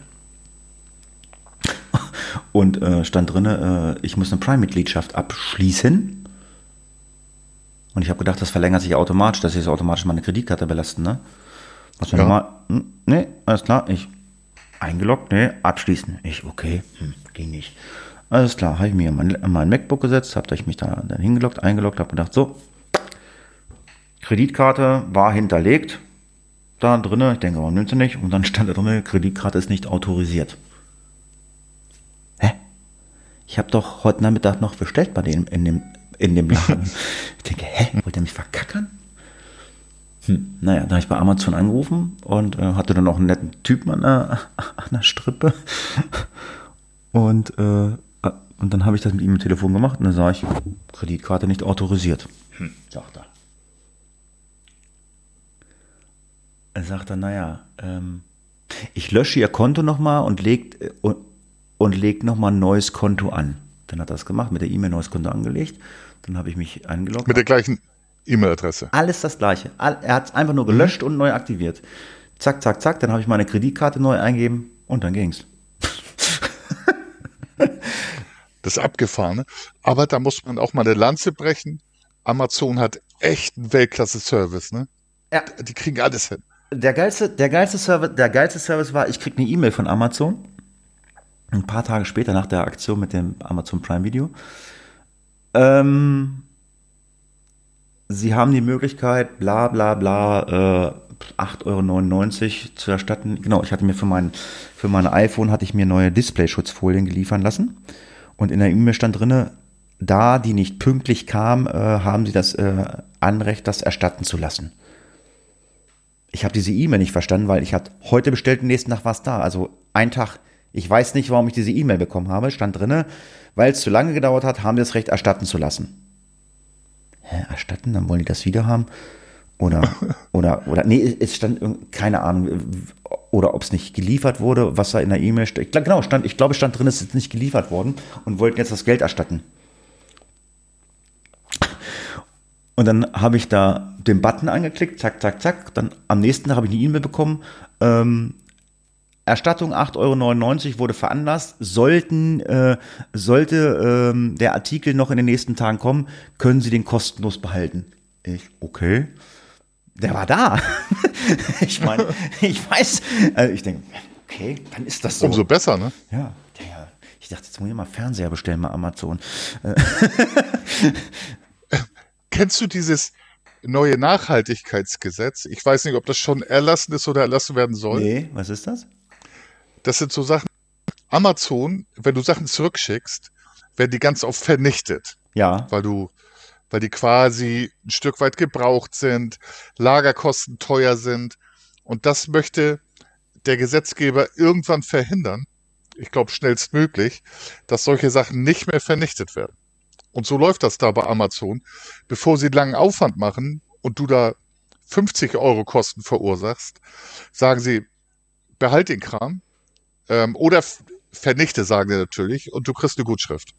Und äh, stand drin, äh, ich muss eine Prime-Mitgliedschaft abschließen. Und ich habe gedacht, das verlängert sich automatisch, dass ich so automatisch meine Kreditkarte belasten, ne? Was ja. normal, hm, nee, alles klar, ich eingeloggt, nee, abschließen. Ich, okay, hm, ging nicht. Alles klar, habe ich mir mein, mein MacBook gesetzt, habe ich mich da dann hingeloggt, eingeloggt, habe gedacht, so, Kreditkarte war hinterlegt, da drinnen, ich denke, warum nimmt sie nicht? Und dann stand da drinnen, Kreditkarte ist nicht autorisiert. Hä? Ich habe doch heute Nachmittag noch bestellt bei denen in dem, in dem Laden. ich denke, hä, wollt ihr mich verkackern? Hm, naja, da habe ich bei Amazon angerufen und äh, hatte dann noch einen netten Typen an der, an der Strippe. Und, äh, und dann habe ich das mit ihm im Telefon gemacht und dann sah ich, Kreditkarte nicht autorisiert. Hm, sagt er. Sagt dann, naja, ähm, ich lösche Ihr Konto nochmal und legt, äh, und, und legt nochmal ein neues Konto an. Dann hat er das gemacht, mit der E-Mail neues Konto angelegt. Dann habe ich mich eingeloggt. Mit der gleichen E-Mail-Adresse. Alles das gleiche. Er hat es einfach nur gelöscht mhm. und neu aktiviert. Zack, zack, zack. Dann habe ich meine Kreditkarte neu eingeben und dann ging's. das Abgefahrene. Aber da muss man auch mal eine Lanze brechen. Amazon hat echt einen Weltklasse-Service, ne? Ja. Die kriegen alles hin. Der geilste, der geilste Service, der geilste Service war, ich krieg eine E-Mail von Amazon. Ein paar Tage später nach der Aktion mit dem Amazon Prime Video. Ähm, Sie haben die Möglichkeit, bla bla bla, äh, 8,99 Euro zu erstatten. Genau, ich hatte mir für mein, für mein iPhone hatte ich mir neue Display-Schutzfolien geliefern lassen. Und in der E-Mail stand drinne, da die nicht pünktlich kam, äh, haben sie das äh, Anrecht, das erstatten zu lassen. Ich habe diese E-Mail nicht verstanden, weil ich hatte heute bestellt, nächsten Tag war es da. Also ein Tag. Ich weiß nicht, warum ich diese E-Mail bekommen habe. Stand drinne, weil es zu lange gedauert hat, haben wir das Recht erstatten zu lassen hä, erstatten, dann wollen die das wieder haben. Oder, oder, oder, nee, es stand, keine Ahnung, oder ob es nicht geliefert wurde, was da in der E-Mail steht. Genau, stand, ich glaube, stand drin, es ist nicht geliefert worden und wollten jetzt das Geld erstatten. Und dann habe ich da den Button angeklickt, zack, zack, zack. Dann am nächsten Tag habe ich eine E-Mail bekommen. Ähm, Erstattung 8,99 Euro wurde veranlasst. Sollten, äh, sollte ähm, der Artikel noch in den nächsten Tagen kommen, können Sie den kostenlos behalten. Ich, okay. Der war da. ich meine, ich weiß, also ich denke, okay, dann ist das so. Umso besser, ne? Ja, der, ich dachte, jetzt muss ich mal Fernseher bestellen bei Amazon. Kennst du dieses neue Nachhaltigkeitsgesetz? Ich weiß nicht, ob das schon erlassen ist oder erlassen werden soll. Nee, was ist das? das sind so Sachen. Amazon, wenn du Sachen zurückschickst, werden die ganz oft vernichtet. Ja. Weil du, weil die quasi ein Stück weit gebraucht sind, Lagerkosten teuer sind. Und das möchte der Gesetzgeber irgendwann verhindern. Ich glaube schnellstmöglich, dass solche Sachen nicht mehr vernichtet werden. Und so läuft das da bei Amazon. Bevor sie langen Aufwand machen und du da 50 Euro Kosten verursachst, sagen sie, behalt den Kram, ähm, oder vernichte, sagen die natürlich, und du kriegst eine Gutschrift.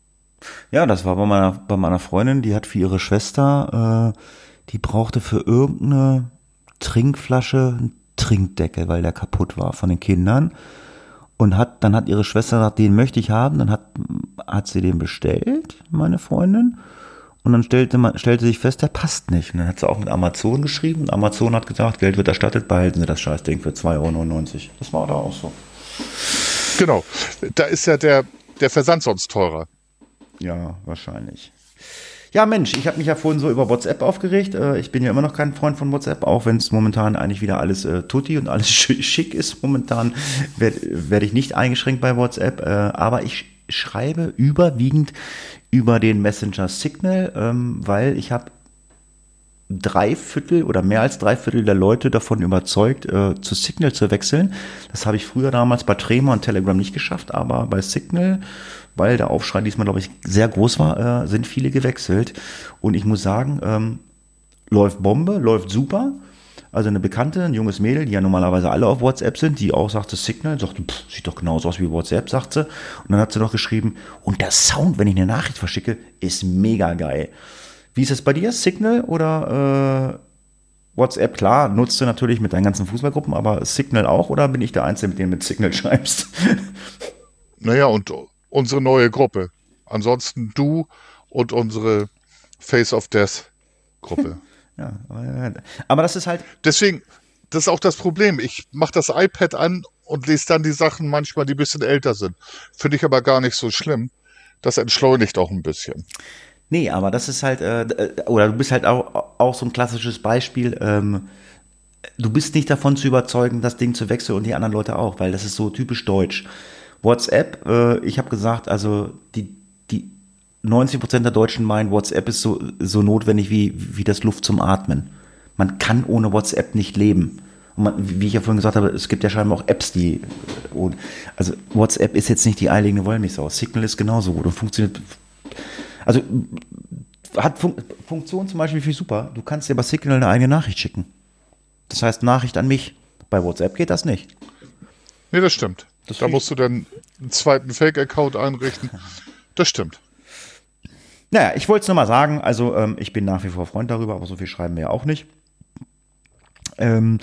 Ja, das war bei meiner, bei meiner Freundin, die hat für ihre Schwester, äh, die brauchte für irgendeine Trinkflasche einen Trinkdeckel, weil der kaputt war von den Kindern. Und hat, dann hat ihre Schwester gesagt, den möchte ich haben. Dann hat, hat sie den bestellt, meine Freundin. Und dann stellte, man, stellte sich fest, der passt nicht. Und dann hat sie auch mit Amazon geschrieben. Und Amazon hat gesagt, Geld wird erstattet, behalten Sie das Scheißding für 2,99 Euro. Das war da auch so. Genau. Da ist ja der, der Versand sonst teurer. Ja, wahrscheinlich. Ja, Mensch, ich habe mich ja vorhin so über WhatsApp aufgeregt. Äh, ich bin ja immer noch kein Freund von WhatsApp, auch wenn es momentan eigentlich wieder alles äh, tutti und alles schick ist. Momentan werde werd ich nicht eingeschränkt bei WhatsApp, äh, aber ich schreibe überwiegend über den Messenger Signal, ähm, weil ich habe drei Viertel oder mehr als drei Viertel der Leute davon überzeugt, äh, zu Signal zu wechseln. Das habe ich früher damals bei Trema und Telegram nicht geschafft, aber bei Signal, weil der Aufschrei diesmal, glaube ich, sehr groß war, äh, sind viele gewechselt. Und ich muss sagen, ähm, läuft Bombe, läuft super. Also eine Bekannte, ein junges Mädel, die ja normalerweise alle auf WhatsApp sind, die auch sagte Signal, sagte, pff, sieht doch genauso aus wie WhatsApp, sagt sie. Und dann hat sie noch geschrieben, und der Sound, wenn ich eine Nachricht verschicke, ist mega geil. Wie ist es bei dir? Signal oder äh, WhatsApp? Klar, nutzt du natürlich mit deinen ganzen Fußballgruppen, aber Signal auch oder bin ich der Einzige, mit dem du mit Signal schreibst? Naja, und unsere neue Gruppe. Ansonsten du und unsere Face of Death Gruppe. ja, aber das ist halt. Deswegen, das ist auch das Problem. Ich mache das iPad an und lese dann die Sachen manchmal, die ein bisschen älter sind. Finde ich aber gar nicht so schlimm. Das entschleunigt auch ein bisschen. Nee, aber das ist halt, äh, äh, oder du bist halt auch, auch so ein klassisches Beispiel. Ähm, du bist nicht davon zu überzeugen, das Ding zu wechseln und die anderen Leute auch, weil das ist so typisch deutsch. WhatsApp, äh, ich habe gesagt, also die, die 90 Prozent der Deutschen meinen, WhatsApp ist so, so notwendig wie, wie das Luft zum Atmen. Man kann ohne WhatsApp nicht leben. Und man, wie ich ja vorhin gesagt habe, es gibt ja scheinbar auch Apps, die, also WhatsApp ist jetzt nicht die eierlegende Wollmilchsau. Signal ist genauso gut und funktioniert also hat Fun Funktion zum Beispiel viel super. Du kannst dir bei Signal eine eigene Nachricht schicken. Das heißt Nachricht an mich. Bei WhatsApp geht das nicht. Nee, das stimmt. Das da musst du dann einen zweiten Fake-Account einrichten. Das stimmt. Naja, ich wollte es nur mal sagen. Also ähm, ich bin nach wie vor Freund darüber, aber so viel schreiben wir ja auch nicht. Ähm,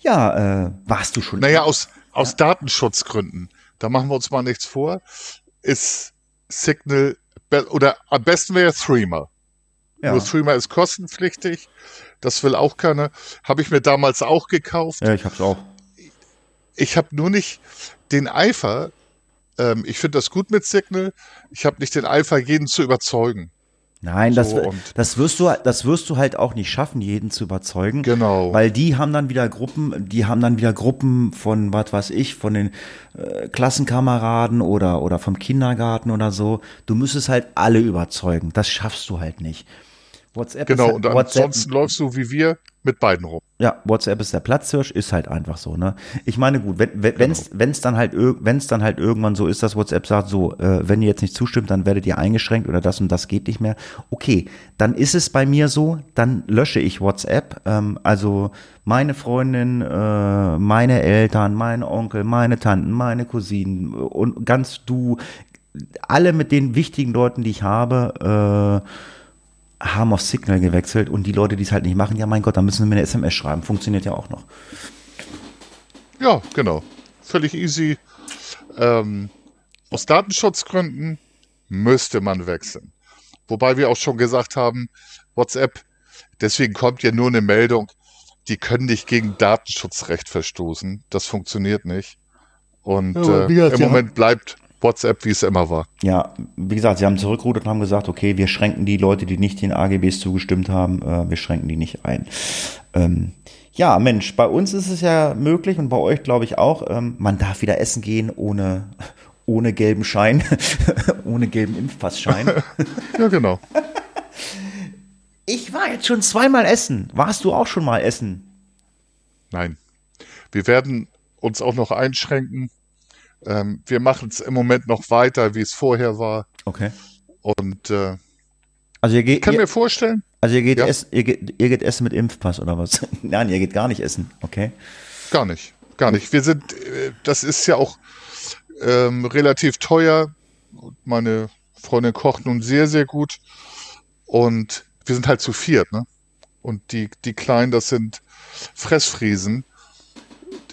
ja, äh, warst du schon. Naja, aus, aus ja? Datenschutzgründen, da machen wir uns mal nichts vor, ist Signal oder am besten wäre Threema. Ja. Nur Threema ist kostenpflichtig. Das will auch keiner. Habe ich mir damals auch gekauft. Ja, ich habe es auch. Ich habe nur nicht den Eifer. Ähm, ich finde das gut mit Signal. Ich habe nicht den Eifer, jeden zu überzeugen. Nein, das, so, das, wirst du, das wirst du halt auch nicht schaffen, jeden zu überzeugen. Genau. Weil die haben dann wieder Gruppen, die haben dann wieder Gruppen von, was weiß ich, von den äh, Klassenkameraden oder, oder vom Kindergarten oder so. Du müsstest halt alle überzeugen. Das schaffst du halt nicht. WhatsApp genau, halt, und ansonsten läufst du wie wir mit beiden rum. Ja, WhatsApp ist der Platzhirsch, ist halt einfach so, ne? Ich meine, gut, wenn wenn genau. dann halt wenn's dann halt irgendwann so ist, dass WhatsApp sagt, so, äh, wenn ihr jetzt nicht zustimmt, dann werdet ihr eingeschränkt oder das und das geht nicht mehr. Okay, dann ist es bei mir so, dann lösche ich WhatsApp. Ähm, also meine Freundin, äh, meine Eltern, mein Onkel, meine Tanten, meine Cousinen und ganz du, alle mit den wichtigen Leuten, die ich habe, äh, haben auf Signal gewechselt und die Leute, die es halt nicht machen, ja mein Gott, dann müssen sie mir eine SMS schreiben. Funktioniert ja auch noch. Ja, genau. Völlig easy. Ähm, aus Datenschutzgründen müsste man wechseln. Wobei wir auch schon gesagt haben, WhatsApp, deswegen kommt ja nur eine Meldung, die können nicht gegen Datenschutzrecht verstoßen. Das funktioniert nicht. Und ja, äh, im Moment bleibt WhatsApp, wie es immer war. Ja, wie gesagt, sie haben zurückgerudert und haben gesagt, okay, wir schränken die Leute, die nicht den AGBs zugestimmt haben, äh, wir schränken die nicht ein. Ähm, ja, Mensch, bei uns ist es ja möglich und bei euch glaube ich auch, ähm, man darf wieder essen gehen ohne, ohne gelben Schein, ohne gelben Impfpassschein. ja, genau. Ich war jetzt schon zweimal essen. Warst du auch schon mal essen? Nein. Wir werden uns auch noch einschränken. Ähm, wir machen es im Moment noch weiter, wie es vorher war. Okay. Und äh, also ihr geht, kann ihr, mir vorstellen. Also ihr geht, ja. essen, ihr, geht, ihr geht essen mit Impfpass oder was? Nein, ihr geht gar nicht essen, okay? Gar nicht, gar nicht. Wir sind, äh, das ist ja auch ähm, relativ teuer. Meine Freundin kocht nun sehr, sehr gut. Und wir sind halt zu viert, ne? Und die, die Kleinen, das sind Fressfriesen.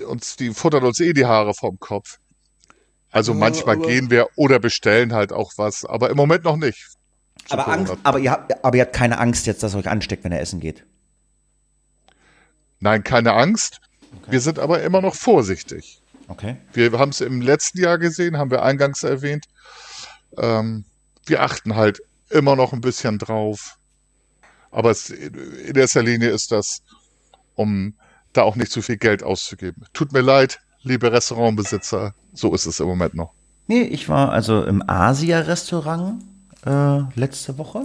Uns, die futtern uns eh die Haare vom Kopf. Also manchmal aber, gehen wir oder bestellen halt auch was, aber im Moment noch nicht. Aber, Angst, aber, ihr habt, aber ihr habt keine Angst jetzt, dass ihr euch ansteckt, wenn er essen geht? Nein, keine Angst. Okay. Wir sind aber immer noch vorsichtig. Okay. Wir haben es im letzten Jahr gesehen, haben wir eingangs erwähnt. Ähm, wir achten halt immer noch ein bisschen drauf. Aber es, in erster Linie ist das, um da auch nicht zu viel Geld auszugeben. Tut mir leid, liebe Restaurantbesitzer, so ist es im Moment noch. Nee, ich war also im Asia-Restaurant äh, letzte Woche.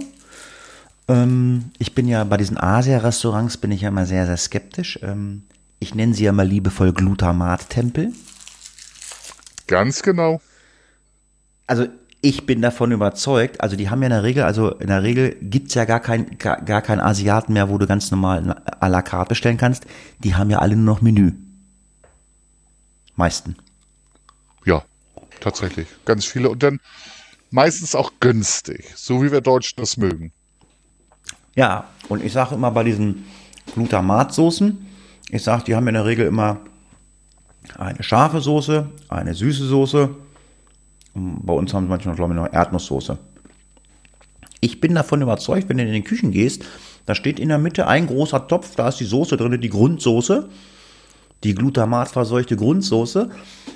Ähm, ich bin ja bei diesen Asia-Restaurants bin ich ja immer sehr, sehr skeptisch. Ähm, ich nenne sie ja mal liebevoll Glutamat-Tempel. Ganz genau. Also ich bin davon überzeugt, also die haben ja in der Regel, also in der Regel gibt's ja gar kein, gar, gar keinen Asiaten mehr, wo du ganz normal à la carte bestellen kannst. Die haben ja alle nur noch Menü. Meisten. Ja, tatsächlich. Ganz viele. Und dann meistens auch günstig, so wie wir Deutschen das mögen. Ja, und ich sage immer bei diesen Glutamatsoßen, ich sage, die haben in der Regel immer eine scharfe Soße, eine süße Soße. Und bei uns haben sie manchmal, glaube ich, noch Erdnusssoße. Ich bin davon überzeugt, wenn du in den Küchen gehst, da steht in der Mitte ein großer Topf, da ist die Soße drin, die Grundsoße, die glutamatverseuchte Grundsoße.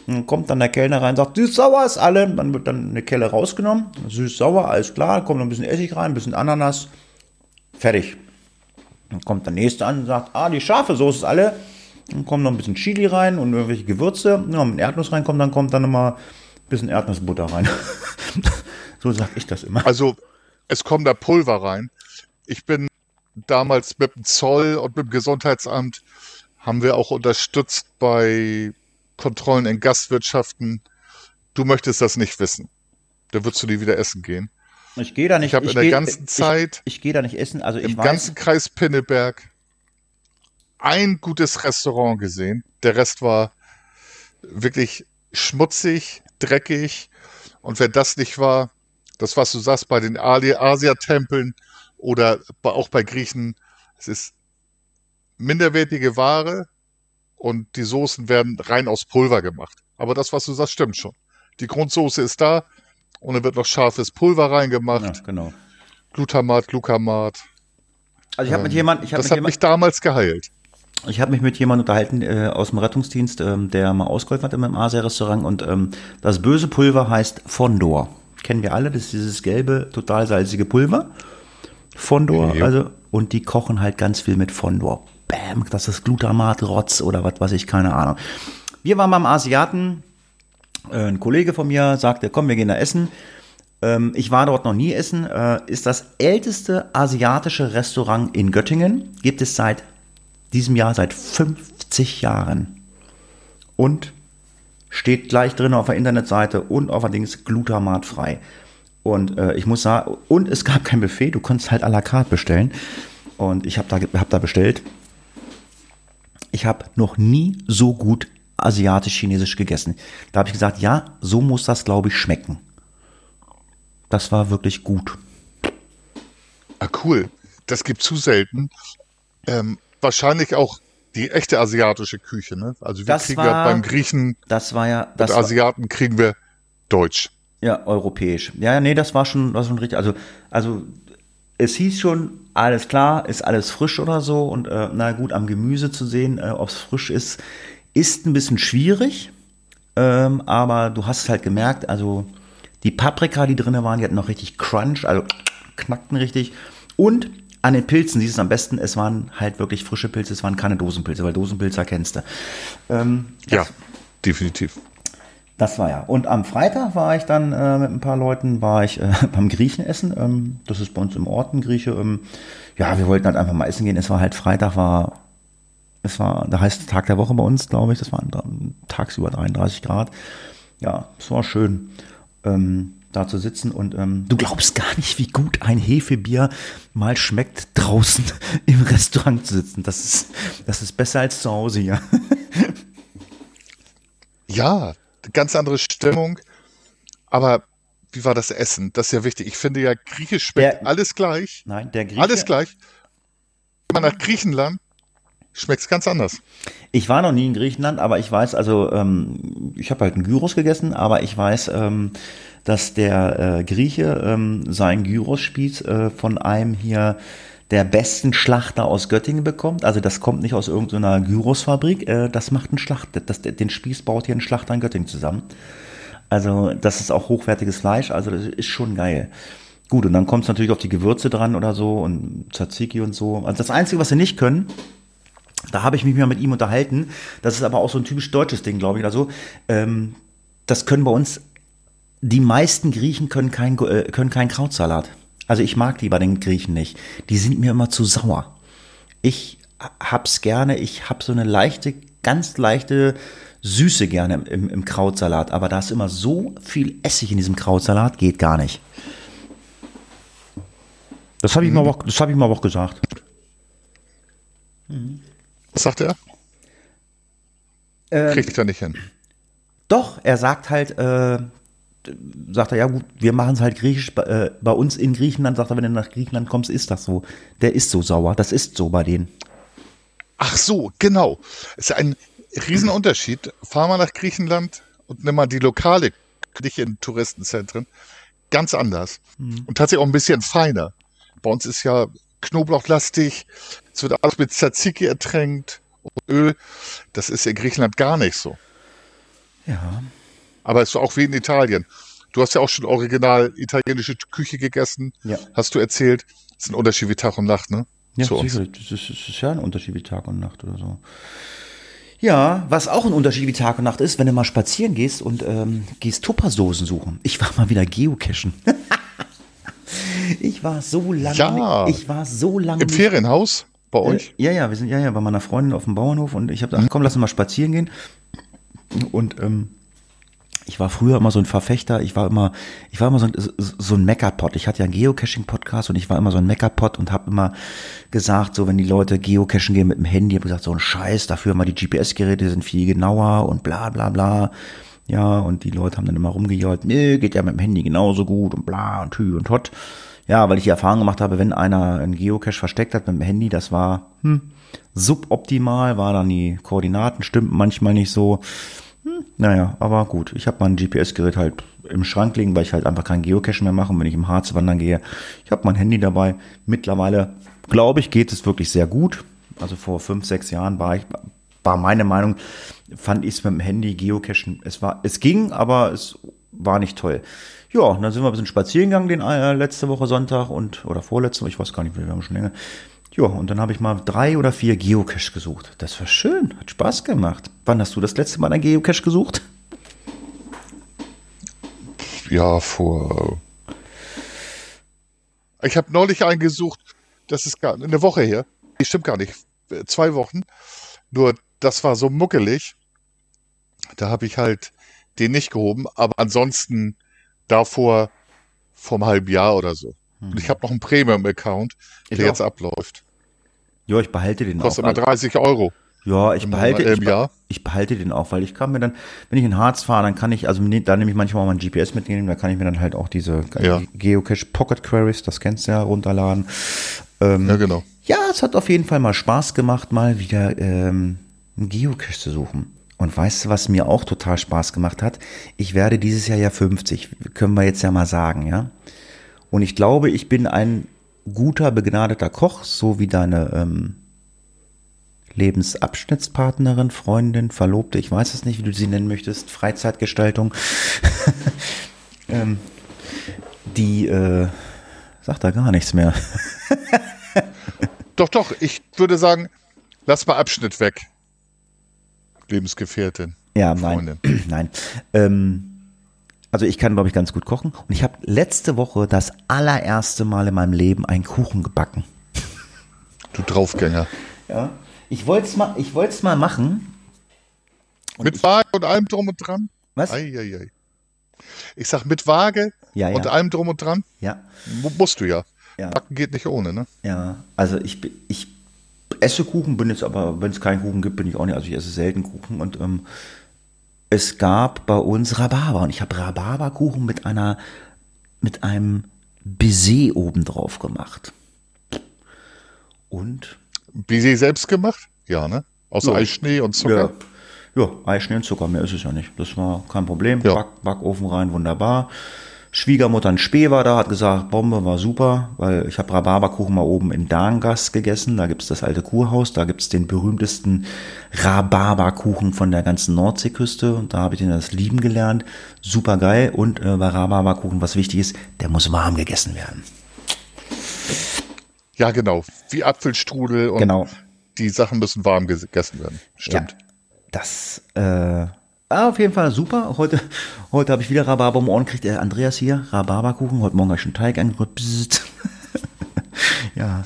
Dann kommt dann der Kellner rein und sagt, süß-sauer ist alle. Dann wird dann eine Kelle rausgenommen, süß-sauer, alles klar, kommt noch ein bisschen Essig rein, ein bisschen Ananas, fertig. Dann kommt der nächste an und sagt, ah, die scharfe Soße ist alle. Dann kommt noch ein bisschen Chili rein und irgendwelche Gewürze. Ja, wenn Erdnuss reinkommt, dann kommt dann nochmal ein bisschen Erdnussbutter rein. so sag ich das immer. Also es kommt da Pulver rein. Ich bin damals mit dem Zoll und mit dem Gesundheitsamt haben wir auch unterstützt bei Kontrollen in Gastwirtschaften. Du möchtest das nicht wissen. Da würdest du nie wieder essen gehen. Ich gehe da nicht. Ich habe in der geh, ganzen Zeit. Ich, ich gehe da nicht essen. Also im ich ganzen Kreis Pinneberg ein gutes Restaurant gesehen. Der Rest war wirklich schmutzig, dreckig. Und wenn das nicht war, das, was du sagst, bei den Asia-Tempeln oder auch bei Griechen, es ist minderwertige Ware und die Soßen werden rein aus Pulver gemacht. Aber das, was du sagst, stimmt schon. Die Grundsoße ist da und dann wird noch scharfes Pulver reingemacht. Ja, genau. Glutamat, Glucamat. Also ich habe mit jemand, ich das mit hat mich damals geheilt. Ich habe mich mit jemandem unterhalten äh, aus dem Rettungsdienst, ähm, der mal ausgeholfen hat im Asia-Restaurant und ähm, das böse Pulver heißt Fondor. Kennen wir alle, das ist dieses gelbe, total salzige Pulver. Fondor, Ja. also, und die kochen halt ganz viel mit Fondor. Bam, das ist Glutamat, Rotz oder was weiß ich, keine Ahnung. Wir waren beim Asiaten, äh, ein Kollege von mir sagte, komm, wir gehen da essen. Ähm, ich war dort noch nie essen. Äh, ist das älteste asiatische Restaurant in Göttingen. Gibt es seit diesem Jahr seit 50 Jahren. Und steht gleich drin auf der Internetseite und auf der Dings glutamatfrei. Und äh, ich muss sagen, und es gab kein Buffet, du konntest halt à la carte bestellen. Und ich habe da, hab da bestellt. Ich habe noch nie so gut asiatisch-chinesisch gegessen. Da habe ich gesagt, ja, so muss das, glaube ich, schmecken. Das war wirklich gut. Ah, cool. Das gibt zu selten. Ähm, wahrscheinlich auch die echte asiatische Küche, ne? Also wir Das kriegen war- ja beim Griechen Das war ja, und das war, Asiaten kriegen wir Deutsch. Ja, europäisch. Ja, ja, nee, das war schon, war schon richtig. Also, also es hieß schon, alles klar, ist alles frisch oder so. Und äh, na gut, am Gemüse zu sehen, äh, ob es frisch ist, ist ein bisschen schwierig. Ähm, aber du hast es halt gemerkt, also die Paprika, die drinne waren, die hatten noch richtig Crunch, also knackten richtig. Und an den Pilzen siehst du es am besten, es waren halt wirklich frische Pilze, es waren keine Dosenpilze, weil Dosenpilze kennst du. Ähm, Ja, definitiv. Das war ja. Und am Freitag war ich dann äh, mit ein paar Leuten, war ich äh, beim Griechen essen. Ähm, das ist bei uns im Ort ein Grieche. Ähm, ja, wir wollten halt einfach mal essen gehen. Es war halt Freitag, war, es war, da heißt Tag der Woche bei uns, glaube ich. Das waren tagsüber 33 Grad. Ja, es war schön, ähm, da zu sitzen. Und ähm, du glaubst gar nicht, wie gut ein Hefebier mal schmeckt, draußen im Restaurant zu sitzen. Das ist, das ist besser als zu Hause hier. Ja, ganz andere Stimmung. Aber wie war das Essen? Das ist ja wichtig. Ich finde ja, Griechisch schmeckt Der- alles gleich. Nein, der Grieche. Alles gleich. Wenn man nach Griechenland schmeckt es ganz anders. Ich war noch nie in Griechenland, aber ich weiß, also ähm, ich habe halt einen Gyros gegessen, aber ich weiß, ähm, dass der äh, Grieche ähm, seinen Gyros-Spieß äh, von einem hier der besten Schlachter aus Göttingen bekommt. Also das kommt nicht aus irgendeiner Gyrosfabrik, äh, das macht ein Schlachter. Das, den Spieß baut hier ein Schlachter in Göttingen zusammen. Also das ist auch hochwertiges Fleisch, also das ist schon geil. Gut, und dann kommt es natürlich auf die Gewürze dran oder so und Tzatziki und so. Also das Einzige, was sie nicht können, da habe ich mich mal mit ihm unterhalten. Das ist aber auch so ein typisch deutsches Ding, glaube ich. Also, ähm, das können bei uns, die meisten Griechen können kein, äh, können keinen Krautsalat. Also ich mag die bei den Griechen nicht. Die sind mir immer zu sauer. Ich hab's gerne, ich hab so eine leichte, ganz leichte Süße gerne im, im Krautsalat, aber da ist immer so viel Essig in diesem Krautsalat, geht gar nicht. Das habe ich, mir aber auch- das hab ich aber auch gesagt. Was sagt er? Ähm, Krieg ich da nicht hin. Doch, er sagt halt, äh, sagt er, ja gut, wir machen es halt griechisch. Bei, äh, bei uns in Griechenland, sagt er, wenn du nach Griechenland kommst, ist das so. Der ist so sauer. Das ist so bei denen. Ach so, genau. Es ist ein Riesenunterschied. Fahr mal nach Griechenland und nimm mal die Lokale, in Touristenzentren. Ganz anders. Und tatsächlich auch ein bisschen feiner. Bei uns ist ja Knoblauchlastig. Es wird alles mit Tzatziki ertränkt und Öl. Das ist in Griechenland gar nicht so. Ja. Aber es ist auch wie in Italien. Du hast ja auch schon original italienische Küche gegessen. Ja. Hast du erzählt. Das ist ein Unterschied wie Tag und Nacht, ne? Ja, Zu uns. sicher. Das ist, das ist ja ein Unterschied wie Tag und Nacht oder so. Ja, was auch ein Unterschied wie Tag und Nacht ist, wenn du mal spazieren gehst und ähm, gehst Tupperdosen suchen. Ich war mal wieder geocachen. ich war so lange, Ja. ich war so lange Im Ferienhaus bei euch? Ja, ja, wir sind ja, ja bei meiner Freundin auf dem Bauernhof und ich habe gesagt, komm, lass uns mal spazieren gehen. Und ähm, ich war früher immer so ein Verfechter, ich war immer, ich war immer so ein, so ein Meckerpot. Ich hatte ja einen Geocaching-Podcast und ich war immer so ein Meckerpot und habe immer gesagt, so wenn die Leute geocachen gehen mit dem Handy, habe gesagt, so ein Scheiß, dafür immer die GPS-Geräte sind viel genauer und bla bla bla. Ja, und die Leute haben dann immer rumgejault, nee, geht ja mit dem Handy genauso gut und bla und hü und hot. Ja, weil ich die Erfahrung gemacht habe, wenn einer einen Geocache versteckt hat mit dem Handy, das war hm, suboptimal, war dann die Koordinaten stimmten manchmal nicht so. Hm, naja, aber gut. Ich habe mein GPS-Gerät halt im Schrank liegen, weil ich halt einfach keinen Geocache mehr mache. Wenn ich im Harz wandern gehe, ich habe mein Handy dabei. Mittlerweile, glaube ich, geht es wirklich sehr gut. Also vor fünf, sechs Jahren war ich, war meine Meinung, fand ich es mit dem Handy Geocachen. Es war, es ging, aber es war nicht toll. Ja, dann sind wir ein bisschen spazieren gegangen den äh, letzte Woche Sonntag und oder vorletzte, ich weiß gar nicht, wir haben schon länger. Ja, und dann habe ich mal drei oder vier Geocache gesucht. Das war schön, hat Spaß gemacht. Wann hast du das letzte Mal einen Geocache gesucht? Ja, vor. Ich habe neulich einen gesucht, das ist gar eine Woche her. Stimmt gar nicht. Zwei Wochen. Nur das war so muckelig. Da habe ich halt den nicht gehoben, aber ansonsten davor vom halben Jahr oder so. Und ich habe noch einen Premium-Account, der auch. jetzt abläuft. Ja, ich behalte den Kostet auch. immer 30 Euro. Ja, ich behalte, ich, be- ich behalte den auch, weil ich kann mir dann, wenn ich in Harz fahre, dann kann ich, also ne- da nehme ich manchmal auch mein GPS mitnehmen, da kann ich mir dann halt auch diese Ja. Geocache Pocket Queries, das kennst du ja, runterladen. Ähm, Ja, genau. Ja, es hat auf jeden Fall mal Spaß gemacht, mal wieder ähm, einen Geocache zu suchen. Und weißt du, was mir auch total Spaß gemacht hat? Ich werde dieses Jahr ja 50, können wir jetzt ja mal sagen, ja. Und ich glaube, ich bin ein guter, begnadeter Koch, so wie deine ähm, Lebensabschnittspartnerin, Freundin, Verlobte, ich weiß es nicht, wie du sie nennen möchtest, Freizeitgestaltung. ähm, die äh, sagt da gar nichts mehr. Doch, doch, ich würde sagen, lass mal Abschnitt weg. Lebensgefährtin. Ja, nein. Freundin. Nein. Ähm, also ich kann, glaube ich, ganz gut kochen. Und ich habe letzte Woche das allererste Mal in meinem Leben einen Kuchen gebacken. Du Draufgänger. Ja. Ich wollte es mal, ich mal machen. mit Waage und allem drum und dran? Was? Eieiei. Ich sag mit Waage Ja, ja. und allem drum und dran? Ja. Mu- Musst du ja. Ja. Backen geht nicht ohne, ne? Ja. Also ich, ich esse Kuchen, bin jetzt aber, wenn es keinen Kuchen gibt, bin ich auch nicht. Also ich esse selten Kuchen und ähm, es gab bei uns Rhabarber und ich habe Rhabarberkuchen mit einer, mit einem Baiser obendrauf gemacht. Und Baiser selbst gemacht? Ja, ne? Aus Ja. Eischnee und Zucker. Ja, ja Eischnee und Zucker, mehr ist es ja nicht. Das war kein Problem. Ja. Back, Backofen rein, wunderbar. Schwiegermutter ein Spee war da, hat gesagt, Bombe war super, weil ich habe Rhabarberkuchen mal oben in Darngas gegessen. Da gibt's das alte Kurhaus, da gibt's den berühmtesten Rhabarberkuchen von der ganzen Nordseeküste. Und da habe ich den das lieben gelernt. Super geil. Und äh, bei Rhabarberkuchen, was wichtig ist, der muss warm gegessen werden. Ja, genau. Wie Apfelstrudel und Genau. die Sachen müssen warm gegessen werden. Stimmt. Ja, das, äh, Ah, auf jeden Fall super. Heute, heute habe ich wieder Rhabarber um Ohren gekriegt. Der Andreas hier, Rhabarberkuchen. Heute Morgen habe ich schon Teig angerührt. Ja.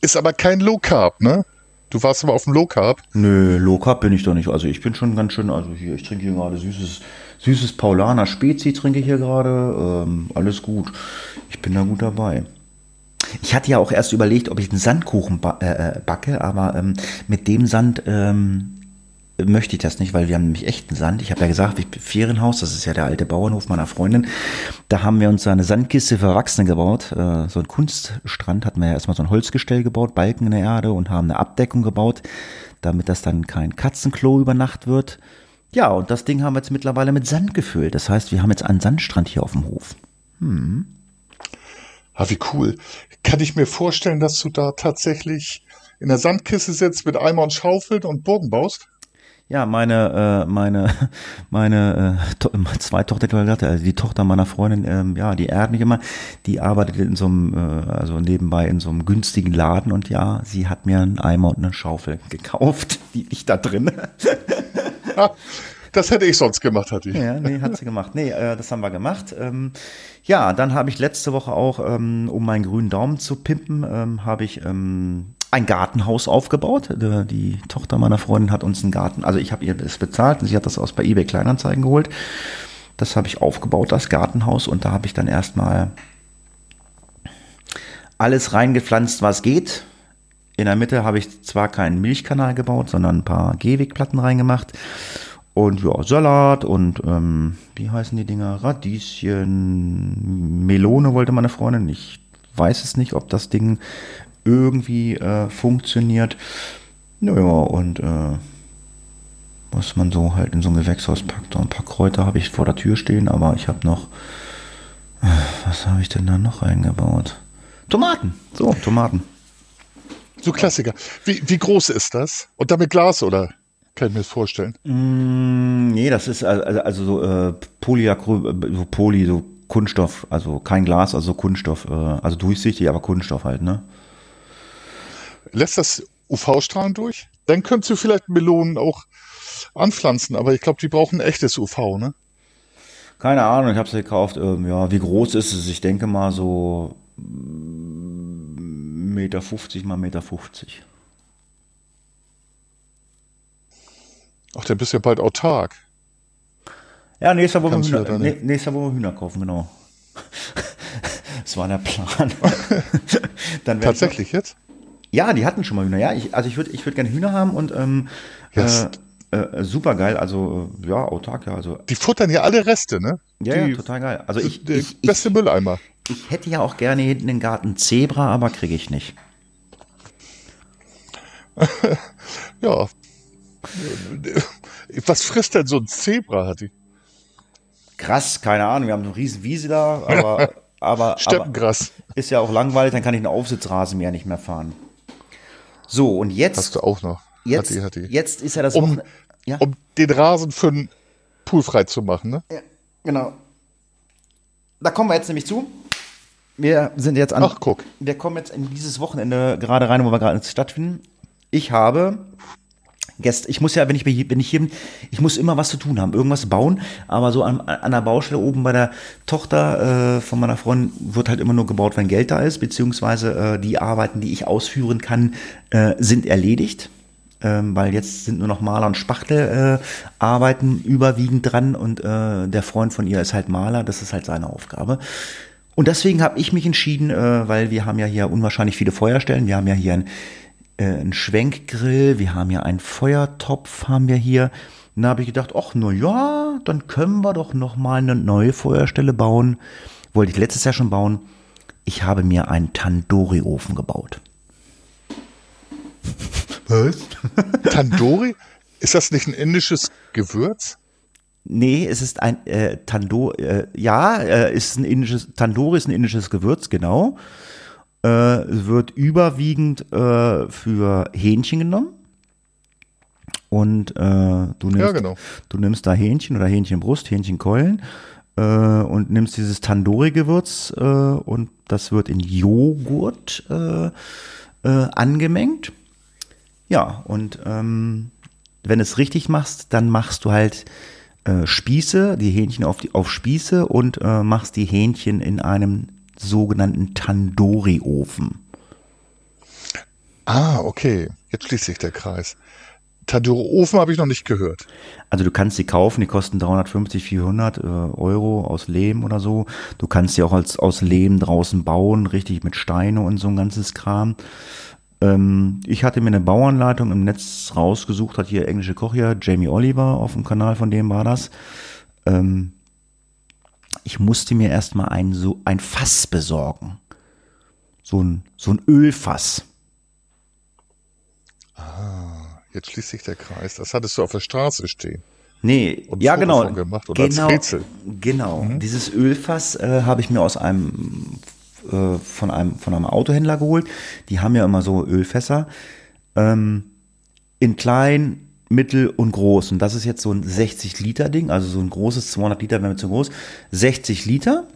Ist aber kein Low Carb, ne? Du warst aber auf dem Low Carb. Nö, Low Carb bin ich doch nicht. Also ich bin schon ganz schön, also hier, ich trinke hier gerade süßes, süßes Paulaner Spezi trinke ich hier gerade. Ähm, alles gut. Ich bin da gut dabei. Ich hatte ja auch erst überlegt, ob ich einen Sandkuchen ba äh, backe, aber ähm, mit dem Sand ähm, möchte ich das nicht, weil wir haben nämlich echten Sand. Ich habe ja gesagt, Ferienhaus, das ist ja der alte Bauernhof meiner Freundin. Da haben wir uns eine Sandkiste für Erwachsene gebaut. Äh, so ein Kunststrand hatten wir ja erstmal so ein Holzgestell gebaut, Balken in der Erde und haben eine Abdeckung gebaut, damit das dann kein Katzenklo über Nacht wird. Ja, und das Ding haben wir jetzt mittlerweile mit Sand gefüllt. Das heißt, wir haben jetzt einen Sandstrand hier auf dem Hof. Hm. Ah, wie cool. Kann ich mir vorstellen, dass du da tatsächlich in der Sandkiste sitzt mit Eimer und Schaufel und Burgen baust? Ja, meine, äh, meine, meine äh, to zwei Tochter, also die Tochter meiner Freundin, ähm, ja, die ehrt mich immer, die arbeitet in so einem, äh, also nebenbei in so einem günstigen Laden und ja, sie hat mir einen Eimer und eine Schaufel gekauft, die liegt da drin. Ah, das hätte ich sonst gemacht, hatte ich. Ja, nee, hat sie gemacht. Nee, äh, das haben wir gemacht. Ähm, ja, dann habe ich letzte Woche auch, ähm, um meinen grünen Daumen zu pimpen, ähm, habe ich ähm, ein Gartenhaus aufgebaut. Die Tochter meiner Freundin hat uns einen Garten, also ich habe ihr das bezahlt und sie hat das aus bei eBay Kleinanzeigen geholt. Das habe ich aufgebaut, das Gartenhaus, und da habe ich dann erstmal alles reingepflanzt, was geht. In der Mitte habe ich zwar keinen Milchkanal gebaut, sondern ein paar Gehwegplatten reingemacht. Und ja, Salat und ähm, wie heißen die Dinger? Radieschen, Melone wollte meine Freundin. Ich weiß es nicht, ob das Ding irgendwie äh, funktioniert. Naja, und äh, was man so halt in so ein Gewächshaus packt. Und ein paar Kräuter habe ich vor der Tür stehen, aber ich habe noch. Äh, was habe ich denn da noch eingebaut? Tomaten. So, Tomaten. So Klassiker. Wie, wie groß ist das? Und damit Glas oder? Kann ich mir das vorstellen? Mm, nee, das ist also, also so äh, Polyacry, so Poly, so Kunststoff, also kein Glas, also Kunststoff, äh, also durchsichtig, aber Kunststoff halt, ne? Lässt das UV-Strahlen durch? Dann könntest du vielleicht Melonen auch anpflanzen, aber ich glaube, die brauchen echtes UV, ne? Keine Ahnung, ich habe sie gekauft. Ähm, ja, wie groß ist es? Ich denke mal so Meter 50 mal Meter 50. Ach, der bist ja bald autark. Ja, nächster Woche, Hühner, ja nächster Woche Hühner kaufen, genau. das war der Plan. Tatsächlich jetzt? Ja, die hatten schon mal Hühner. Ja, ich, also ich würde ich würd gerne Hühner haben und ähm, yes. äh, äh, super geil. Also äh, ja, autark, ja. Also, die futtern ja alle Reste, ne? Ja, die, ja total geil. Also ich, der ich, beste ich, Mülleimer. Ich hätte ja auch gerne hinten den Garten Zebra, aber kriege ich nicht. ja. Was frisst denn so ein Zebra, hat die? Krass, keine Ahnung. Wir haben eine riesen Wiese da, aber, aber, aber ist ja auch langweilig, dann kann ich einen Aufsitzrasenmäher nicht mehr fahren. So, und jetzt. Hast du auch noch. Jetzt, hat die, hat die. jetzt ist ja das um, ja? um den Rasen für den Pool frei zu machen, ne? Ja, genau. Da kommen wir jetzt nämlich zu. Wir sind jetzt an. Ach, guck. Wir kommen jetzt in dieses Wochenende gerade rein, wo wir gerade stattfinden. Ich habe Gäste, ich muss ja, wenn ich, wenn ich hier bin, ich muss immer was zu tun haben, irgendwas bauen, aber so an, an der Baustelle oben bei der Tochter äh, von meiner Freundin wird halt immer nur gebaut, wenn Geld da ist, beziehungsweise äh, die Arbeiten, die ich ausführen kann, äh, sind erledigt. Ähm, weil jetzt sind nur noch Maler und Spachtel äh, arbeiten überwiegend dran und äh, der Freund von ihr ist halt Maler, das ist halt seine Aufgabe. Und deswegen habe ich mich entschieden, äh, weil wir haben ja hier unwahrscheinlich viele Feuerstellen, wir haben ja hier ein äh, einen Schwenkgrill, wir haben ja einen Feuertopf, haben wir hier. Und da habe ich gedacht, ach, na ja, dann können wir doch noch mal eine neue Feuerstelle bauen. Wollte ich letztes Jahr schon bauen. Ich habe mir einen Tandoori-Ofen gebaut. Was? Tandoori? Ist das nicht ein indisches Gewürz? Nee, es ist ein äh, Tandoori, äh, ja, äh, ist ein indisches, Tandoori ist ein indisches Gewürz, genau äh, wird überwiegend äh, für Hähnchen genommen. Und äh, du, nimmst, ja, genau. du nimmst da Hähnchen oder Hähnchenbrust, Hähnchenkeulen äh, und nimmst dieses Tandoori-Gewürz äh, und das wird in Joghurt äh, angemengt. Ja, und ähm, wenn du es richtig machst, dann machst du halt Spieße, die Hähnchen auf, die, auf Spieße und äh, machst die Hähnchen in einem sogenannten Tandoori-Ofen. Ah, okay. Jetzt schließt sich der Kreis. Tandoori-Ofen habe ich noch nicht gehört. Also du kannst sie kaufen, die kosten 350, 400 äh, Euro aus Lehm oder so. Du kannst sie auch als, aus Lehm draußen bauen, richtig mit Steine und so ein ganzes Kram. Ähm, ich hatte mir eine Bauanleitung im Netz rausgesucht, hat hier englische Koch hier, Jamie Oliver, auf dem Kanal von dem war das. Ähm, ich musste mir erstmal ein, so ein Fass besorgen. So ein, so ein Ölfass. Ah, jetzt schließt sich der Kreis. Das hattest du auf der Straße stehen. Nee, Und ja genau. gemacht genau, genau. Dieses Ölfass äh, habe ich mir aus einem äh, von einem von einem Autohändler geholt. Die haben ja immer so Ölfässer ähm, in klein, mittel und groß. Und das ist jetzt so ein 60 Liter Ding, also so ein großes 200 Liter wäre mir zu groß. 60 Liter.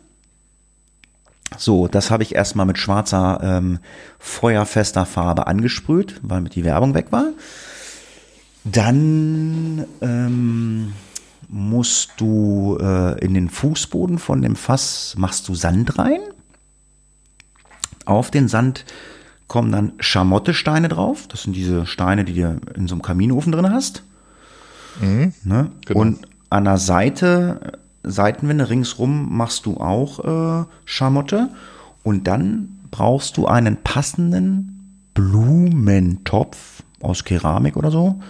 So, das habe ich erstmal mit schwarzer ähm, feuerfester Farbe angesprüht, weil mit die Werbung weg war. Dann ähm, musst du äh, in den Fußboden von dem Fass machst du Sand rein. Auf den Sand kommen dann Schamottesteine drauf. Das sind diese Steine, die du in so einem Kaminofen drin hast. ne? genau. Und an der Seite, Seitenwände ringsrum machst du auch äh, Schamotte. Und dann brauchst du einen passenden Blumentopf aus Keramik oder so,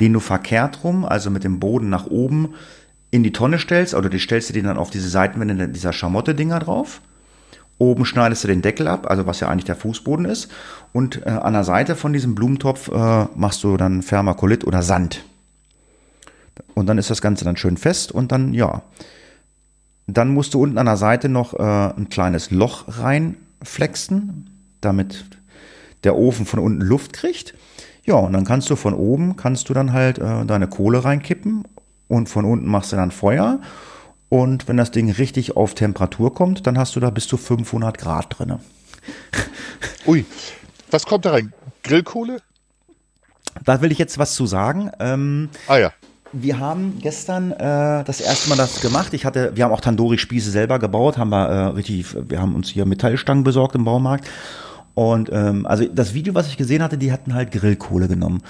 den du verkehrt rum, also mit dem Boden nach oben, in die Tonne stellst, oder die stellst du den dann auf diese Seitenwände dieser Schamotte-Dinger drauf. Oben schneidest du den Deckel ab, also was ja eigentlich der Fußboden ist. Und äh, an der Seite von diesem Blumentopf äh, machst du dann Permakolit oder Sand. Und dann ist das Ganze dann schön fest und dann, ja. Dann musst du unten an der Seite noch äh, ein kleines Loch reinflexen, damit der Ofen von unten Luft kriegt. Ja, und dann kannst du von oben, kannst du dann halt äh, deine Kohle reinkippen und von unten machst du dann Feuer. Und wenn das Ding richtig auf Temperatur kommt, dann hast du da bis zu 500 Grad drinne. Ui, was kommt da rein? Grillkohle? Da will ich jetzt was zu sagen. Ähm, Ah ja. Wir haben gestern äh, das erste Mal das gemacht. Ich hatte, wir haben auch Tandoori-Spieße selber gebaut, haben wir äh, richtig, wir haben uns hier Metallstangen besorgt im Baumarkt. Und ähm, also das Video, was ich gesehen hatte, die hatten halt Grillkohle genommen.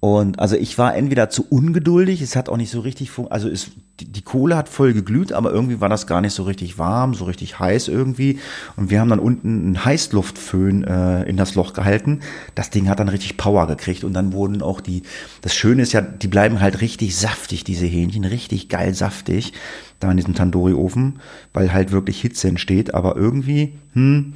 Und also ich war entweder zu ungeduldig, es hat auch nicht so richtig, fun- also es, die, die Kohle hat voll geglüht, aber irgendwie war das gar nicht so richtig warm, so richtig heiß irgendwie. Und wir haben dann unten einen Heißluftföhn äh, in das Loch gehalten. Das Ding hat dann richtig Power gekriegt und dann wurden auch die, das Schöne ist ja, die bleiben halt richtig saftig, diese Hähnchen, richtig geil saftig, da in diesem Tandoori-Ofen, weil halt wirklich Hitze entsteht, aber irgendwie, hm,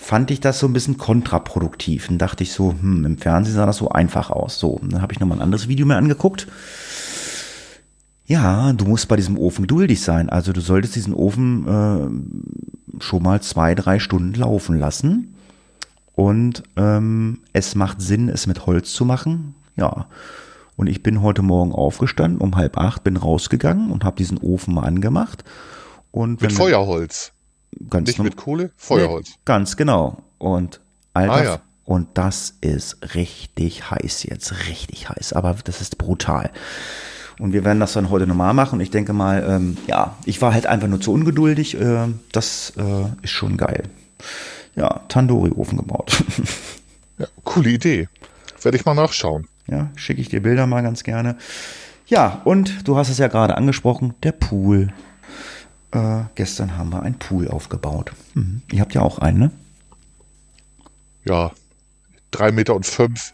fand ich das so ein bisschen kontraproduktiv. Und dachte ich so, hm, im Fernsehen sah das so einfach aus. So, und dann habe ich nochmal ein anderes Video mir angeguckt. Ja, du musst bei diesem Ofen geduldig sein. Also du solltest diesen Ofen äh, schon mal zwei, drei Stunden laufen lassen. Und ähm, es macht Sinn, es mit Holz zu machen. Ja. Und ich bin heute Morgen aufgestanden, um halb acht, bin rausgegangen und habe diesen Ofen mal angemacht. Und Mit Feuerholz. Ganz Nicht mit Kohle, Feuerholz. Nee, ganz genau. Und Alter, Ah, ja. und das ist richtig heiß jetzt, richtig heiß. Aber das ist brutal. Und wir werden das dann heute nochmal machen. Und ich denke mal, ähm, ja, ich war halt einfach nur zu ungeduldig. Äh, das äh, ist schon geil. Ja, Tandoori-Ofen gebaut. Ja, coole Idee. Werde ich mal nachschauen. ja, schicke ich dir Bilder mal ganz gerne. Ja, und du hast es ja gerade angesprochen, der Pool. Äh, gestern haben wir einen Pool aufgebaut. Mhm. Ihr habt ja auch einen, ne? Ja, drei Meter und fünf,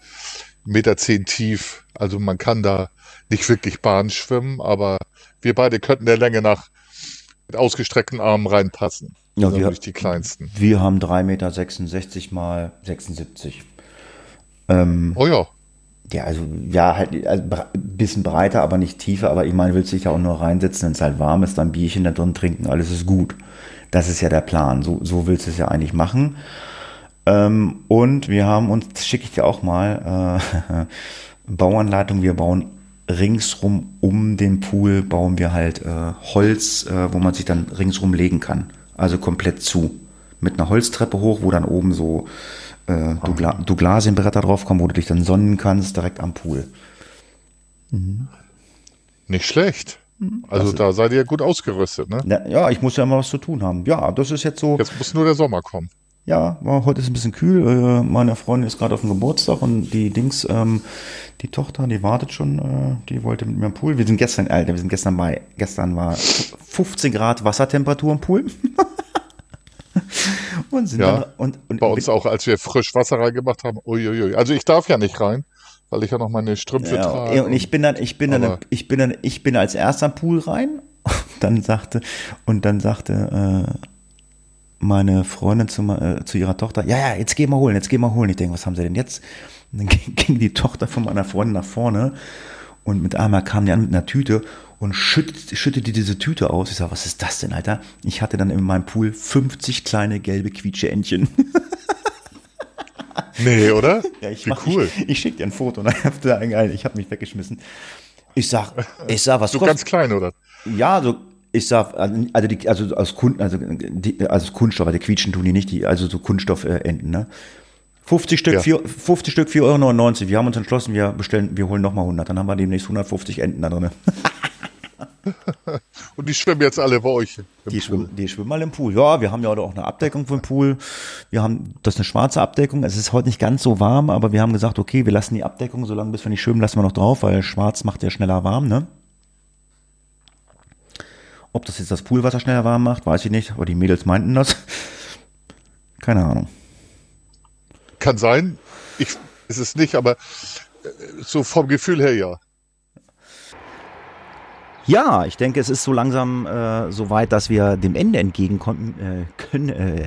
Meter zehn tief. Also man kann da nicht wirklich Bahn schwimmen, aber wir beide könnten der Länge nach mit ausgestreckten Armen reinpassen. Ja, Ja, wir- die kleinsten. Wir haben 3,66 Meter mal 76. Ähm, Oh ja, ja, also, ja, halt also, bisschen breiter, aber nicht tiefer. Aber ich meine, willst dich ja auch nur reinsetzen, wenn es halt warm ist, dann Bierchen da drin trinken, alles ist gut. Das ist ja der Plan. So, so willst du es ja eigentlich machen. Ähm, und wir haben uns, schicke ich dir auch mal, äh, Bauanleitung, wir bauen ringsrum um den Pool, bauen wir halt äh, Holz, äh, wo man sich dann ringsrum legen kann. Also komplett zu. Mit einer Holztreppe hoch, wo dann oben so äh, Dougla Douglasienbretter draufkommen, wo du dich dann sonnen kannst, direkt am Pool. Mhm. Nicht schlecht. Also da seid ihr gut ausgerüstet, ne? Ja, ja, ich muss ja immer was zu tun haben. Ja, das ist jetzt so. Jetzt muss nur der Sommer kommen. Ja, heute ist ein bisschen kühl. Äh, Meine Freundin ist gerade auf dem Geburtstag und die Dings, ähm, die Tochter, die wartet schon, äh, die wollte mit mir im Pool. Wir sind gestern, Alter, wir sind gestern bei, gestern war 15 Grad Wassertemperatur im Pool. und sind ja, dann, und, und bei uns auch, als wir frisch Wasser reingemacht haben. Uiuiui. Also ich darf ja nicht rein weil ich ja noch meine Strümpfe ja, trage. Und ich bin dann, ich bin dann, ich bin dann, ich bin als erster Pool rein. Und dann sagte, und dann sagte äh, meine Freundin zu, äh, zu ihrer Tochter, ja, ja, jetzt geh mal holen, jetzt geh mal holen. Ich denke, was haben sie denn jetzt? Und dann ging die Tochter von meiner Freundin nach vorne und mit einmal kam die an mit einer Tüte und schüttete, schüttete diese Tüte aus. Ich sag, was ist das denn, Alter? Ich hatte dann in meinem Pool 50 kleine gelbe Quietscheentchen. Nee, oder? ja, ich Wie mach, cool. Ich, ich schicke dir ein Foto. Ne? Ich habe mich weggeschmissen. Ich sag, ich sag, was so kostet? ganz klein, oder? Ja, so ich sag, also die, also aus Kunden, also die, also Kunststoff, also quietschen tun die nicht, die, also so Kunststoffenden, ne? 50 Stück, ja. 4, 50 Stück, 4,99 Euro. Wir haben uns entschlossen, wir bestellen, wir holen nochmal 100. Dann haben wir demnächst 150 Enten da drin. Und die schwimmen jetzt alle bei euch. Die schwimmen, die schwimmen alle im Pool. Ja, wir haben ja auch eine Abdeckung den Pool. Wir haben, das ist eine schwarze Abdeckung. Es ist heute nicht ganz so warm, aber wir haben gesagt, okay, wir lassen die Abdeckung, solange bis wir nicht schwimmen, lassen wir noch drauf, weil schwarz macht ja schneller warm, ne? Ob das jetzt das Poolwasser schneller warm macht, weiß ich nicht, aber die Mädels meinten das. Keine Ahnung. Kann sein. Ich, ist es nicht, aber äh, so vom Gefühl her ja. Ja, ich denke, es ist so langsam äh, so weit, dass wir dem Ende entgegenkommen äh, können. Äh,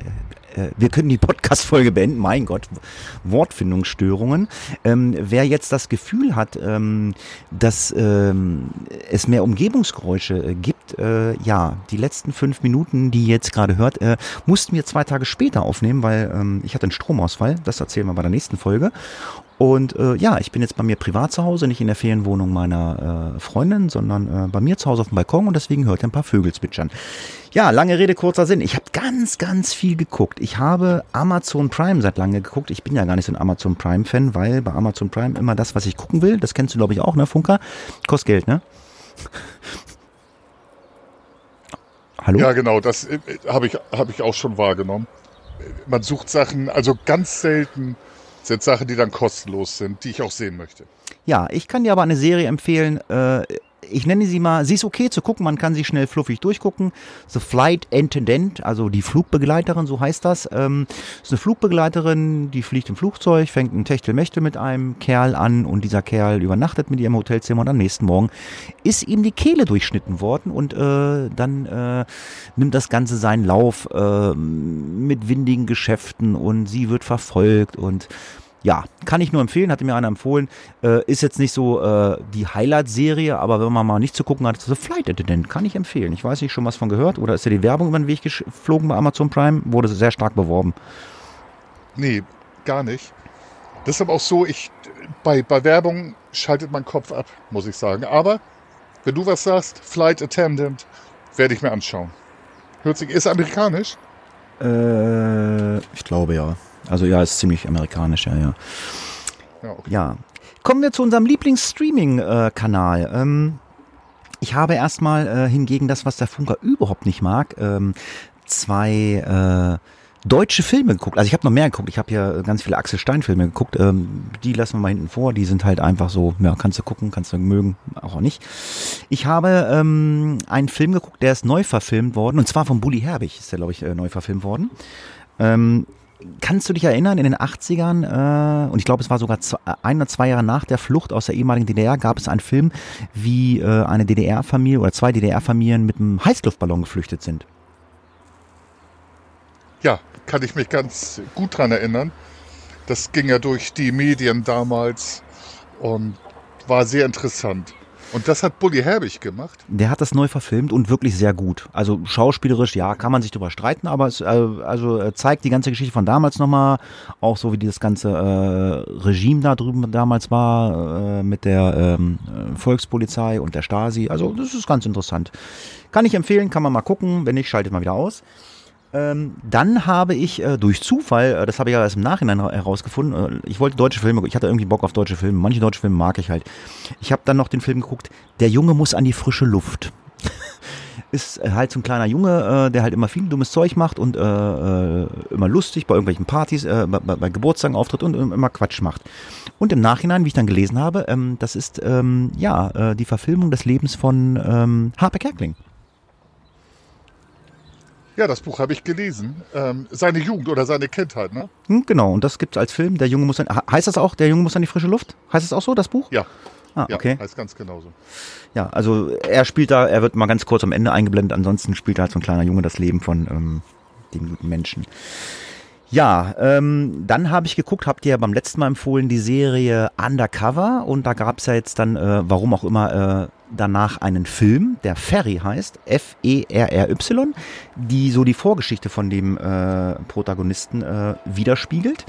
äh, wir können die Podcast-Folge beenden. Mein Gott, Wortfindungsstörungen. Ähm, wer jetzt das Gefühl hat, ähm, dass ähm, es mehr Umgebungsgeräusche äh, gibt, äh, ja, die letzten fünf Minuten, die ihr jetzt gerade hört, äh, mussten wir zwei Tage später aufnehmen, weil ähm, ich hatte einen Stromausfall. Das erzählen wir bei der nächsten Folge. Und äh, ja, ich bin jetzt bei mir privat zu Hause, nicht in der Ferienwohnung meiner äh, Freundin, sondern äh, bei mir zu Hause auf dem Balkon und deswegen hört ihr ein paar Vögel zwitschern. Ja, lange Rede, kurzer Sinn. Ich habe ganz, ganz viel geguckt. Ich habe Amazon Prime seit lange geguckt. Ich bin ja gar nicht so ein Amazon Prime-Fan, weil bei Amazon Prime immer das, was ich gucken will, das kennst du, glaube ich, auch, ne, Funker? Kostet Geld, ne? Hallo? Ja, genau, das äh, habe ich, hab ich auch schon wahrgenommen. Man sucht Sachen, also ganz selten sind Sachen, die dann kostenlos sind, die ich auch sehen möchte. Ja, ich kann dir aber eine Serie empfehlen. Äh, ich nenne sie mal, sie ist okay zu gucken, man kann sie schnell fluffig durchgucken. The Flight Attendant, also die Flugbegleiterin, so heißt das. Ähm, ist eine Flugbegleiterin, die fliegt im Flugzeug, fängt ein Techtelmechtel mit einem Kerl an und dieser Kerl übernachtet mit ihr im Hotelzimmer und am nächsten Morgen ist ihm die Kehle durchschnitten worden und äh, dann äh, nimmt das Ganze seinen Lauf äh, mit windigen Geschäften und sie wird verfolgt und ja, kann ich nur empfehlen, hatte mir einer empfohlen. Äh, ist jetzt nicht so äh, die Highlight-Serie, aber wenn man mal nicht zu gucken hat, so Flight Attendant kann ich empfehlen. Ich weiß nicht, schon was von gehört oder ist ja die Werbung über den Weg geflogen bei Amazon Prime? Wurde sehr stark beworben. Nee, gar nicht. Deshalb auch so, ich bei, bei Werbung schaltet mein Kopf ab, muss ich sagen. Aber wenn du was sagst, Flight Attendant, werde ich mir anschauen. Hört sich, ist amerikanisch? Äh, ich glaube ja. Also ja, ist ziemlich amerikanisch, ja, ja. Ja, okay. ja. Kommen wir zu unserem Lieblings-Streaming-Kanal. Ähm, ich habe erstmal äh, hingegen das, was der Funker überhaupt nicht mag, ähm, zwei äh, deutsche Filme geguckt. Also ich habe noch mehr geguckt. Ich habe hier ganz viele Axel Stein Filme geguckt. Ähm, die lassen wir mal hinten vor. Die sind halt einfach so, ja, kannst du gucken, kannst du mögen, auch nicht. Ich habe ähm, einen Film geguckt, der ist neu verfilmt worden. Und zwar von Bully Herbig ist der, glaube ich, äh, neu verfilmt worden. Ähm, Kannst du dich erinnern, in den 80ern, äh, und ich glaube, es war sogar ein oder zwei Jahre nach der Flucht aus der ehemaligen DDR, gab es einen Film, wie äh, eine DDR-Familie oder zwei DDR-Familien mit einem Heißluftballon geflüchtet sind. Ja, kann ich mich ganz gut dran erinnern. Das ging ja durch die Medien damals und war sehr interessant. Und das hat Bully Herbig gemacht? Der hat das neu verfilmt und wirklich sehr gut. Also schauspielerisch, ja, kann man sich drüber streiten, aber es äh, also zeigt die ganze Geschichte von damals nochmal, auch so wie das ganze äh, Regime da drüben damals war, äh, mit der ähm, Volkspolizei und der Stasi. Also das ist ganz interessant. Kann ich empfehlen, kann man mal gucken. Wenn nicht, schaltet mal wieder aus. Ähm, dann habe ich äh, durch Zufall, äh, das habe ich ja erst im Nachhinein herausgefunden, äh, ich wollte deutsche Filme, ich hatte irgendwie Bock auf deutsche Filme, manche deutsche Filme mag ich halt. Ich habe dann noch den Film geguckt, Der Junge muss an die frische Luft. ist äh, halt so ein kleiner Junge, äh, der halt immer viel dummes Zeug macht und äh, immer lustig bei irgendwelchen Partys, bei, bei Geburtstagen auftritt und immer Quatsch macht. Und im Nachhinein, wie ich dann gelesen habe, ähm, das ist ähm, ja die Verfilmung des Lebens von ähm, Harpe Kerkling. Ja, das Buch habe ich gelesen. Ähm, seine Jugend oder seine Kindheit, ne? Hm, genau, und das gibt es als Film. Der Junge muss an, heißt das auch, der Junge muss an die frische Luft? Heißt es auch so, das Buch? Ja. Ah, okay. Ja, heißt ganz genauso. Ja, also er spielt da, er wird mal ganz kurz am Ende eingeblendet, ansonsten spielt er halt so ein kleiner Junge das Leben von ähm, dem guten Menschen. Ja, ähm, dann habe ich geguckt, habt ihr ja beim letzten Mal empfohlen, die Serie Undercover und da gab es ja jetzt dann, äh, warum auch immer, äh, danach einen Film, der Ferry heißt, F-E-R-R-Y, die so die Vorgeschichte von dem äh, Protagonisten äh, widerspiegelt.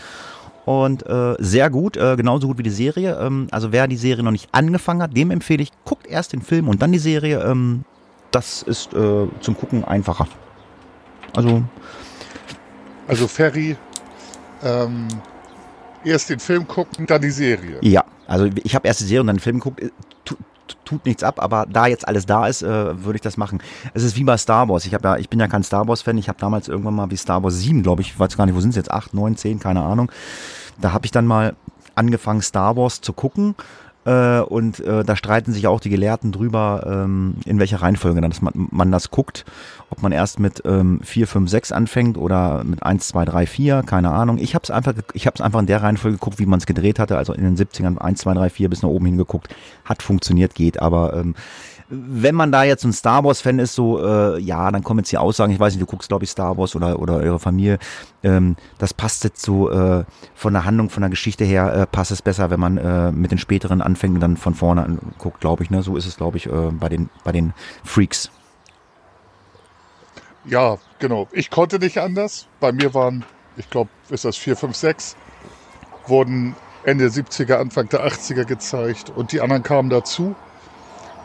Und äh, sehr gut, äh, genauso gut wie die Serie. Ähm, also wer die Serie noch nicht angefangen hat, dem empfehle ich, guckt erst den Film und dann die Serie. Ähm, das ist äh, zum Gucken einfacher. Also also Ferry, ähm, erst den Film gucken, dann die Serie. Ja, also ich habe erst die Serie und dann den Film geguckt. Tut, nichts ab, aber da jetzt alles da ist, äh, würde ich das machen. Es ist wie bei Star Wars. Ich, ja, ich bin ja kein Star Wars-Fan. Ich habe damals irgendwann mal wie Star Wars 7, glaube ich, ich weiß gar nicht, wo sind es jetzt? 8, 9, 10, keine Ahnung. Da habe ich dann mal angefangen, Star Wars zu gucken äh, und äh, da streiten sich auch die Gelehrten drüber, ähm, in welcher Reihenfolge dann man, man das guckt. Ob man erst mit ähm, 4, 5, 6 anfängt oder mit 1, 2, 3, 4, keine Ahnung. Ich habe es einfach, ich hab's einfach in der Reihenfolge geguckt, wie man es gedreht hatte. Also in den 70ern 1, 2, 3, 4 bis nach oben hingeguckt. Hat funktioniert, geht. Aber ähm, wenn man da jetzt ein Star Wars-Fan ist, so, äh, ja, dann kommen jetzt die Aussagen, ich weiß nicht, du guckst, glaube ich, Star Wars oder, oder eure Familie, ähm, das passt jetzt so äh, von der Handlung, von der Geschichte her, äh, passt es besser, wenn man äh, mit den späteren Anfängen dann von vorne anguckt, glaube ich, ne? So ist es, glaube ich, äh, bei, den, bei den Freaks. Ja, genau. Ich konnte nicht anders. Bei mir waren, ich glaube, ist das 4, 5, 6, wurden Ende 70er, Anfang der 80er gezeigt und die anderen kamen dazu.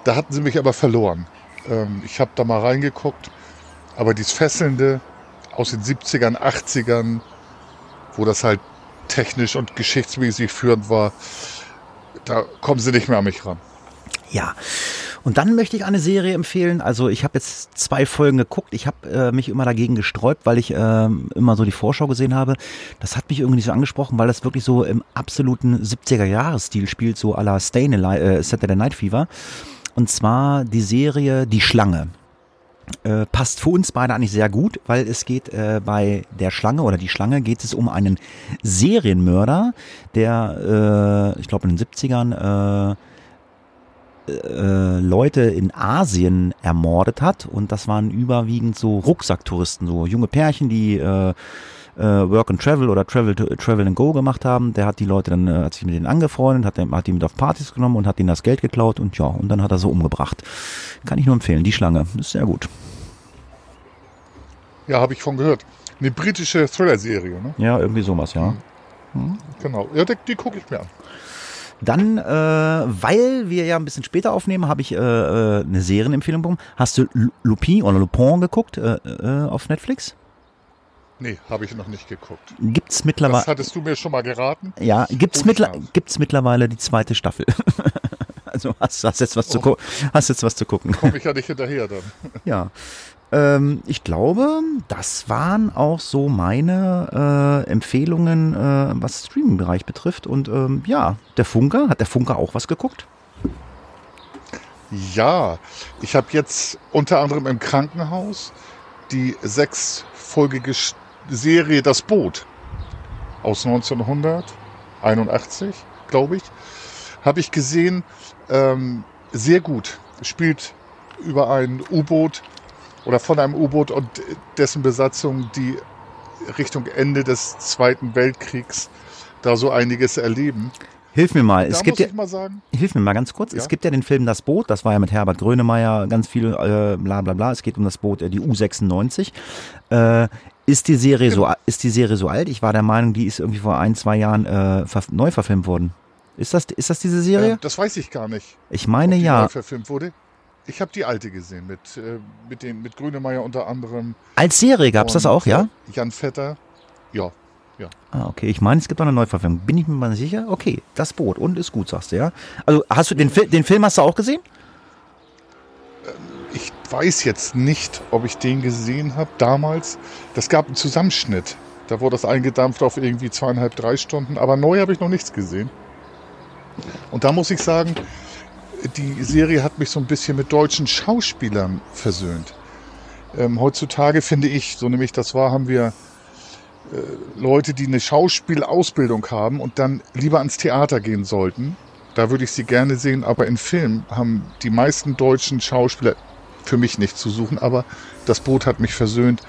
Da hatten sie mich aber verloren. Ähm, ich habe da mal reingeguckt, aber dieses Fesselnde aus den 70ern, 80ern, wo das halt technisch und geschichtsmäßig führend war, da kommen sie nicht mehr an mich ran. Ja. Und dann möchte ich eine Serie empfehlen. Also ich habe jetzt zwei Folgen geguckt. Ich habe äh, mich immer dagegen gesträubt, weil ich äh, immer so die Vorschau gesehen habe. Das hat mich irgendwie nicht so angesprochen, weil das wirklich so im absoluten 70er-Jahres-Stil spielt, so à la Stay äh, Saturday Night Fever. Und zwar die Serie Die Schlange. Äh, passt für uns beide eigentlich sehr gut, weil es geht äh, bei der Schlange oder die Schlange geht es um einen Serienmörder, der, äh, ich glaube in den 70ern, äh, äh, Leute in Asien ermordet hat und das waren überwiegend so Rucksacktouristen, so junge Pärchen, die äh, Work and Travel oder Travel to, Travel and Go gemacht haben. Der hat die Leute dann, äh, hat sich mit denen angefreundet, hat, hat die mit auf Partys genommen und hat ihnen das Geld geklaut und ja, und dann hat er so umgebracht. Kann ich nur empfehlen, die Schlange, ist sehr gut. Ja, habe ich von gehört. Eine britische Thriller-Serie, ne? Ja, irgendwie sowas, ja. Mhm. Genau, ja, die, die gucke ich mir an. Dann, äh, weil wir ja ein bisschen später aufnehmen, habe ich äh, äh eine Serienempfehlung bekommen. Hast du Lupin oder Lupin geguckt äh, äh, auf Netflix? Nee, habe ich noch nicht geguckt. Gibt's mittlerweile. Das hattest du mir schon mal geraten? Ja, gibt's, mittler gibt's mittlerweile die zweite Staffel. also hast, hast jetzt was oh. zu hast jetzt was zu gucken. Komme ich ja nicht hinterher dann. ja. Ähm, ich glaube, das waren auch so meine äh, Empfehlungen, äh, was Streaming-Bereich betrifft. Und ähm, ja, der Funker, hat der Funker auch was geguckt? Ja, ich habe jetzt unter anderem im Krankenhaus die sechsfolgige Serie Das Boot aus 1981, glaube ich, habe ich gesehen. Ähm, sehr gut. Spielt über ein U-Boot oder von einem U-Boot und dessen Besatzung, die Richtung Ende des Zweiten Weltkriegs da so einiges erleben. Hilf mir mal. es gibt ja, mal hilf mir mal ganz kurz. Ja? Es gibt ja den Film Das Boot. Das war ja mit Herbert Grönemeyer ganz viel äh, bla bla bla. Es geht um das Boot, äh, die U96. Äh, ist die Serie so ist die Serie so alt? Ich war der Meinung, die ist irgendwie vor ein zwei Jahren äh, neu verfilmt worden. Ist das ist das diese Serie? das weiß ich gar nicht. Ich meine ja. Neu verfilmt wurde. Ich habe die alte gesehen mit, äh, mit, den, mit Grünemeyer unter anderem. Als Serie gab es das auch, ja? äh, Jan Vetter. Ja, ja. Ah, okay. Ich meine, es gibt noch eine Neuverfilmung. Bin ich mir mal sicher? Okay, das Boot. Und ist gut, sagst du, ja? Also, hast du den, Fi den Film hast du auch gesehen? Ich weiß jetzt nicht, ob ich den gesehen habe damals. Das gab einen Zusammenschnitt. Da wurde das eingedampft auf irgendwie zweieinhalb, drei Stunden. Aber neu habe ich noch nichts gesehen. Und da muss ich sagen, die Serie hat mich so ein bisschen mit deutschen Schauspielern versöhnt. Ähm, heutzutage finde ich, so nämlich das war, haben wir äh, Leute, die eine Schauspielausbildung haben und dann lieber ans Theater gehen sollten. Da würde ich sie gerne sehen, aber in Film haben die meisten deutschen Schauspieler für mich nicht zu suchen, aber das Boot hat mich versöhnt.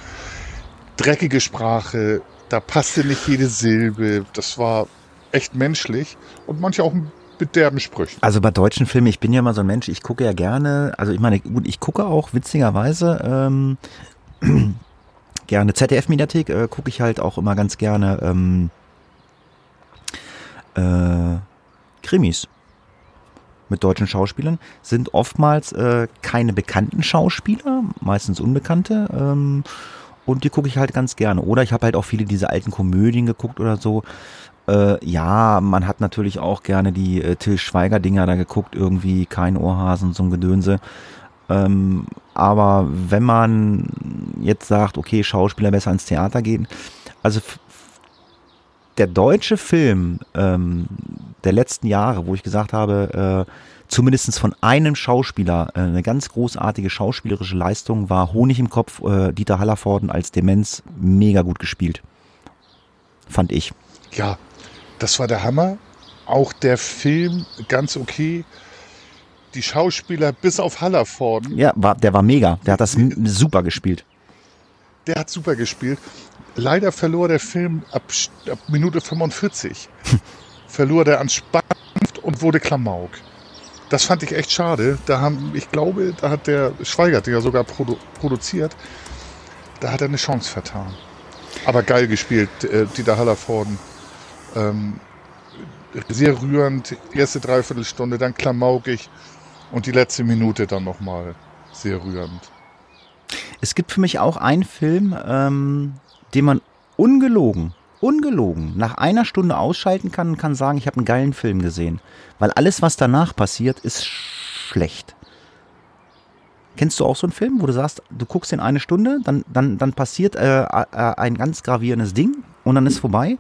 Dreckige Sprache, da passte nicht jede Silbe, das war echt menschlich und manche auch mit derben Sprüchen. Also bei deutschen Filmen, ich bin ja mal so ein Mensch, ich gucke ja gerne, also ich meine, gut, ich gucke auch witzigerweise ähm, gerne ZDF-Mediathek, äh, gucke ich halt auch immer ganz gerne ähm, äh, Krimis mit deutschen Schauspielern, sind oftmals äh, keine bekannten Schauspieler, meistens unbekannte. Ähm, und die gucke ich halt ganz gerne. Oder ich habe halt auch viele diese alten Komödien geguckt oder so. Äh, ja, man hat natürlich auch gerne die äh, Till Schweiger-Dinger da geguckt, irgendwie kein Ohrhasen, so ein Gedönse. Ähm, aber wenn man jetzt sagt, okay, Schauspieler besser ins Theater gehen, also der deutsche Film ähm, der letzten Jahre, wo ich gesagt habe, äh, zumindest von einem Schauspieler äh, eine ganz großartige schauspielerische Leistung war Honig im Kopf, äh, Dieter Hallervorden als Demenz, mega gut gespielt. Fand ich. Ja, das war der Hammer. Auch der Film ganz okay. Die Schauspieler bis auf Hallervorden, Ja, war, der war mega. Der hat das super gespielt. der hat super gespielt. Leider verlor der Film ab, ab Minute 45. verlor der an Spannung und wurde Klamauk. Das fand ich echt schade. Da haben, ich glaube, da hat der Schweigert ja sogar produ produziert. Da hat er eine Chance vertan. Aber geil gespielt, äh, Dieter Hallervorden. Ähm, sehr rührend, erste Dreiviertelstunde, dann klamaukig und die letzte Minute dann nochmal sehr rührend. Es gibt für mich auch einen Film, ähm, den man ungelogen, ungelogen nach einer Stunde ausschalten kann und kann sagen, ich habe einen geilen Film gesehen. Weil alles, was danach passiert, ist schlecht. Kennst du auch so einen Film, wo du sagst, du guckst in eine Stunde, dann, dann, dann passiert äh, äh, ein ganz gravierendes Ding und dann ist vorbei.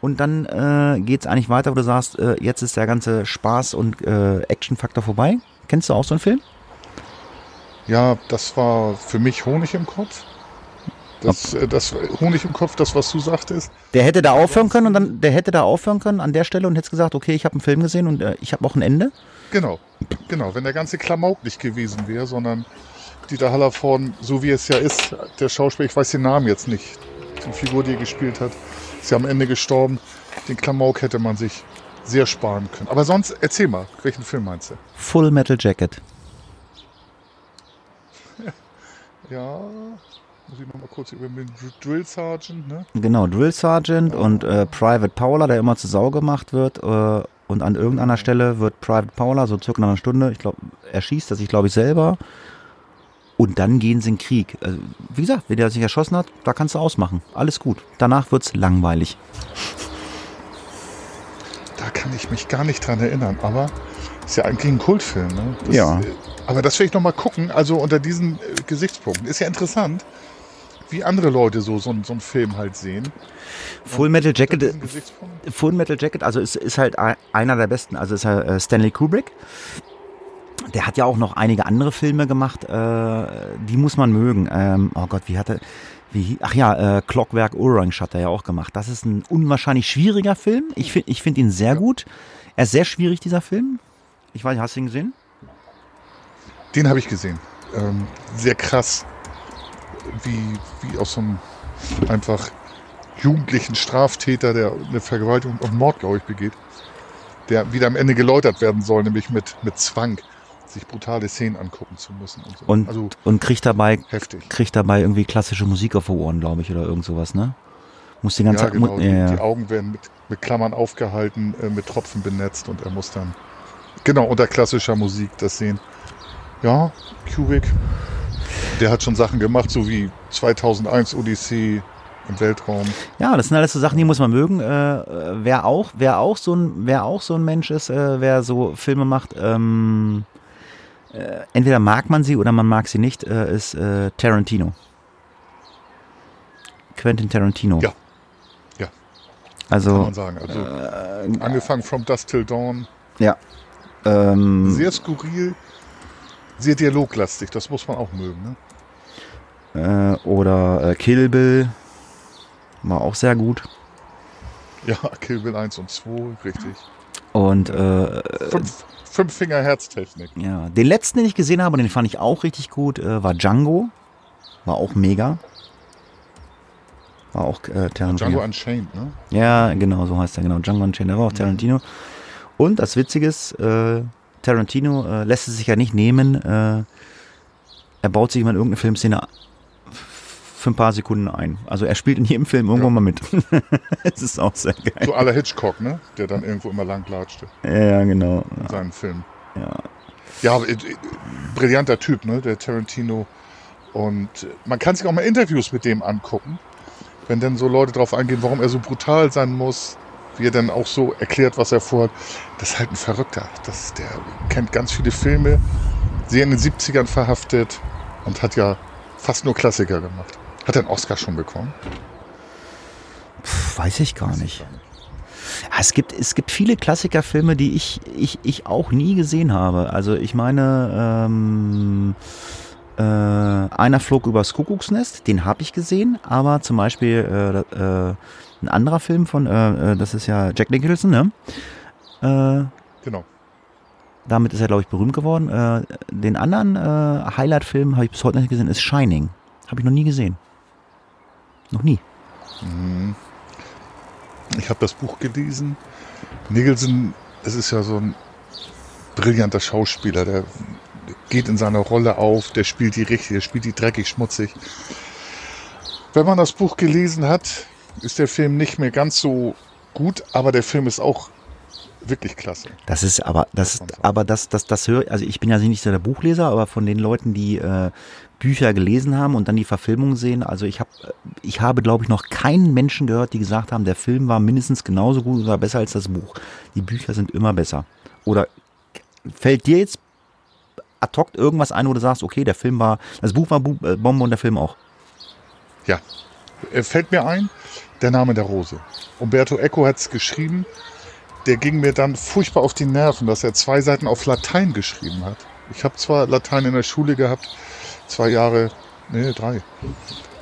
Und dann äh, geht es eigentlich weiter, wo du sagst, äh, jetzt ist der ganze Spaß und äh, Actionfaktor vorbei. Kennst du auch so einen Film? Ja, das war für mich Honig im Kopf. Das, äh, das Honig im Kopf, das, was du sagtest. Der hätte da aufhören können und dann, der hätte da aufhören können an der Stelle und hätte gesagt, okay, ich habe einen Film gesehen und äh, ich habe auch ein Ende. Genau, genau. Wenn der ganze Klamauk nicht gewesen wäre, sondern Dieter Hallervorden, so wie es ja ist, der Schauspieler, ich weiß den Namen jetzt nicht, die Figur, die er gespielt hat, ist ja am Ende gestorben. Den Klamauk hätte man sich sehr sparen können. Aber sonst, erzähl mal, welchen Film meinst du? Full Metal Jacket. Ja, muss ich nochmal kurz über den Drill Sergeant, ne? Genau, Drill Sergeant und äh, Private Paula, der immer zu Sau gemacht wird. Äh, und an irgendeiner Stelle wird Private Paula, so circa einer Stunde, ich glaube, erschießt er sich, glaube ich, selber. Und dann gehen sie in den Krieg. Also, wie gesagt, wenn der sich erschossen hat, da kannst du ausmachen. Alles gut. Danach wird's langweilig. Da kann ich mich gar nicht dran erinnern, aber ist ja eigentlich ein Kultfilm, ne? Das, Ja. äh, Aber das will ich nochmal gucken, also unter diesen äh, Gesichtspunkten. Ist ja interessant, wie andere Leute so, so, so einen Film halt sehen. Full Metal Jacket, Gesichtspunkten. Full Metal Jacket, also ist, ist halt ein- einer der besten. Also ist halt, äh, Stanley Kubrick. Der hat ja auch noch einige andere Filme gemacht, äh, die muss man mögen. Ähm, oh Gott, wie hat er, wie, ach ja, äh, Clockwork Orange hat er ja auch gemacht. Das ist ein unwahrscheinlich schwieriger Film. Ich finde ich find ihn sehr gut. Er ist sehr schwierig, dieser Film. Ich weiß, hast du ihn gesehen? Den habe ich gesehen. Ähm, sehr krass, wie, wie aus so einem einfach jugendlichen Straftäter, der eine Vergewaltigung und Mord, glaube ich, begeht, der wieder am Ende geläutert werden soll, nämlich mit, mit Zwang, sich brutale Szenen angucken zu müssen. Und, so. Und, also und kriegt dabei, heftig. kriegt dabei irgendwie klassische Musik auf die Ohren, glaube ich, oder irgend sowas, ne? Muss die ganze Ja, Zeit, genau. Die, ja, die. Augen werden mit, mit Klammern aufgehalten, äh, mit Tropfen benetzt und er muss dann, genau, unter klassischer Musik das sehen. Ja, Kubrick. Der hat schon Sachen gemacht, so wie 2001 Odyssey im Weltraum. Ja, das sind alles so Sachen, die muss man mögen. Äh, wer auch, wer auch so ein, wer auch so ein Mensch ist, äh, wer so Filme macht, ähm, äh, entweder mag man sie oder man mag sie nicht, äh, ist äh, Tarantino. Quentin Tarantino. Ja. Ja. Also, Kann man sagen. Also angefangen from Dust Till Dawn. ja. Ähm, Sehr skurril, sehr dialoglastig, das muss man auch mögen. Ne? äh, oder äh, Kill Bill. War auch sehr gut. Ja, Kill Bill 1 und 2, richtig. Und äh, Fünf, fünf Finger Herztechnik. ja, den letzten, den ich gesehen habe, und den fand ich auch richtig gut, äh, war Django. War auch mega. War auch äh, Tarantino. Django Unchained, ne? Ja, genau, so heißt er, genau. Django Unchained, der war auch Tarantino. Und das Witzige ist, äh, Tarantino äh, lässt es sich ja nicht nehmen. Äh, er baut sich immer in irgendeine Filmszene für ein paar Sekunden ein. Also er spielt in jedem Film irgendwann mal mit. Es ist auch sehr geil. So aller Hitchcock, ne? Der dann irgendwo immer lang latschte Ja, genau. in seinen Filmen. Ja. Ja, äh, brillanter Typ, ne? Der Tarantino. Und äh, man kann sich auch mal Interviews mit dem angucken, wenn dann so Leute drauf eingehen, warum er so brutal sein muss, wie er dann auch so erklärt, was er vorhat. Das ist halt ein Verrückter. Das der kennt ganz viele Filme, sehr in den 70ern verhaftet und hat ja fast nur Klassiker gemacht. Hat er einen Oscar schon bekommen? Pff, weiß ich gar nicht. Es gibt, es gibt viele Klassikerfilme, die ich, ich, ich auch nie gesehen habe. Also ich meine, ähm, äh, einer flog übers Kuckucksnest, den habe ich gesehen, aber zum Beispiel äh, äh, ein anderer Film von, äh, äh, das ist ja Jack Nicholson, ne? Äh, Genau. damit ist er, glaube ich, berühmt geworden. Äh, den anderen äh, Highlight-Film habe ich bis heute nicht gesehen, ist Shining. Habe ich noch nie gesehen. Noch nie. Ich habe das Buch gelesen. Nicholson, das ist ja so ein brillanter Schauspieler, der geht in seiner Rolle auf, der spielt die richtig, der spielt die dreckig, schmutzig. Wenn man das Buch gelesen hat, ist der Film nicht mehr ganz so gut, aber der Film ist auch wirklich klasse. Das ist aber, das, aber das, das, das höre, also ich bin ja nicht so der Buchleser, aber von den Leuten, die äh, Bücher gelesen haben und dann die Verfilmung sehen, also ich habe, ich habe, glaube ich, noch keinen Menschen gehört, die gesagt haben, der Film war mindestens genauso gut oder besser als das Buch. Die Bücher sind immer besser. Oder fällt dir jetzt ad hoc irgendwas ein, wo du sagst, okay, der Film war, das Buch war äh, Bombe und der Film auch. Ja, äh, fällt mir ein, der Name der Rose. Umberto Eco hat es geschrieben. Der ging mir dann furchtbar auf die Nerven, dass er zwei Seiten auf Latein geschrieben hat. Ich habe zwar Latein in der Schule gehabt, zwei Jahre, nee, drei.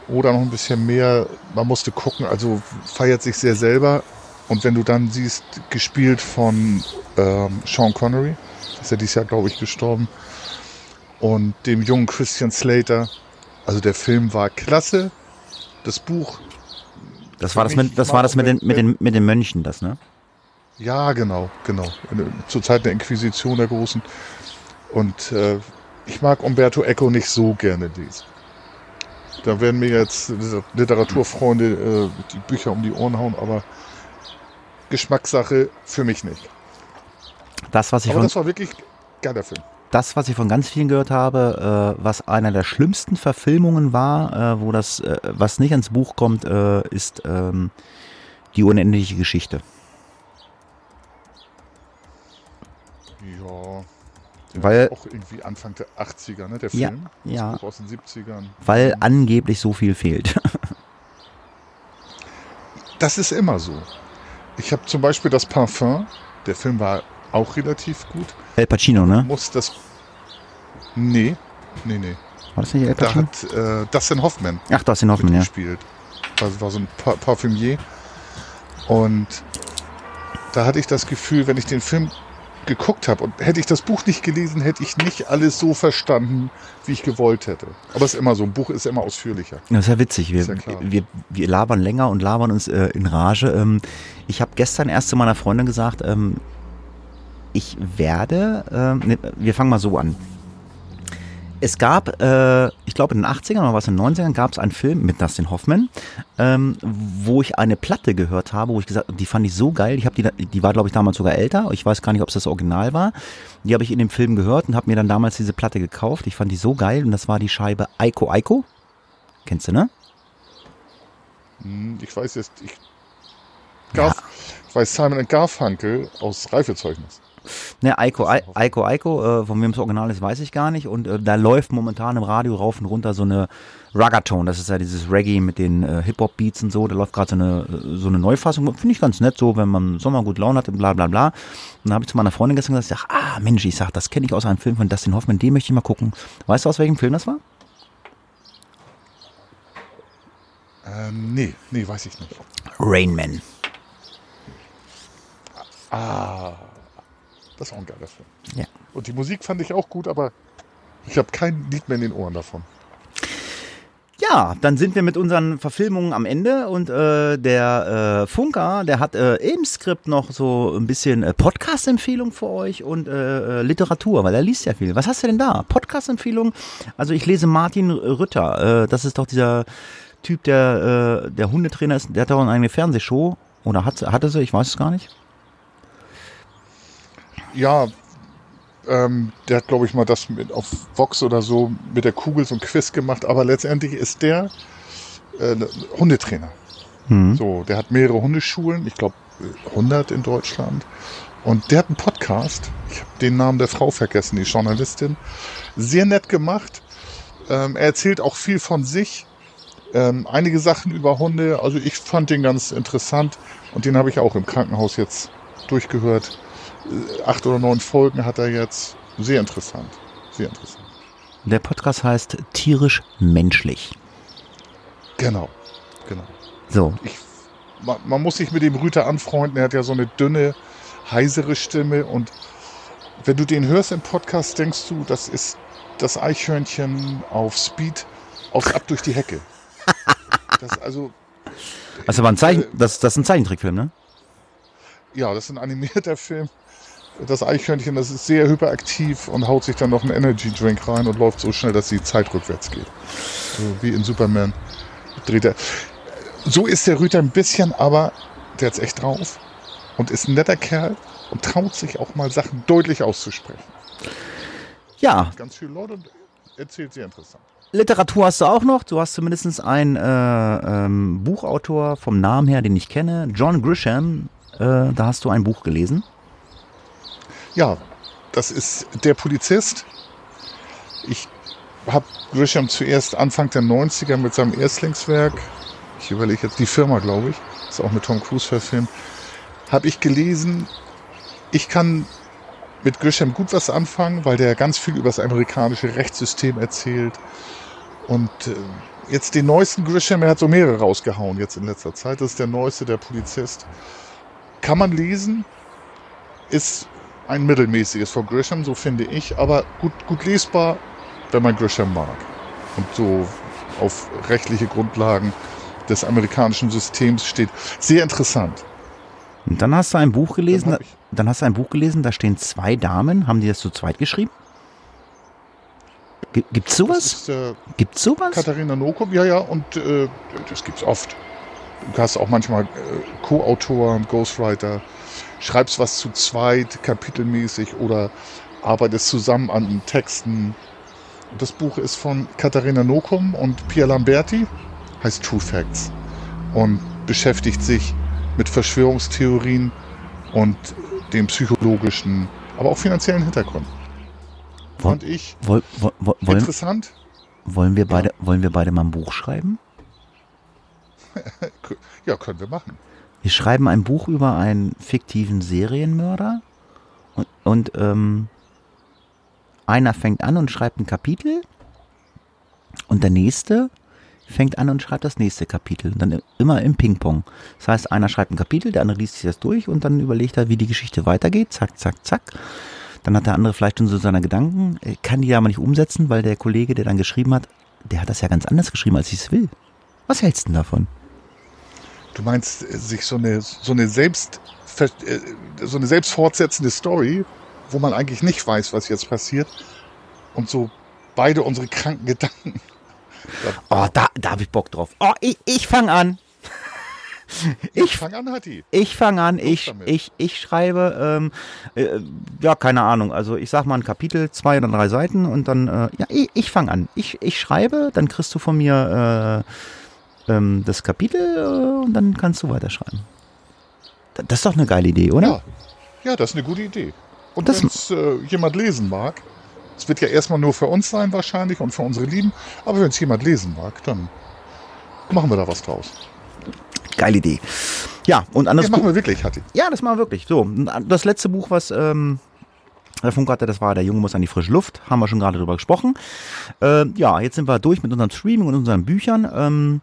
Oder noch ein bisschen mehr. Man musste gucken, also feiert sich sehr selber. Und wenn du dann siehst, gespielt von ähm, Sean Connery, ist ja dieses Jahr, glaube ich, gestorben, und dem jungen Christian Slater, also der Film war klasse. Das Buch Das war das mit, das war das mit den, mit den, mit den Mönchen, das, ne? Ja, genau, genau. Zur Zeit der Inquisition der Großen. Und äh, ich mag Umberto Eco nicht so gerne lesen. Da werden mir jetzt Literaturfreunde äh, die Bücher um die Ohren hauen, aber Geschmackssache für mich nicht. Das, was ich Aber das war wirklich geiler Film. Das, was ich von ganz vielen gehört habe, äh, was einer der schlimmsten Verfilmungen war, äh, wo das, äh, was nicht ins Buch kommt, äh, ist ähm, die unendliche Geschichte. Ja. Weil, Auch irgendwie Anfang der 80er, ne? Der Ja, Film. ja. Das Buch aus den 70ern. weil angeblich so viel fehlt. Das ist immer so. Ich habe zum Beispiel das Parfum. Der Film war auch relativ gut. El Pacino, ne? Muss das. Nee, nee, nee. War das nicht El Da Pacino? hat äh, Dustin Hoffman Ach, das in Hoffmann, ja. mitgespielt. Das war so ein pa Parfümier. Und da hatte ich das Gefühl, wenn ich den Film geguckt habe und hätte ich das Buch nicht gelesen, hätte ich nicht alles so verstanden, wie ich gewollt hätte. Aber es ist immer so, ein Buch ist immer ausführlicher. Das ist ja witzig. Wir, ja wir, wir labern länger und labern uns äh, in Rage. Ähm, ich habe gestern erst zu meiner Freundin gesagt, ähm, ich werde, ähm, ne, wir fangen mal so an. es gab, äh, ich glaube in den 80ern oder was in den 90ern gab es einen Film mit Dustin Hoffman, ähm, wo ich eine Platte gehört habe, wo ich gesagt, die fand ich so geil. Ich habe die, die war glaube ich damals sogar älter. Ich weiß gar nicht, ob es das Original war. Die habe ich in dem Film gehört und habe mir dann damals diese Platte gekauft. Ich fand die so geil und das war die Scheibe Aiko Aiko. Kennst du ne? Hm, ich weiß jetzt, ich, Garf, ja. ich weiß Simon Garfunkel aus Reifezeugnis. Ne, Eiko, Eiko, Eiko, äh, von wem das Original ist, weiß ich gar nicht. Und äh, da läuft momentan im Radio rauf und runter so eine Ruggaton. Das ist ja dieses Reggae mit den äh, Hip-Hop-Beats und so. Da läuft gerade so eine, so eine Neufassung. Finde ich ganz nett, so, wenn man Sommer gut Laune hat und bla bla bla. Und dann habe ich zu meiner Freundin gestern gesagt, ich sag, ah Mensch, ich sag, das kenne ich aus einem Film von Dustin Hoffman, den möchte ich mal gucken. Weißt du, aus welchem Film das war? Ähm, nee, nee, weiß ich nicht. Rain Man. Ah. Das ist auch ein geiler Film. Ja. Und die Musik fand ich auch gut, aber ich habe kein Lied mehr in den Ohren davon. Ja, dann sind wir mit unseren Verfilmungen am Ende und äh, der äh, Funker, der hat äh, im Skript noch so ein bisschen äh, Podcast-Empfehlung für euch und äh, äh, Literatur, weil er liest ja viel. Was hast du denn da? Podcast-Empfehlung? Also ich lese Martin Rütter, äh, das ist doch dieser Typ, der äh, der Hundetrainer ist, der hat doch eine Fernsehshow oder hat, hatte sie, ich weiß es gar nicht ja, ähm, der hat, glaube ich, mal das mit, auf Vox oder so mit der Kugel so ein Quiz gemacht, aber letztendlich ist der äh, Hundetrainer. Mhm. So, der hat mehrere Hundeschulen, ich glaube 100 in Deutschland. Und der hat einen Podcast. Ich habe den Namen der Frau vergessen, die Journalistin. Sehr nett gemacht. Ähm, er erzählt auch viel von sich. Ähm, einige Sachen über Hunde. Also ich fand den ganz interessant. Und den habe ich auch im Krankenhaus jetzt durchgehört acht oder neun Folgen hat er jetzt. Sehr interessant. Sehr interessant. Der Podcast heißt Tierisch Menschlich. Genau. Genau. So. Ich, man, man, muss sich mit dem Rüter anfreunden. Er hat ja so eine dünne, heisere Stimme. Und wenn du den hörst im Podcast, denkst du, das ist das Eichhörnchen auf Speed aufs Ab durch die Hecke. Das also. Also war ein Zeichen, äh, das, das ist ein Zeichentrickfilm, ne? Ja, das ist ein animierter Film das Eichhörnchen, das ist sehr hyperaktiv und haut sich dann noch einen Energy Drink rein und läuft so schnell, dass die Zeit rückwärts geht. So wie in Superman dreht er. So ist der Rüter ein bisschen, aber der hat's echt drauf und ist ein netter Kerl und traut sich auch mal Sachen deutlich auszusprechen. Ja. Ganz viele Leute und erzählt sehr interessant. Literatur hast du auch noch. Du hast zumindest einen äh, ähm, Buchautor vom Namen her, den ich kenne, John Grisham. Äh, da hast du ein Buch gelesen. Ja, das ist der Polizist. Ich habe Grisham zuerst Anfang der 90er mit seinem Erstlingswerk, ich überlege jetzt die Firma, glaube ich, ist auch mit Tom Cruise verfilmt, habe ich gelesen. Ich kann mit Grisham gut was anfangen, weil der ganz viel über das amerikanische Rechtssystem erzählt. Und äh, jetzt den neuesten Grisham, er hat so mehrere rausgehauen jetzt in letzter Zeit. Das ist der neueste, der Polizist. Kann man lesen, ist ein mittelmäßiges von Grisham, so finde ich, aber gut, gut lesbar, wenn man Grisham mag. Und so auf rechtliche Grundlagen des amerikanischen Systems steht. Sehr interessant. Und dann hast du ein Buch gelesen, dann, dann, hast du ein Buch gelesen, da stehen zwei Damen, haben die das zu zweit geschrieben? Gibt's sowas? Ist, äh, gibt's sowas? Katharina Nokum, ja, ja, und äh, das gibt's oft. Du hast auch manchmal äh, Co-Autoren, Ghostwriter schreibst was zu zweit, kapitelmäßig oder arbeitest zusammen an Texten. Das Buch ist von Katharina Nokum und Pia Lamberti, heißt True Facts und beschäftigt sich mit Verschwörungstheorien und dem psychologischen, aber auch finanziellen Hintergrund. Fand ich woll, woll, woll, interessant. Wollen wir beide, ja. wollen wir beide mal ein Buch schreiben? ja, können wir machen. Wir schreiben ein Buch über einen fiktiven Serienmörder und, und ähm, einer fängt an und schreibt ein Kapitel und der nächste fängt an und schreibt das nächste Kapitel. Und dann immer im Ping-Pong. Das heißt, einer schreibt ein Kapitel, der andere liest sich das durch und dann überlegt er, wie die Geschichte weitergeht. Zack, zack, zack. Dann hat der andere vielleicht schon so seine Gedanken, kann die aber nicht umsetzen, weil der Kollege, der dann geschrieben hat, der hat das ja ganz anders geschrieben, als ich es will. Was hältst du denn davon? Du meinst, äh, sich so eine, so eine selbst, äh, so eine selbst fortsetzende Story, wo man eigentlich nicht weiß, was jetzt passiert, und so beide unsere kranken Gedanken. Oh, da, da habe ich Bock drauf. Oh, ich, ich fange an. Ich fange an, Hatti. Ich fange an, ich, ich, ich schreibe, ähm, äh, ja, keine Ahnung, also ich sag mal ein Kapitel, zwei oder drei Seiten und dann, äh, ja, ich, ich fange an. Ich, ich schreibe, dann kriegst du von mir äh, ähm, das Kapitel äh, und dann kannst du weiterschreiben. Das ist doch eine geile Idee, oder? Ja, ja das ist eine gute Idee. Und wenn es äh, jemand lesen mag, es wird ja erstmal nur für uns sein wahrscheinlich und für unsere Lieben, aber wenn es jemand lesen mag, dann machen wir da was draus. Geile Idee. Ja, und anders. Das machen wir wirklich, Hatti. Ja, das machen wir wirklich. So, das letzte Buch, was ähm, der Funk hatte, das war Der Junge muss an die frische Luft. Haben wir schon gerade drüber gesprochen. Äh, ja, jetzt sind wir durch mit unserem Streaming und unseren Büchern. Ähm,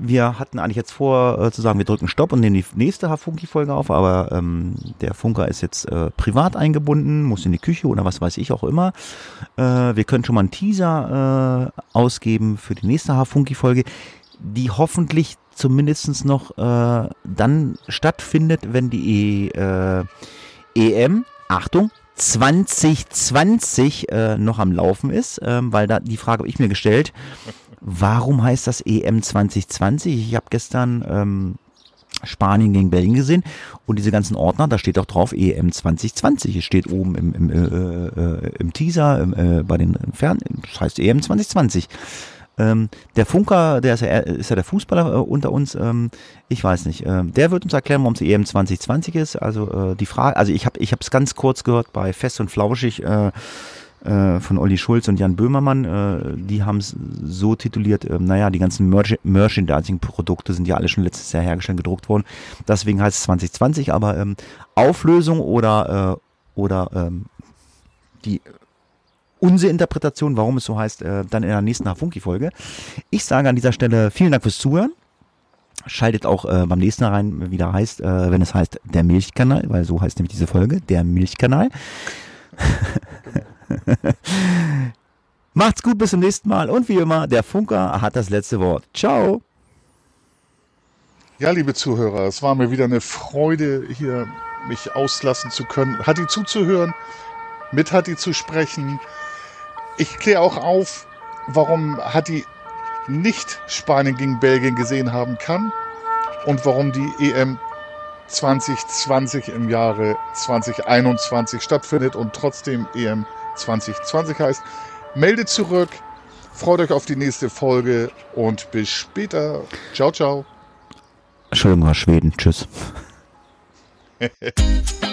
wir hatten eigentlich jetzt vor äh, zu sagen, wir drücken Stopp und nehmen die nächste Hafunki-Folge auf, aber ähm, der Funker ist jetzt äh, privat eingebunden, muss in die Küche oder was weiß ich auch immer. Äh, wir können schon mal einen Teaser äh, ausgeben für die nächste Hafunki-Folge, die hoffentlich zumindest noch äh, dann stattfindet, wenn die e, EM, Achtung, 2020 äh, noch am Laufen ist, ähm, weil da die Frage habe ich mir gestellt, warum heißt das EM 2020? Ich habe gestern ähm, Spanien gegen Belgien gesehen und diese ganzen Ordner, da steht auch drauf EM 2020. Es steht oben im, im, äh, äh, im Teaser äh, bei den Fern, das heißt EM 2020. Ähm, der Funker, der ist ja, ist ja der Fußballer äh, unter uns, ähm, ich weiß nicht. Ähm, der wird uns erklären, warum es EM 2020 ist. Also äh, die Frage, also ich habe ich es ganz kurz gehört bei Fest und Flauschig äh, von Olli Schulz und Jan Böhmermann. Äh, die haben es so tituliert, äh, naja, die ganzen Merch Merchandising-Produkte sind ja alle schon letztes Jahr hergestellt, gedruckt worden. Deswegen heißt es 2020, aber ähm, Auflösung oder, äh, oder ähm, die unsere Interpretation, warum es so heißt, äh, dann in der nächsten Hafunki-Folge. Ich sage an dieser Stelle vielen Dank fürs Zuhören. Schaltet auch äh, beim nächsten Mal rein, wie der heißt, äh, wenn es heißt der Milchkanal, weil so heißt nämlich diese Folge, der Milchkanal. Macht's gut, bis zum nächsten Mal und wie immer, der Funker hat das letzte Wort. Ciao. Ja, liebe Zuhörer, es war mir wieder eine Freude, hier mich auslassen zu können, Hatti zuzuhören, mit Hatti zu sprechen. Ich kläre auch auf, warum Hatti nicht Spanien gegen Belgien gesehen haben kann und warum die EM 2020 im Jahre 2021 stattfindet und trotzdem EM 2020 heißt. Meldet zurück, freut euch auf die nächste Folge und bis später. Ciao, ciao. Entschuldigung, Schweden. Tschüss.